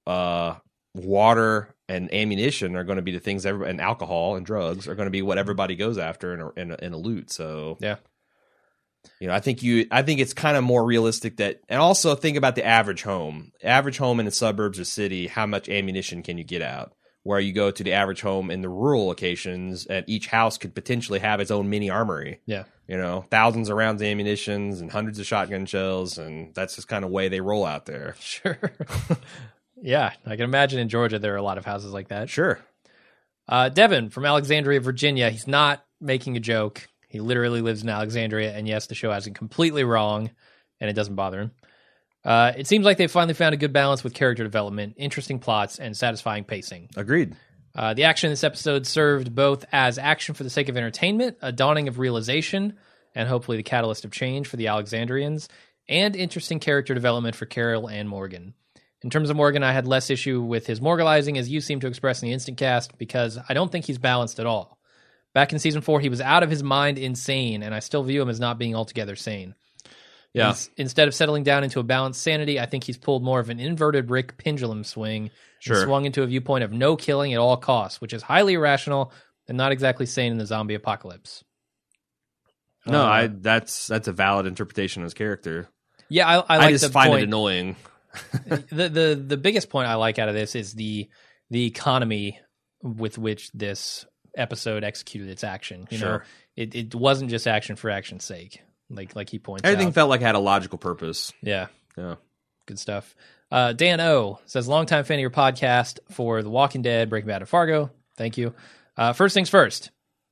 uh, water, and ammunition are going to be the things. Every, and alcohol and drugs are going to be what everybody goes after in a, in a, in a loot. So Yeah. you know, I think you, I think it's kind of more realistic that, and also think about the average home, average home in the suburbs or city. How much ammunition can you get out? Where you go to the average home in the rural locations, and each house could potentially have its own mini armory Yeah. you know, thousands of rounds of ammunitions and hundreds of shotgun shells, and that's just kind of way they roll out there. Sure. yeah, I can imagine in Georgia there are a lot of houses like that. Sure. Uh, Devin from Alexandria, Virginia. He's not making a joke. He literally lives in Alexandria, and yes, the show has it completely wrong, and it doesn't bother him. Uh, it seems like they finally found a good balance with character development, interesting plots, and satisfying pacing. Agreed. Uh, the action in this episode served both as action for the sake of entertainment, a dawning of realization, and hopefully the catalyst of change for the Alexandrians, and interesting character development for Carol and Morgan. In terms of Morgan, I had less issue with his morgalizing, as you seem to express in the instant cast, because I don't think he's balanced at all. Back in season four, he was out of his mind insane, and I still view him as not being altogether sane. Yeah. Ins- Instead of settling down into a balanced sanity, I think he's pulled more of an inverted Rick pendulum swing Sure. and swung into a viewpoint of no killing at all costs, which is highly irrational and not exactly sane in the zombie apocalypse. No, Uh, I that's that's a valid interpretation of his character. yeah, I, I I, like just the find point. it annoying. the the the biggest point I like out of this is the the economy with which this episode executed its action. You know, Sure. it it wasn't just action for action's sake. Like like he points Everything out. felt like it had a logical purpose. yeah, Yeah. good stuff. Uh, Dan O says, longtime fan of your podcast for The Walking Dead, Breaking Bad, and Fargo. Thank you. Uh, first things first,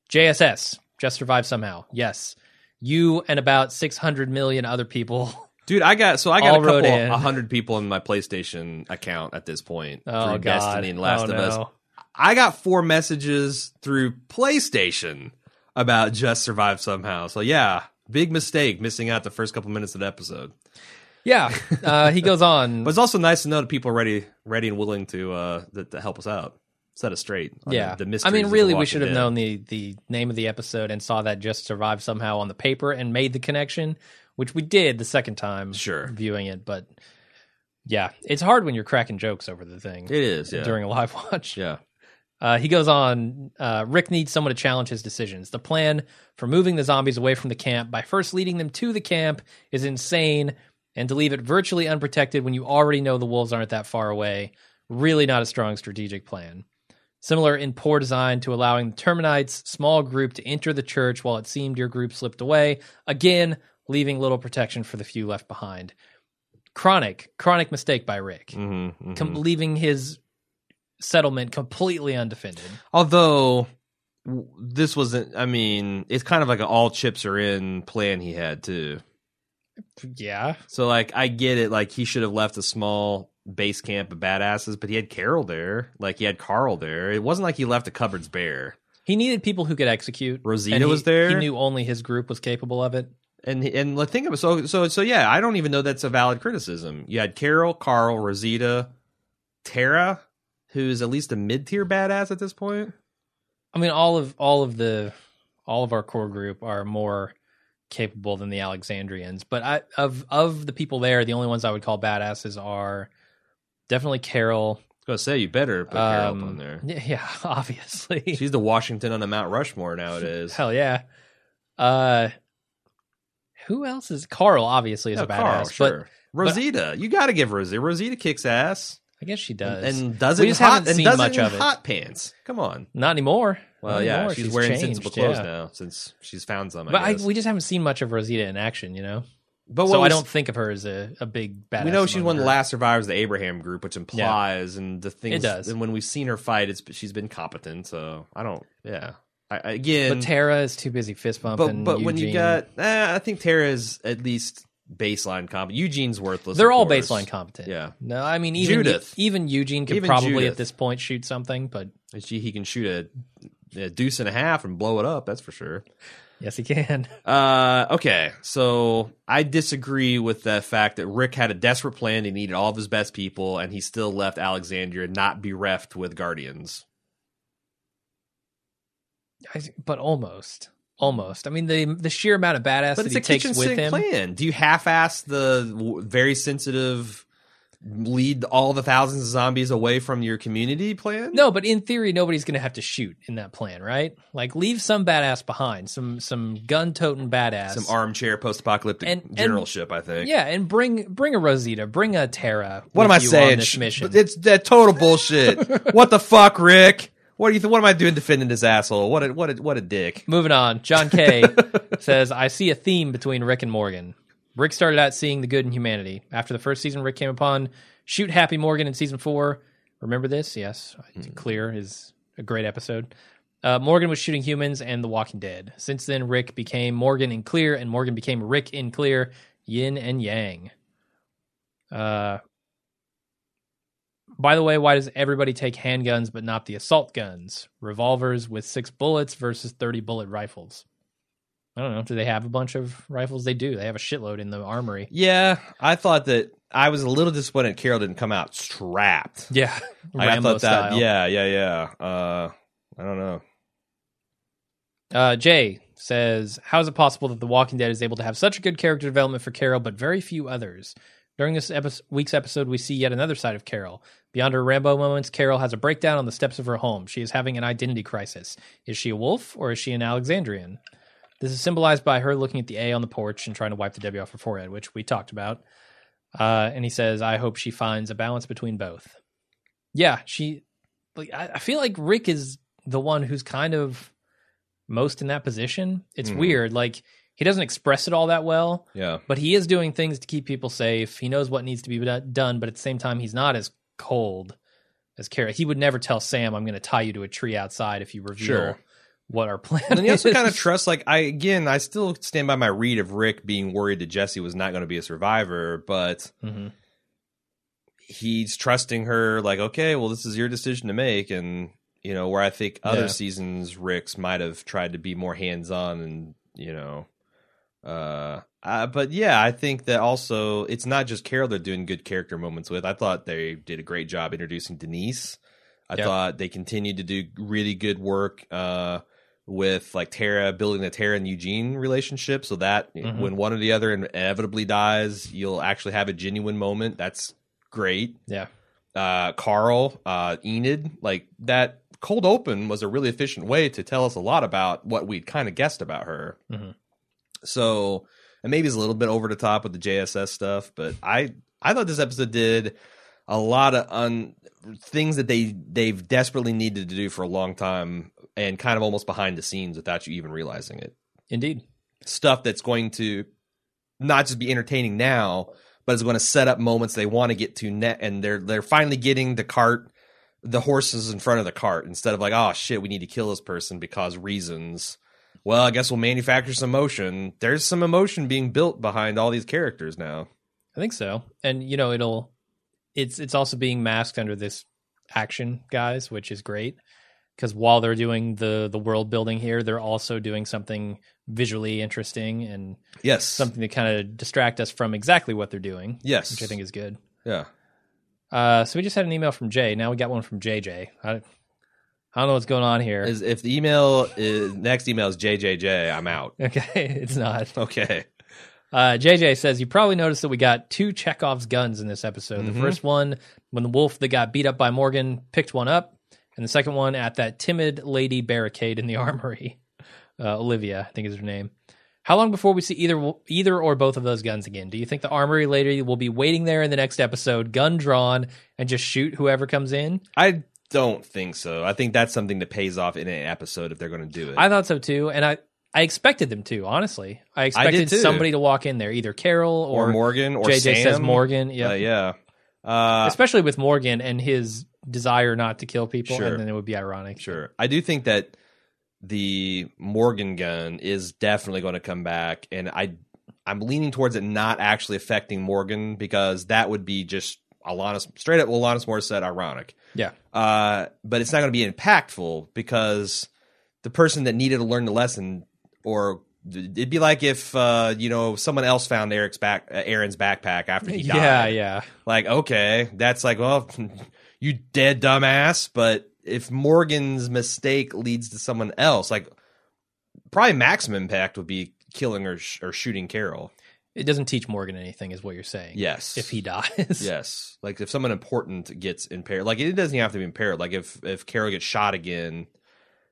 JSS just survived somehow. Yes, you and about six hundred million other people. Dude, I got so I got All a couple hundred people in my PlayStation account at this point Oh through God, Destiny and Last oh, of Us. I got four messages through PlayStation about just survived somehow. So yeah, big mistake missing out the first couple minutes of the episode. Yeah, uh, he goes on. But it's also nice to know that people are ready, ready and willing to uh to, to help us out, set us straight. on yeah, the, the I mean, really, we should have Dead. known the the name of the episode and saw that just survived somehow on the paper and made the connection, which we did the second time Sure. viewing it. But yeah, it's hard when you're cracking jokes over the thing It is, yeah, during a live watch. yeah. Uh, he goes on. Uh, Rick needs someone to challenge his decisions. The plan for moving the zombies away from the camp by first leading them to the camp is insane, and to leave it virtually unprotected when you already know the wolves aren't that far away, really not a strong strategic plan. Similar in poor design to allowing the Terminites' small group to enter the church while it seemed your group slipped away, again, leaving little protection for the few left behind. Chronic, chronic mistake by Rick, Mm-hmm, Com- leaving his settlement completely undefended. Although this wasn't, I mean, it's kind of like an all chips are in plan he had too. Yeah. So like, I get it. Like he should have left a small base camp of badasses, but he had Carol there. Like he had Carl there. It wasn't like he left the cupboards bare. He needed people who could execute. Rosita and he- was there? He knew only his group was capable of it. And and the thing of it, so so so yeah, I don't even know that's a valid criticism. You had Carol, Carl, Rosita, Tara, who's at least a mid tier badass at this point. I mean, all of all of the all of our core group are more capable than the Alexandrians. But I, of of the people there, the only ones I would call badasses are definitely Carol. I was gonna say you better put Carol um, on there. Yeah, yeah, obviously. She's the Washington on the Mount Rushmore nowadays. Hell yeah. Uh, who else is Carl? Obviously, is Yeah, a badass, Carl, but sure. Rosita, you got to give Rosita. Rosita kicks ass I guess she does. and does We it in just hot, haven't seen does much it of it. hot pants. Come on. not anymore. Well, Not yeah, anymore. she's, wearing changed, sensible clothes yeah. now since she's found some. I But I, we just haven't seen much of Rosita in action, you know. but so what I don't think of her as a, a big badass. we know she's one of the last survivors of the Abraham group, which implies and the things. does. And when we've seen her fight, it's she's been competent. So I don't. Yeah. I, again, But Tara is too busy fist but bumping. but when you got, eh, I think Tara is at least baseline competent. Eugene's worthless. they're all course. baseline competent. Yeah. No, I mean even Judith. even Eugene could Even probably Judith. at this point shoot something, but She, he can shoot a, a deuce and a half and blow it up. That's for sure. yes, he can. Uh, okay, so I disagree with the fact that Rick had a desperate plan. He needed all of his best people, and he still left Alexandria not bereft with guardians. I, but almost, almost. I mean the the sheer amount of badass But that it's he a takes kitchen with sink him. plan. Do you half-ass the w- very sensitive lead all the thousands of zombies away from your community plan? No, but in theory, nobody's going to have to shoot in that plan, right? Like, leave some badass behind, some some gun toting badass, Some armchair post-apocalyptic And- and- generalship, I think. Yeah, and bring bring a Rosita, bring a Tara. What am I saying? This mission. It's that total bullshit. what the fuck, Rick? What do you? Th- what am I doing defending this asshole? What a what a what a dick. Moving on, John Kay says, I see a theme between Rick and Morgan. Rick started out seeing the good in humanity. After the first season, Rick came upon Shoot Happy Morgan in season four. Remember this? Yes. Clear is a great episode. Uh, Morgan was shooting humans and The Walking Dead. Since then, Rick became Morgan in Clear, and Morgan became Rick in Clear, yin and yang. Uh, by the way, why does everybody take handguns but not the assault guns? Revolvers with six bullets versus 30 bullet rifles. I don't know. Do they have a bunch of rifles? They do. They have a shitload in the armory. Yeah, I thought that I was a little disappointed Carol didn't come out strapped. Yeah. Like, I thought that. style. Yeah, yeah, yeah. Uh, I don't know. Uh, Jay says, How is it possible that The Walking Dead is able to have such a good character development for Carol, but very few others? During this epi- week's episode, we see yet another side of Carol. Beyond her Rambo moments, Carol has a breakdown on the steps of her home. She is having an identity crisis. Is she a wolf or is she an Alexandrian? This is symbolized by her looking at the A on the porch and trying to wipe the W off her forehead, which we talked about. Uh, and he says, I hope she finds a balance between both. Yeah, she. Like, I, I feel like Rick is the one who's kind of most in that position. It's Mhm. weird. Like he doesn't express it all that well, Yeah. but he is doing things to keep people safe. He knows what needs to be done, but at the same time, he's not as cold as Carol. He would never tell Sam, "I'm going to tie you to a tree outside if you reveal Sure. what our plan." And he also kind of trusts, like I again, I still stand by my read of Rick being worried that Jesse was not going to be a survivor, but Mhm. he's trusting her. Like, okay, well, this is your decision to make, and you know, where I think other Yeah. seasons Rick's might have tried to be more hands on, and you know, uh, uh, but yeah, I think that also it's not just Carol they're doing good character moments with. I thought they did a great job introducing Denise. I Yep. thought they continued to do really good work uh, with like Tara building the Tara and Eugene relationship, so that Mhm. when one or the other inevitably dies, you'll actually have a genuine moment. That's great. yeah, Uh, Carl, uh, Enid, like that cold open was a really efficient way to tell us a lot about what we'd kind of guessed about her. Mhm. So, and maybe it's a little bit over the top with the JSS stuff, but I I thought this episode did a lot of un things that they they've desperately needed to do for a long time, and kind of almost behind the scenes without you even realizing it. indeed. Stuff that's going to not just be entertaining now, but is going to set up moments they want to get to net, and they're they're finally getting the cart. The horses in front of the cart instead of like, oh shit, we need to kill this person because reasons well, I guess we'll manufacture some emotion. There's some emotion being built behind all these characters now. I think so. And you know, it'll it's it's also being masked under this action guys, which is great because while they're doing the the world building here, they're also doing something visually interesting and Yes. something to kind of distract us from exactly what they're doing, yes. which I think is good. Yeah. Uh, so we just had an email from Jay. Now we got one from JJ. I, I don't know what's going on here. Is, if the email is next email is JJJ, I'm out. okay, it's not. Okay. Uh, JJ says you probably noticed that we got two Chekhov's guns in this episode. Mhm. The first one when the wolf that got beat up by Morgan picked one up, and the second one at that timid lady barricade in the armory. Uh, Olivia, I think is her name. How long before we see either either or both of those guns again? Do you think the armory lady will be waiting there in the next episode, gun drawn, and just shoot whoever comes in? I don't think so. I think that's something that pays off in an episode if they're going to do it. I thought so too, and I I expected them to. Honestly, I expected too. somebody to walk in there, either Carol or, or, Morgan or JJ Sam. says Morgan. Uh, Yeah, yeah. Uh, especially with Morgan and his desire not to kill people, Sure. and then it would be ironic. Sure. I do think that the Morgan gun is definitely going to come back and I I'm leaning towards it not actually affecting Morgan because that would be just Alanis straight up Alanis Morissette ironic. Yeah. Uh but it's not going to be impactful because the person that needed to learn the lesson or it'd be like if uh you know someone else found Eric's back uh, Aaron's backpack after he died Yeah, yeah. like okay that's like well you dead dumbass but if morgan's mistake leads to someone else like probably maximum impact would be killing or, sh- or shooting carol It doesn't teach Morgan anything, is what you're saying. yes If he dies. yes like if someone important gets impaired like it doesn't have to be impaired like if if carol gets shot again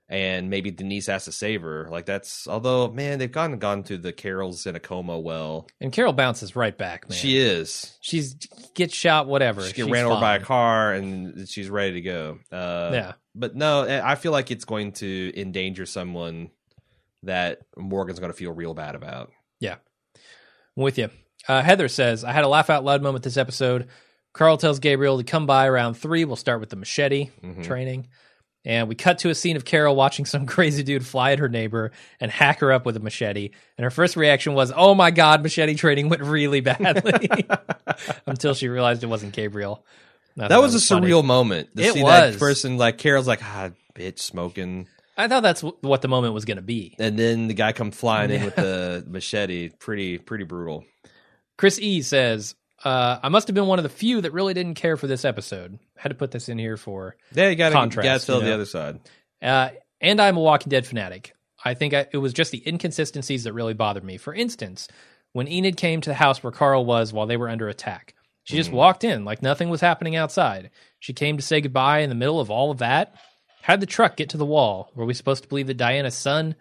and maybe denise has to save her like that's although man they've gone gone to the carol's in a coma well And Carol bounces right back, man. she is She's gets shot, whatever. she get ran over by a car and she's ready to go. Uh, Yeah. but no, I feel like it's going to endanger someone that Morgan's going to feel real bad about. I'm with you. Uh, Heather says, I had a laugh out loud moment this episode. Carl tells Gabriel to come by around three. We'll start with the machete Mhm. training. And we cut to a scene of Carol watching some crazy dude fly at her neighbor and hack her up with a machete. And her first reaction was, Oh my God, machete training went really badly. Until she realized it wasn't Gabriel. Thought That was a funny. surreal moment. To It see was. that person like Carol's like, ah, bitch, smoking, I thought that's wh- what the moment was going to be. and then the guy come flying in with the machete. Pretty, pretty brutal. Chris E says, uh, I must have been one of the few that really didn't care for this episode. had to put this in here for Yeah, you got to Contrast, fill you the other side. Uh, and I'm a Walking Dead fanatic. I think I, it was just the inconsistencies that really bothered me. For instance, when Enid came to the house where Carl was while they were under attack, she just Mhm. walked in like nothing was happening outside. She came to say goodbye in the middle of all of that. How did the truck get to the wall? Were we supposed to believe that Diana's son,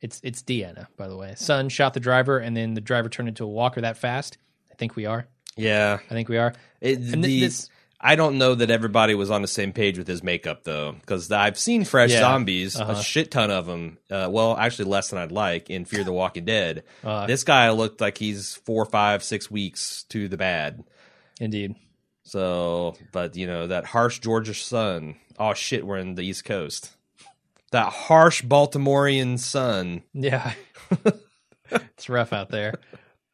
it's it's Deanna, by the way, son shot the driver and then the driver turned into a walker that fast? I think we are. Yeah, I think we are. it, And the, this, I don't know that everybody was on the same page with his makeup though, because I've seen fresh Yeah. zombies, Uh-huh. a shit ton of them. Uh, well, actually, less than I'd like in Fear the Walking Dead. Uh, this guy looked like he's four, five, six weeks to the bad. Indeed. So, but you know that harsh Georgia sun. Oh shit, we're in the East Coast. That harsh Baltimorean sun. Yeah. it's rough out there.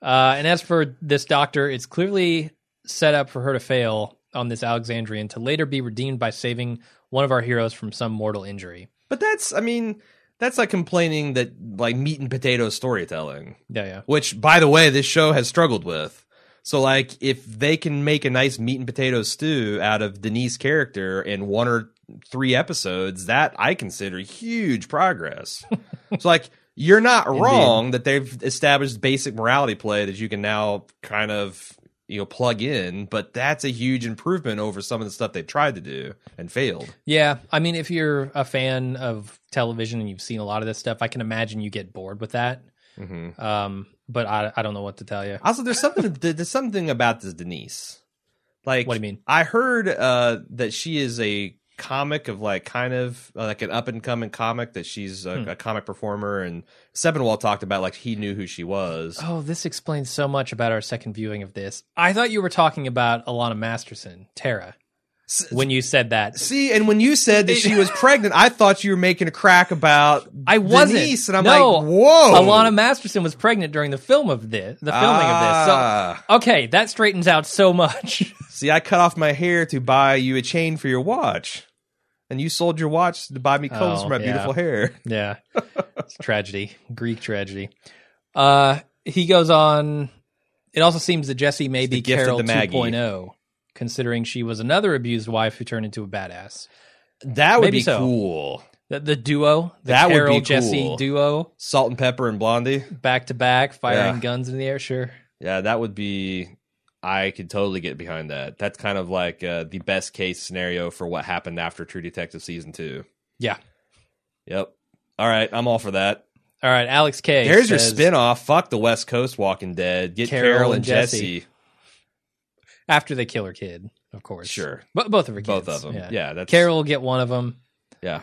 Uh, and as for this doctor, it's clearly set up for her to fail on this Alexandrian to later be redeemed by saving one of our heroes from some mortal injury. But that's, I mean, that's like complaining that like meat and potato storytelling. Yeah, yeah. which by the way this show has struggled with so like if they can make a nice meat and potato stew out of Denise's character in one or three episodes that i consider huge progress. So like you're not wrong that they've established basic morality play that you can now kind of you know plug in but that's a huge improvement over some of the stuff they tried to do and failed. Yeah, I mean, if you're a fan of television and you've seen a lot of this stuff, I can imagine you get bored with that. Hmm Um, but I, I don't know what to tell you. Also, there's something there's something about this Denise. Like, What do you mean? I heard uh, that she is a comic of like kind of uh, like an up and coming comic that she's a, Hmm. a comic performer, and Sepinwall talked about like he knew who she was. Oh, this explains so much about our second viewing of this. I thought you were talking about Alana Masterson, Tara, when you said that. See, and when you said that she was pregnant, I thought you were making a crack about I wasn't. Denise, and I'm No, like, whoa, Alana Masterson was pregnant during the film of this, the filming of this. So Ah. okay, that straightens out so much. See, I cut off my hair to buy you a chain for your watch, and you sold your watch to buy me clothes Oh, for my yeah. beautiful hair. yeah, it's tragedy, Greek tragedy. Uh, he goes on. It also seems that Jesse may It's be Carol the Maggie. 2.0, considering she was another abused wife who turned into a badass. That would Maybe be so. cool. The, the duo, the That would be Carol cool. Jesse duo, Salt and pepper and blondie. back to back, firing Yeah. guns in the air. Sure. Yeah, that would be. I could totally get behind that. That's kind of like uh, the best case scenario for what happened after True Detective season two. Yeah. Yep. All right, I'm all for that. All right, Alex K. There's your says- spin-off. Fuck the West Coast Walking Dead. Get Carol Carol, and and Jesse. Jesse. After they kill her kid, of course. Sure. but both of her kids. Both of them. Yeah. Yeah, that's Carol will get one of them. Yeah.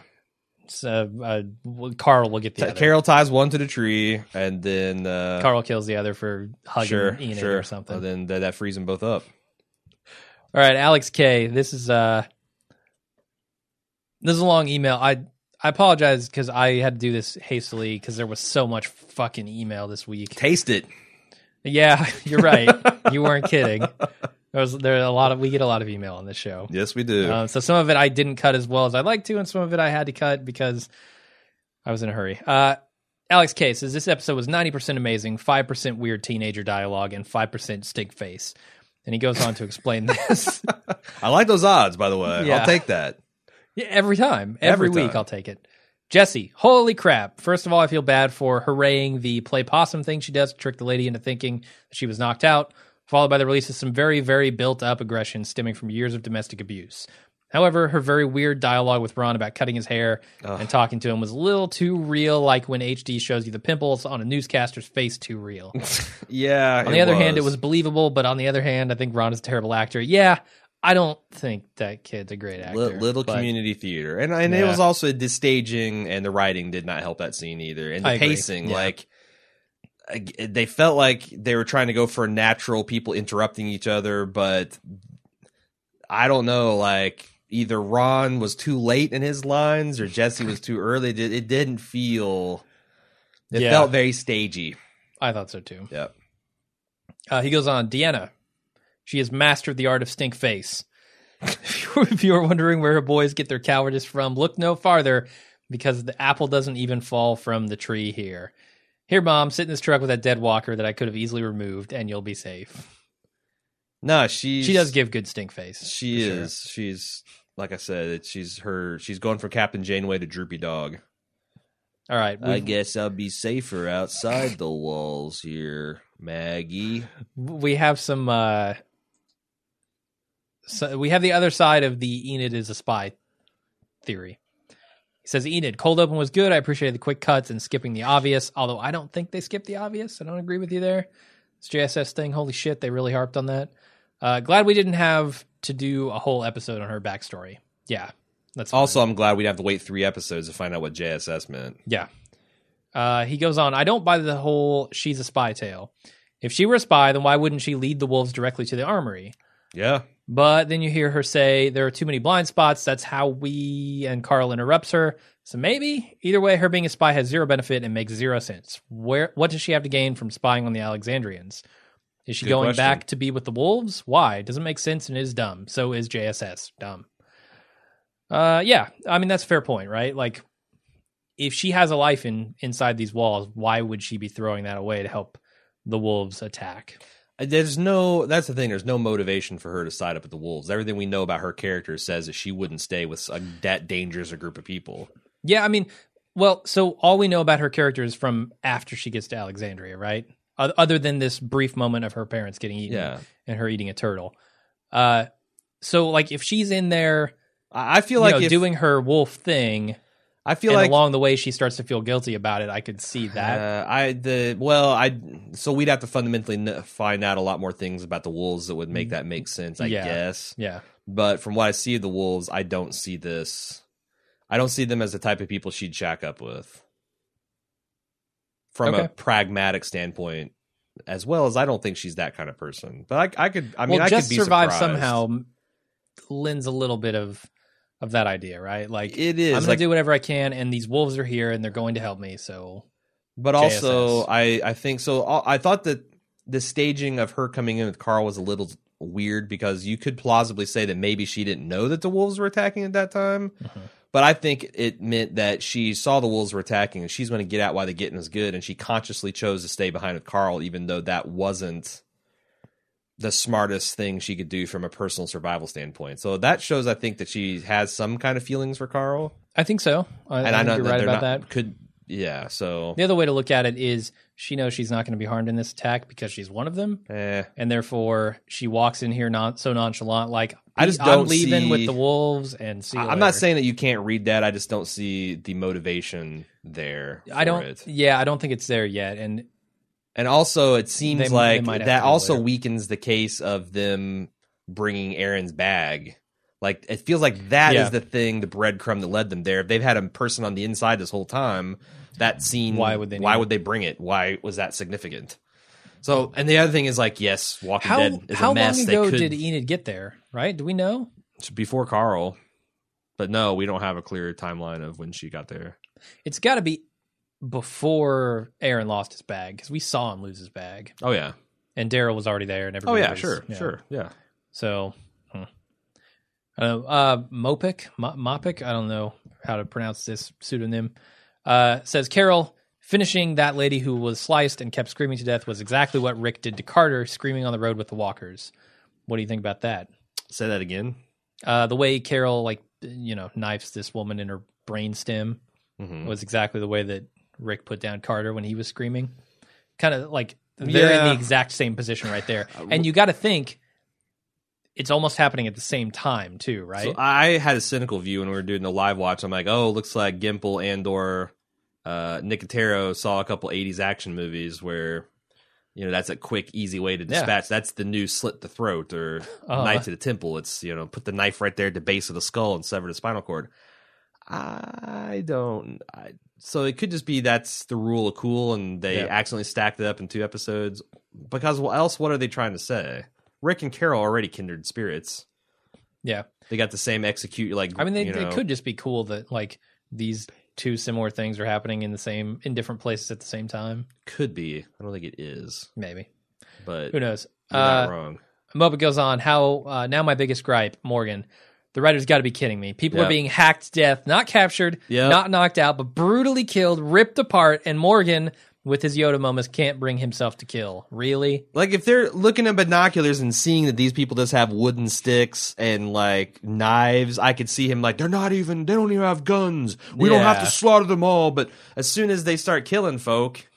So, uh, Carl will get the T- other. Carol ties one to the tree, and then uh, Carl kills the other for hugging sure, Enid sure, or something. And then that, that frees them both up. All right, Alex K. This is uh this is a long email. I I apologize because I had to do this hastily because there was so much fucking email this week. Taste it. Yeah, you're right. you weren't kidding. There was there are a lot of we get a lot of email on this show. Yes, we do. Um, so some of it I didn't cut as well as I'd like to, and some of it I had to cut because I was in a hurry. Uh, Alex K says this episode was ninety percent amazing, five percent weird teenager dialogue, and five percent stink face. And he goes on to explain this. I like those odds, by the way. Yeah. I'll take that. Yeah, every time. Every, Every week time. I'll take it. Jesse, holy crap. First of all, I feel bad for hooraying the play possum thing she does to trick the lady into thinking that she was knocked out, followed by the release of some very, very built up aggression stemming from years of domestic abuse. However, her very weird dialogue with Ron about cutting his hair Ugh. and talking to him was a little too real, like when HD shows you the pimples on a newscaster's face too real. Yeah. On the other hand, it was believable, but on the other hand, I think Ron is a terrible actor. Yeah, I don't think that kid's a great actor. Li- little community theater, and and it was also the staging and the writing did not help that scene either, and the pacing. Yeah. Like they felt like they were trying to go for natural people interrupting each other, but I don't know. Like either Ron was too late in his lines or Jesse was too early. It, did- it didn't feel. It Yeah. felt very stagey. I thought so too. Yep. Uh, he goes on, Deanna. She has mastered the art of stink face. if you- if you are wondering where her boys get their cowardice from, look no farther because the apple doesn't even fall from the tree here. Here, mom, sit in this truck with that dead walker that I could have easily removed, and you'll be safe. No, she She does give good stink face. She for sure. is. She's like I said. It, she's her. She's going from Captain Janeway to Droopy Dog. All right. I guess I'll be safer outside the walls here, Maggie. we have some uh so we have the other side of the Enid is a spy theory. Says Enid, cold open was good. I appreciated the quick cuts and skipping the obvious, although I don't think they skipped the obvious. I don't agree with you there. This JSS thing, holy shit, they really harped on that. Uh, glad we didn't have to do a whole episode on her backstory. Yeah, that's fine. Also, I'm glad we'd have to wait three episodes to find out what JSS meant. Yeah. Uh, he goes on, I don't buy the whole she's a spy tale. If she were a spy, then why wouldn't she lead the wolves directly to the armory? Yeah. But then you hear her say there are too many blind spots. That's how we and Carl interrupts her. So maybe either way, her being a spy has zero benefit and makes zero sense. Where what does she have to gain from spying on the Alexandrians? Is she Good going question. back to be with the wolves? Why? Doesn't make sense and is dumb. So is JSS dumb. Uh, yeah. I mean that's a fair point, right? Like, if she has a life in inside these walls, why would she be throwing that away to help the wolves attack? There's no. That's the thing. There's no motivation for her to side up with the wolves. Everything we know about her character says that she wouldn't stay with a, that dangerous a group of people. Yeah, I mean, well, so all we know about her character is from after she gets to Alexandria, right? Other than this brief moment of her parents getting eaten Yeah. and her eating a turtle. Uh, so like if she's in there, I feel like know, if, doing her wolf thing, I feel and like along the way she starts to feel guilty about it, I could see that. Uh, I the well, I so we'd have to fundamentally find out a lot more things about the wolves that would make that make sense. I Yeah. guess, yeah, but from what I see of the wolves, I don't see this. I don't see them as the type of people she'd shack up with. From Okay. a pragmatic standpoint, as well as I don't think she's that kind of person. But I, I could. I mean, well, I just could be survive surprised. somehow lends a little bit of of that idea, right? Like It is I'm gonna like do whatever I can, and these wolves are here and they're going to help me. So But also, I I think so. uh, I thought that the staging of her coming in with Carl was a little weird because you could plausibly say that maybe she didn't know that the wolves were attacking at that time. Mhm. But I think it meant that she saw the wolves were attacking and she's going to get out while the getting is good, and she consciously chose to stay behind with Carl, even though that wasn't the smartest thing she could do from a personal survival standpoint. So that shows, I think, that she has some kind of feelings for Carl, I think so. I, and I I know you're that right about not that. could. Yeah, so The other way to look at it is she knows she's not going to be harmed in this attack because she's one of them, eh. and therefore she walks in here not so nonchalant, like I just I'm don't leaving see- with the wolves and see. I'm not saying that you can't read that. I just don't see the motivation there. I don't. It. Yeah, I don't think it's there yet, and And also, it seems They- they like have that also later. weakens the case of them bringing Aaron's bag. Like it feels like that is Yeah. the thing, the breadcrumb that led them there. If they've had a person on the inside this whole time, that scene. Why would they Why it? would they bring it? Why was that significant? So, and the other thing is like, yes, Walking how Dead is how a mess. long they ago could did Enid get there? Right? Do we know? before Carl, but no, we don't have a clear timeline of when she got there. It's got to be before Aaron lost his bag because we saw him lose his bag, Oh yeah. and Daryl was already there, and Oh everybody. yeah. was- Sure. yeah. Sure. Yeah. So, hmm. I don't know. Uh, Mopic, Mo- Mopik, I don't know how to pronounce this pseudonym. Uh, says Carol finishing that lady who was sliced and kept screaming to death was exactly what Rick did to Carter, screaming on the road with the walkers. What do you think about that? Say that again. Uh, the way Carol, like, you know, knifes this woman in her brain stem Mhm. was exactly the way that Rick put down Carter when he was screaming. Kind of like they're in the exact same position right there. And you got to think it's almost happening at the same time too, right? So I had a cynical view when we were doing the live watch. I'm like, oh, looks like Gimple and or uh, Nicotero saw a couple '80s action movies where, you know, that's a quick, easy way to Yeah. dispatch. That's the new slit the throat or Uh-huh. knife to the temple. It's you know, put the knife right there at the base of the skull and sever the spinal cord. I don't. I, so it could just be that's the rule of cool, and they Yeah. accidentally stacked it up in two episodes. Because what else? What are they trying to say? Rick and Carol are already kindred spirits. yeah. They got the same execute. Like I mean, they, you know, it could just be cool that like these two similar things are happening in the same in different places at the same time. could be. I don't think it is, Maybe but who knows? you're Uh, not wrong. Moba goes on. How uh, now? My biggest gripe, Morgan. The writer's got to be kidding me. People Yeah. are being hacked to death, not captured, Yep. not knocked out, but brutally killed, ripped apart, and Morgan, with his Yoda moments, can't bring himself to kill. Really? Like if they're looking at binoculars and seeing that these people just have wooden sticks and like knives, I could see him like they're not even. They don't even have guns. We don't have to slaughter them all. But as soon as they start killing folk,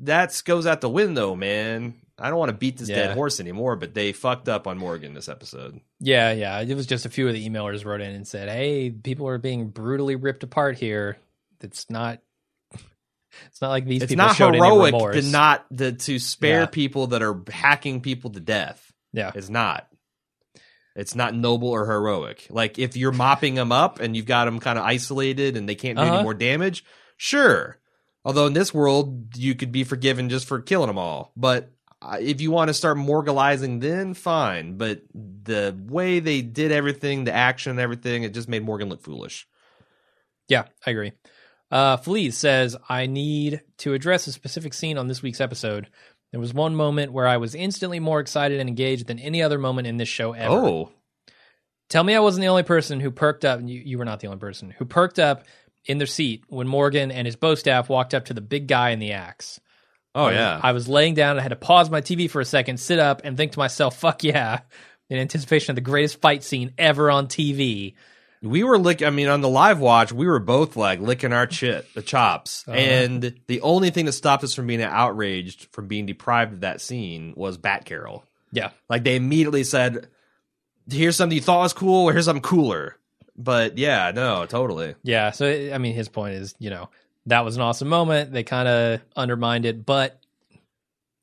that goes out the window, man. I don't want to beat this Yeah. dead horse anymore, but they fucked up on Morgan this episode. Yeah, yeah. It was just a few of the emailers wrote in and said, "Hey, people are being brutally ripped apart here. It's not. It's not like these It's people not showed heroic any remorse. to not to, to spare Yeah. people that are hacking people to death. yeah, It's not. It's not noble or heroic. Like if you're mopping them up and you've got them kind of isolated and they can't do Uh-huh. any more damage, sure. Although in this world you could be forgiven just for killing them all. But if you want to start morgalizing, then fine. But the way they did everything, the action and everything, it just made Morgan look foolish. Yeah, I agree. Uh, Fleas says, I need to address a specific scene on this week's episode. There was one moment where I was instantly more excited and engaged than any other moment in this show ever. Oh, Tell me I wasn't the only person who perked up, and you, you were not the only person, who perked up in their seat when Morgan and his bow staff walked up to the big guy in the axe. Oh I- yeah. I was laying down. I had to pause my TV for a second, sit up, and think to myself, fuck yeah, in anticipation of the greatest fight scene ever on TV. we were lick. I mean, on the live watch, we were both like licking our chit, the chops, Uh-huh. and the only thing that stopped us from being outraged, from being deprived of that scene, was Bat Carol. Yeah. Like they immediately said, "Here's something you thought was cool, or here's something cooler." But yeah, no, totally. Yeah. So, I mean, his point is, you know, that was an awesome moment. They kind of undermined it, but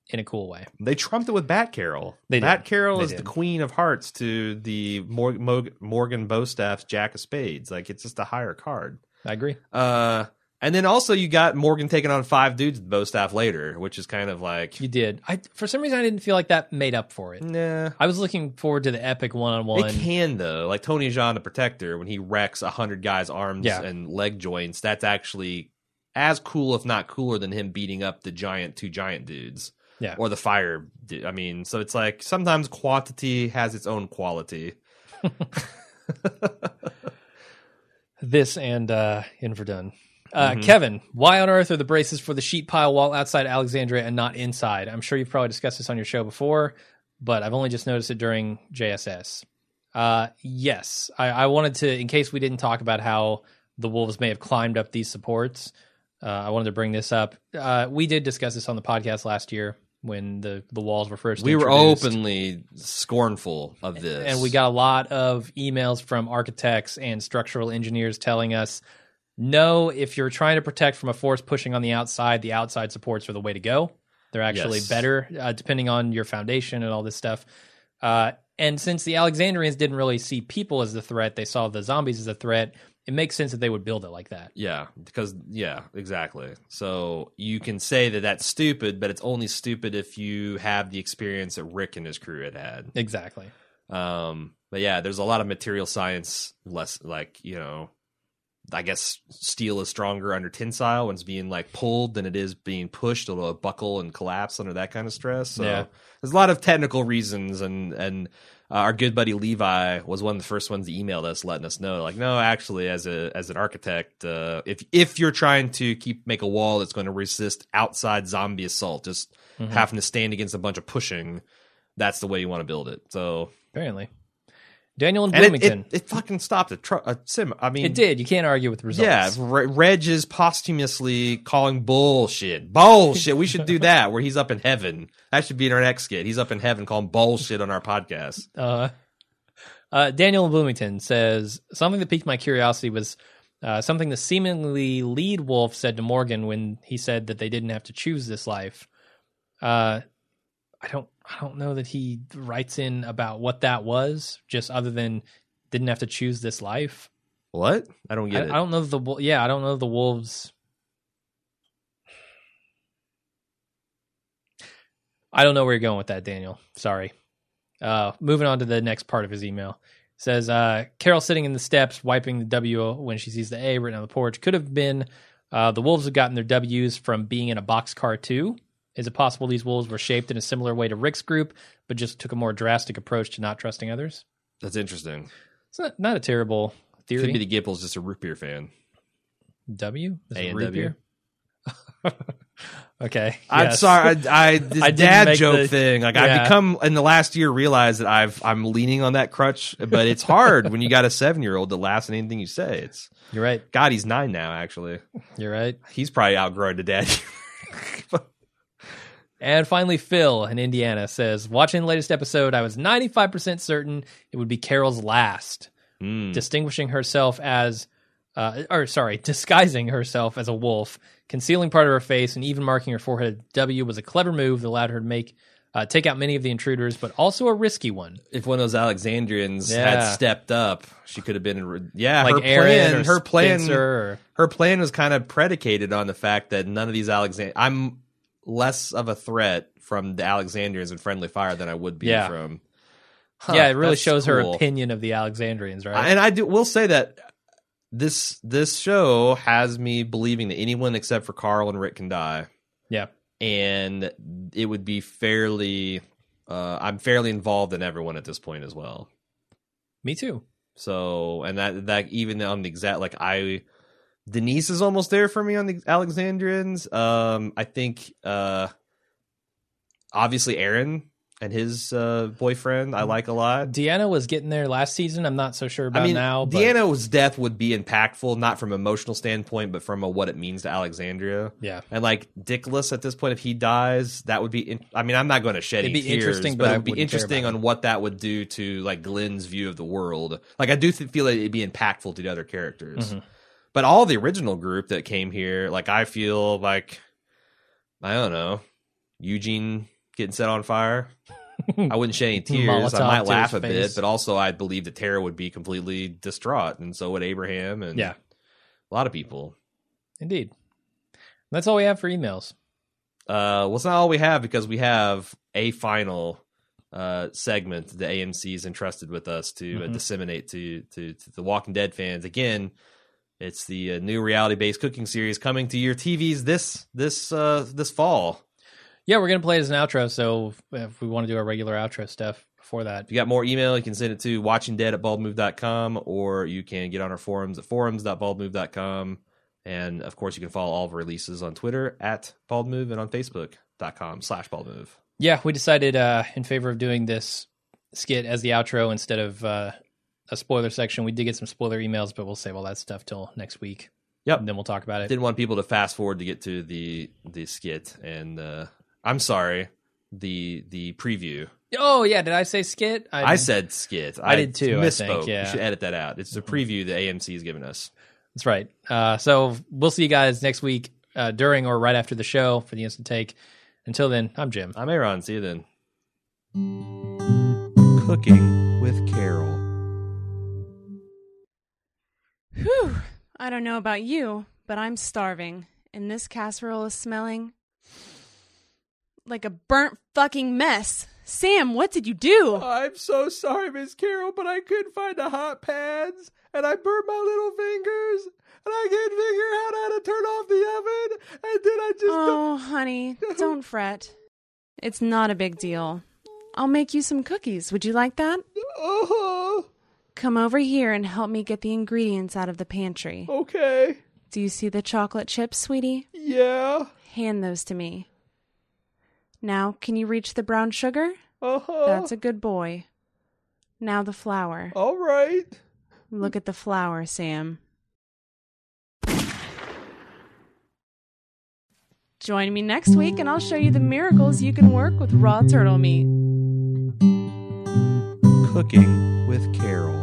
in a cool way. They trumped it with Bat Carol. They did. Bat Carol They is the queen of hearts to the Mor- Mo- Morgan Bowstaff's Jack of Spades. Like it's just a higher card. I agree. Uh, and then also you got Morgan taking on five dudes with Bowstaff later, which is kind of like, You did. I For some reason, I didn't feel like that made up for it. nah. I was looking forward to the epic one on one. It can though, like Tony Jaa, the Protector, when he wrecks a hundred guys' arms Yeah. and leg joints. That's actually as cool, if not cooler, than him beating up the giant two giant dudes. Yeah. or the fire. du- I mean, so it's like sometimes quantity has its own quality. This and uh, Inverdun. Uh, Mhm. Kevin, why on earth are the braces for the sheet pile wall outside Alexandria and not inside? I'm sure you've probably discussed this on your show before, but I've only just noticed it during JSS. Uh, yes, I, I wanted to, in case we didn't talk about how the wolves may have climbed up these supports. Uh, I wanted to bring this up. Uh, we did discuss this on the podcast last year when the the walls were first. We were openly scornful of this, and we got a lot of emails from architects and structural engineers telling us no if you're trying to protect from a force pushing on the outside the outside supports are the way to go they're actually Yes. better uh, depending on your foundation and all this stuff uh, and since the alexandrians didn't really see people as the threat they saw the zombies as a threat it makes sense that they would build it like that Yeah, because yeah, exactly. So you can say that that's stupid, but it's only stupid if you have the experience that Rick and his crew had had. exactly Um, but yeah, there's a lot of material science less like you know. I guess steel is stronger under tensile when it's being like pulled than it is being pushed. It'll buckle and collapse under that kind of stress. So Yeah. there's a lot of technical reasons, and and uh, our good buddy Levi was one of the first ones to email us, letting us know, like, no, actually, as a as an architect, uh, if if you're trying to keep make a wall that's going to resist outside zombie assault, just Mhm. having to stand against a bunch of pushing, that's the way you want to build it. So apparently daniel and and it, bloomington it, it fucking stopped a, tr- a sim. I mean, it did you can't argue with the results Yeah, Re- Reg is posthumously calling bullshit. Bullshit. We should do that where he's up in heaven. That should be in our next skit. He's up in heaven calling bullshit on our podcast. Uh, uh, Daniel in Bloomington says something that piqued my curiosity was uh, something the seemingly lead wolf said to Morgan when he said that they didn't have to choose this life. Uh, I don't, I don't know that he writes in about what that was, just other than didn't have to choose this life. What? I don't get I it. don't know the yeah, I don't know the wolves. I don't know where you're going with that, Daniel. Sorry. Uh, moving on to the next part of his email. Says uh, Carol sitting in the steps, wiping the W when she sees the A written on the porch. Could have been uh, the wolves have gotten their W's from being in a boxcar too. Is it possible these wolves were shaped in a similar way to Rick's group, but just took a more drastic approach to not trusting others? That's interesting. It's not, not a terrible theory. Could be the Gimple's just a root beer fan. W? Is A it and root W. beer? okay. I'm yes. sorry. I, I this I didn't dad joke the- thing. Like Yeah. I've become in the last year realized that I've I'm leaning on that crutch, but it's hard when you got a seven year old that laughs at anything you say. It's You're right. God. He's nine now. Actually, You're right. he's probably outgrowing the dad. And finally, Phil in Indiana says, watching the latest episode, I was 95% certain it would be Carol's last. Mm. distinguishing herself as, uh, or sorry, disguising herself as a wolf, concealing part of her face, and even marking her forehead W was a clever move that allowed her to make uh, take out many of the intruders, but also a risky one. If one of those Alexandrians Yeah. had stepped up, she could have been. Yeah, Like her Aaron plan. her plan. Or- her plan was kind of predicated on the fact that none of these Alexand. I'm less of a threat from the Alexandrians in friendly fire than I would be Yeah. from. Huh, yeah, it really shows her opinion of the Alexandrians, right? And I do will say that this this show has me believing that anyone except for Carl and Rick can die, yeah. and it would be fairly. Uh, I'm fairly involved in everyone at this point as well. Me too. So, and that that even on the exact like I, Denise is almost there for me on the Alexandrians. Um, I think uh, obviously Aaron and his uh boyfriend I like a lot. Deanna was getting there last season. I'm not so sure about I mean, now. But Deanna's death would be impactful, not from emotional standpoint, but from a what it means to Alexandria. yeah, And like Dickless at this point, if he dies, that would be. In- I mean, I'm not going to shed It'd be tears, interesting, but but it would be interesting on what that would do to like Glenn's view of the world. Like, I do th- feel that it'd be impactful to the other characters. Mhm. But all the original group that came here, like, I feel like I don't know, Eugene getting set on fire. I wouldn't shed any tears. I might laugh a face. bit, but also I believe that Tara would be completely distraught, and so would Abraham, and yeah, a lot of people. indeed. That's all we have for emails. Uh, well, it's not all we have because we have a final uh, segment the AMC is entrusted with us to uh, Mhm. disseminate to, to to the Walking Dead fans. Again, it's the uh, new reality based cooking series coming to your TVs this this uh, this fall. Yeah, we're gonna play it as an outro. So if we want to do our regular outro stuff before that, If you got more email, you can send it to watchingdead at baldmove.com or you can get on our forums at forums.baldmove.com. And of course, you can follow all of our releases on Twitter at baldmove and on facebook.com slash baldmove. yeah, we decided uh, in favor of doing this skit as the outro instead of uh, a spoiler section. We did get some spoiler emails, but we'll save all that stuff till next week. Yep. and then we'll talk about it. didn't want people to fast forward to get to the the skit and uh i'm sorry the the preview oh yeah, did I say skit? i, said skit I did too, I misspoke think, yeah. you should edit that out it's the preview the amc has given us That's right. Uh, so we'll see you guys next week uh, during or right after the show for the instant take. Until then, I'm Jim. i'm aaron see you then cooking with carol Whew. I don't know about you, but I'm starving, and this casserole is smelling like a burnt fucking mess. Sam, what did you do? i'm so sorry miss carol but i couldn't find the hot pads and i burned my little fingers and i can't figure out how to turn off the oven and then i just Oh, honey, don't fret. It's not a big deal. I'll make you some cookies. Would you like that? uh-huh Come over here and help me get the ingredients out of the pantry. okay Do you see the chocolate chips, sweetie? Yeah. Hand those to me. Now, can you reach the brown sugar? Uh huh. That's a good boy. Now the flour. All right. Look at the flour, Sam. Join me next week and I'll show you the miracles you can work with raw turtle meat. Cooking with Carol.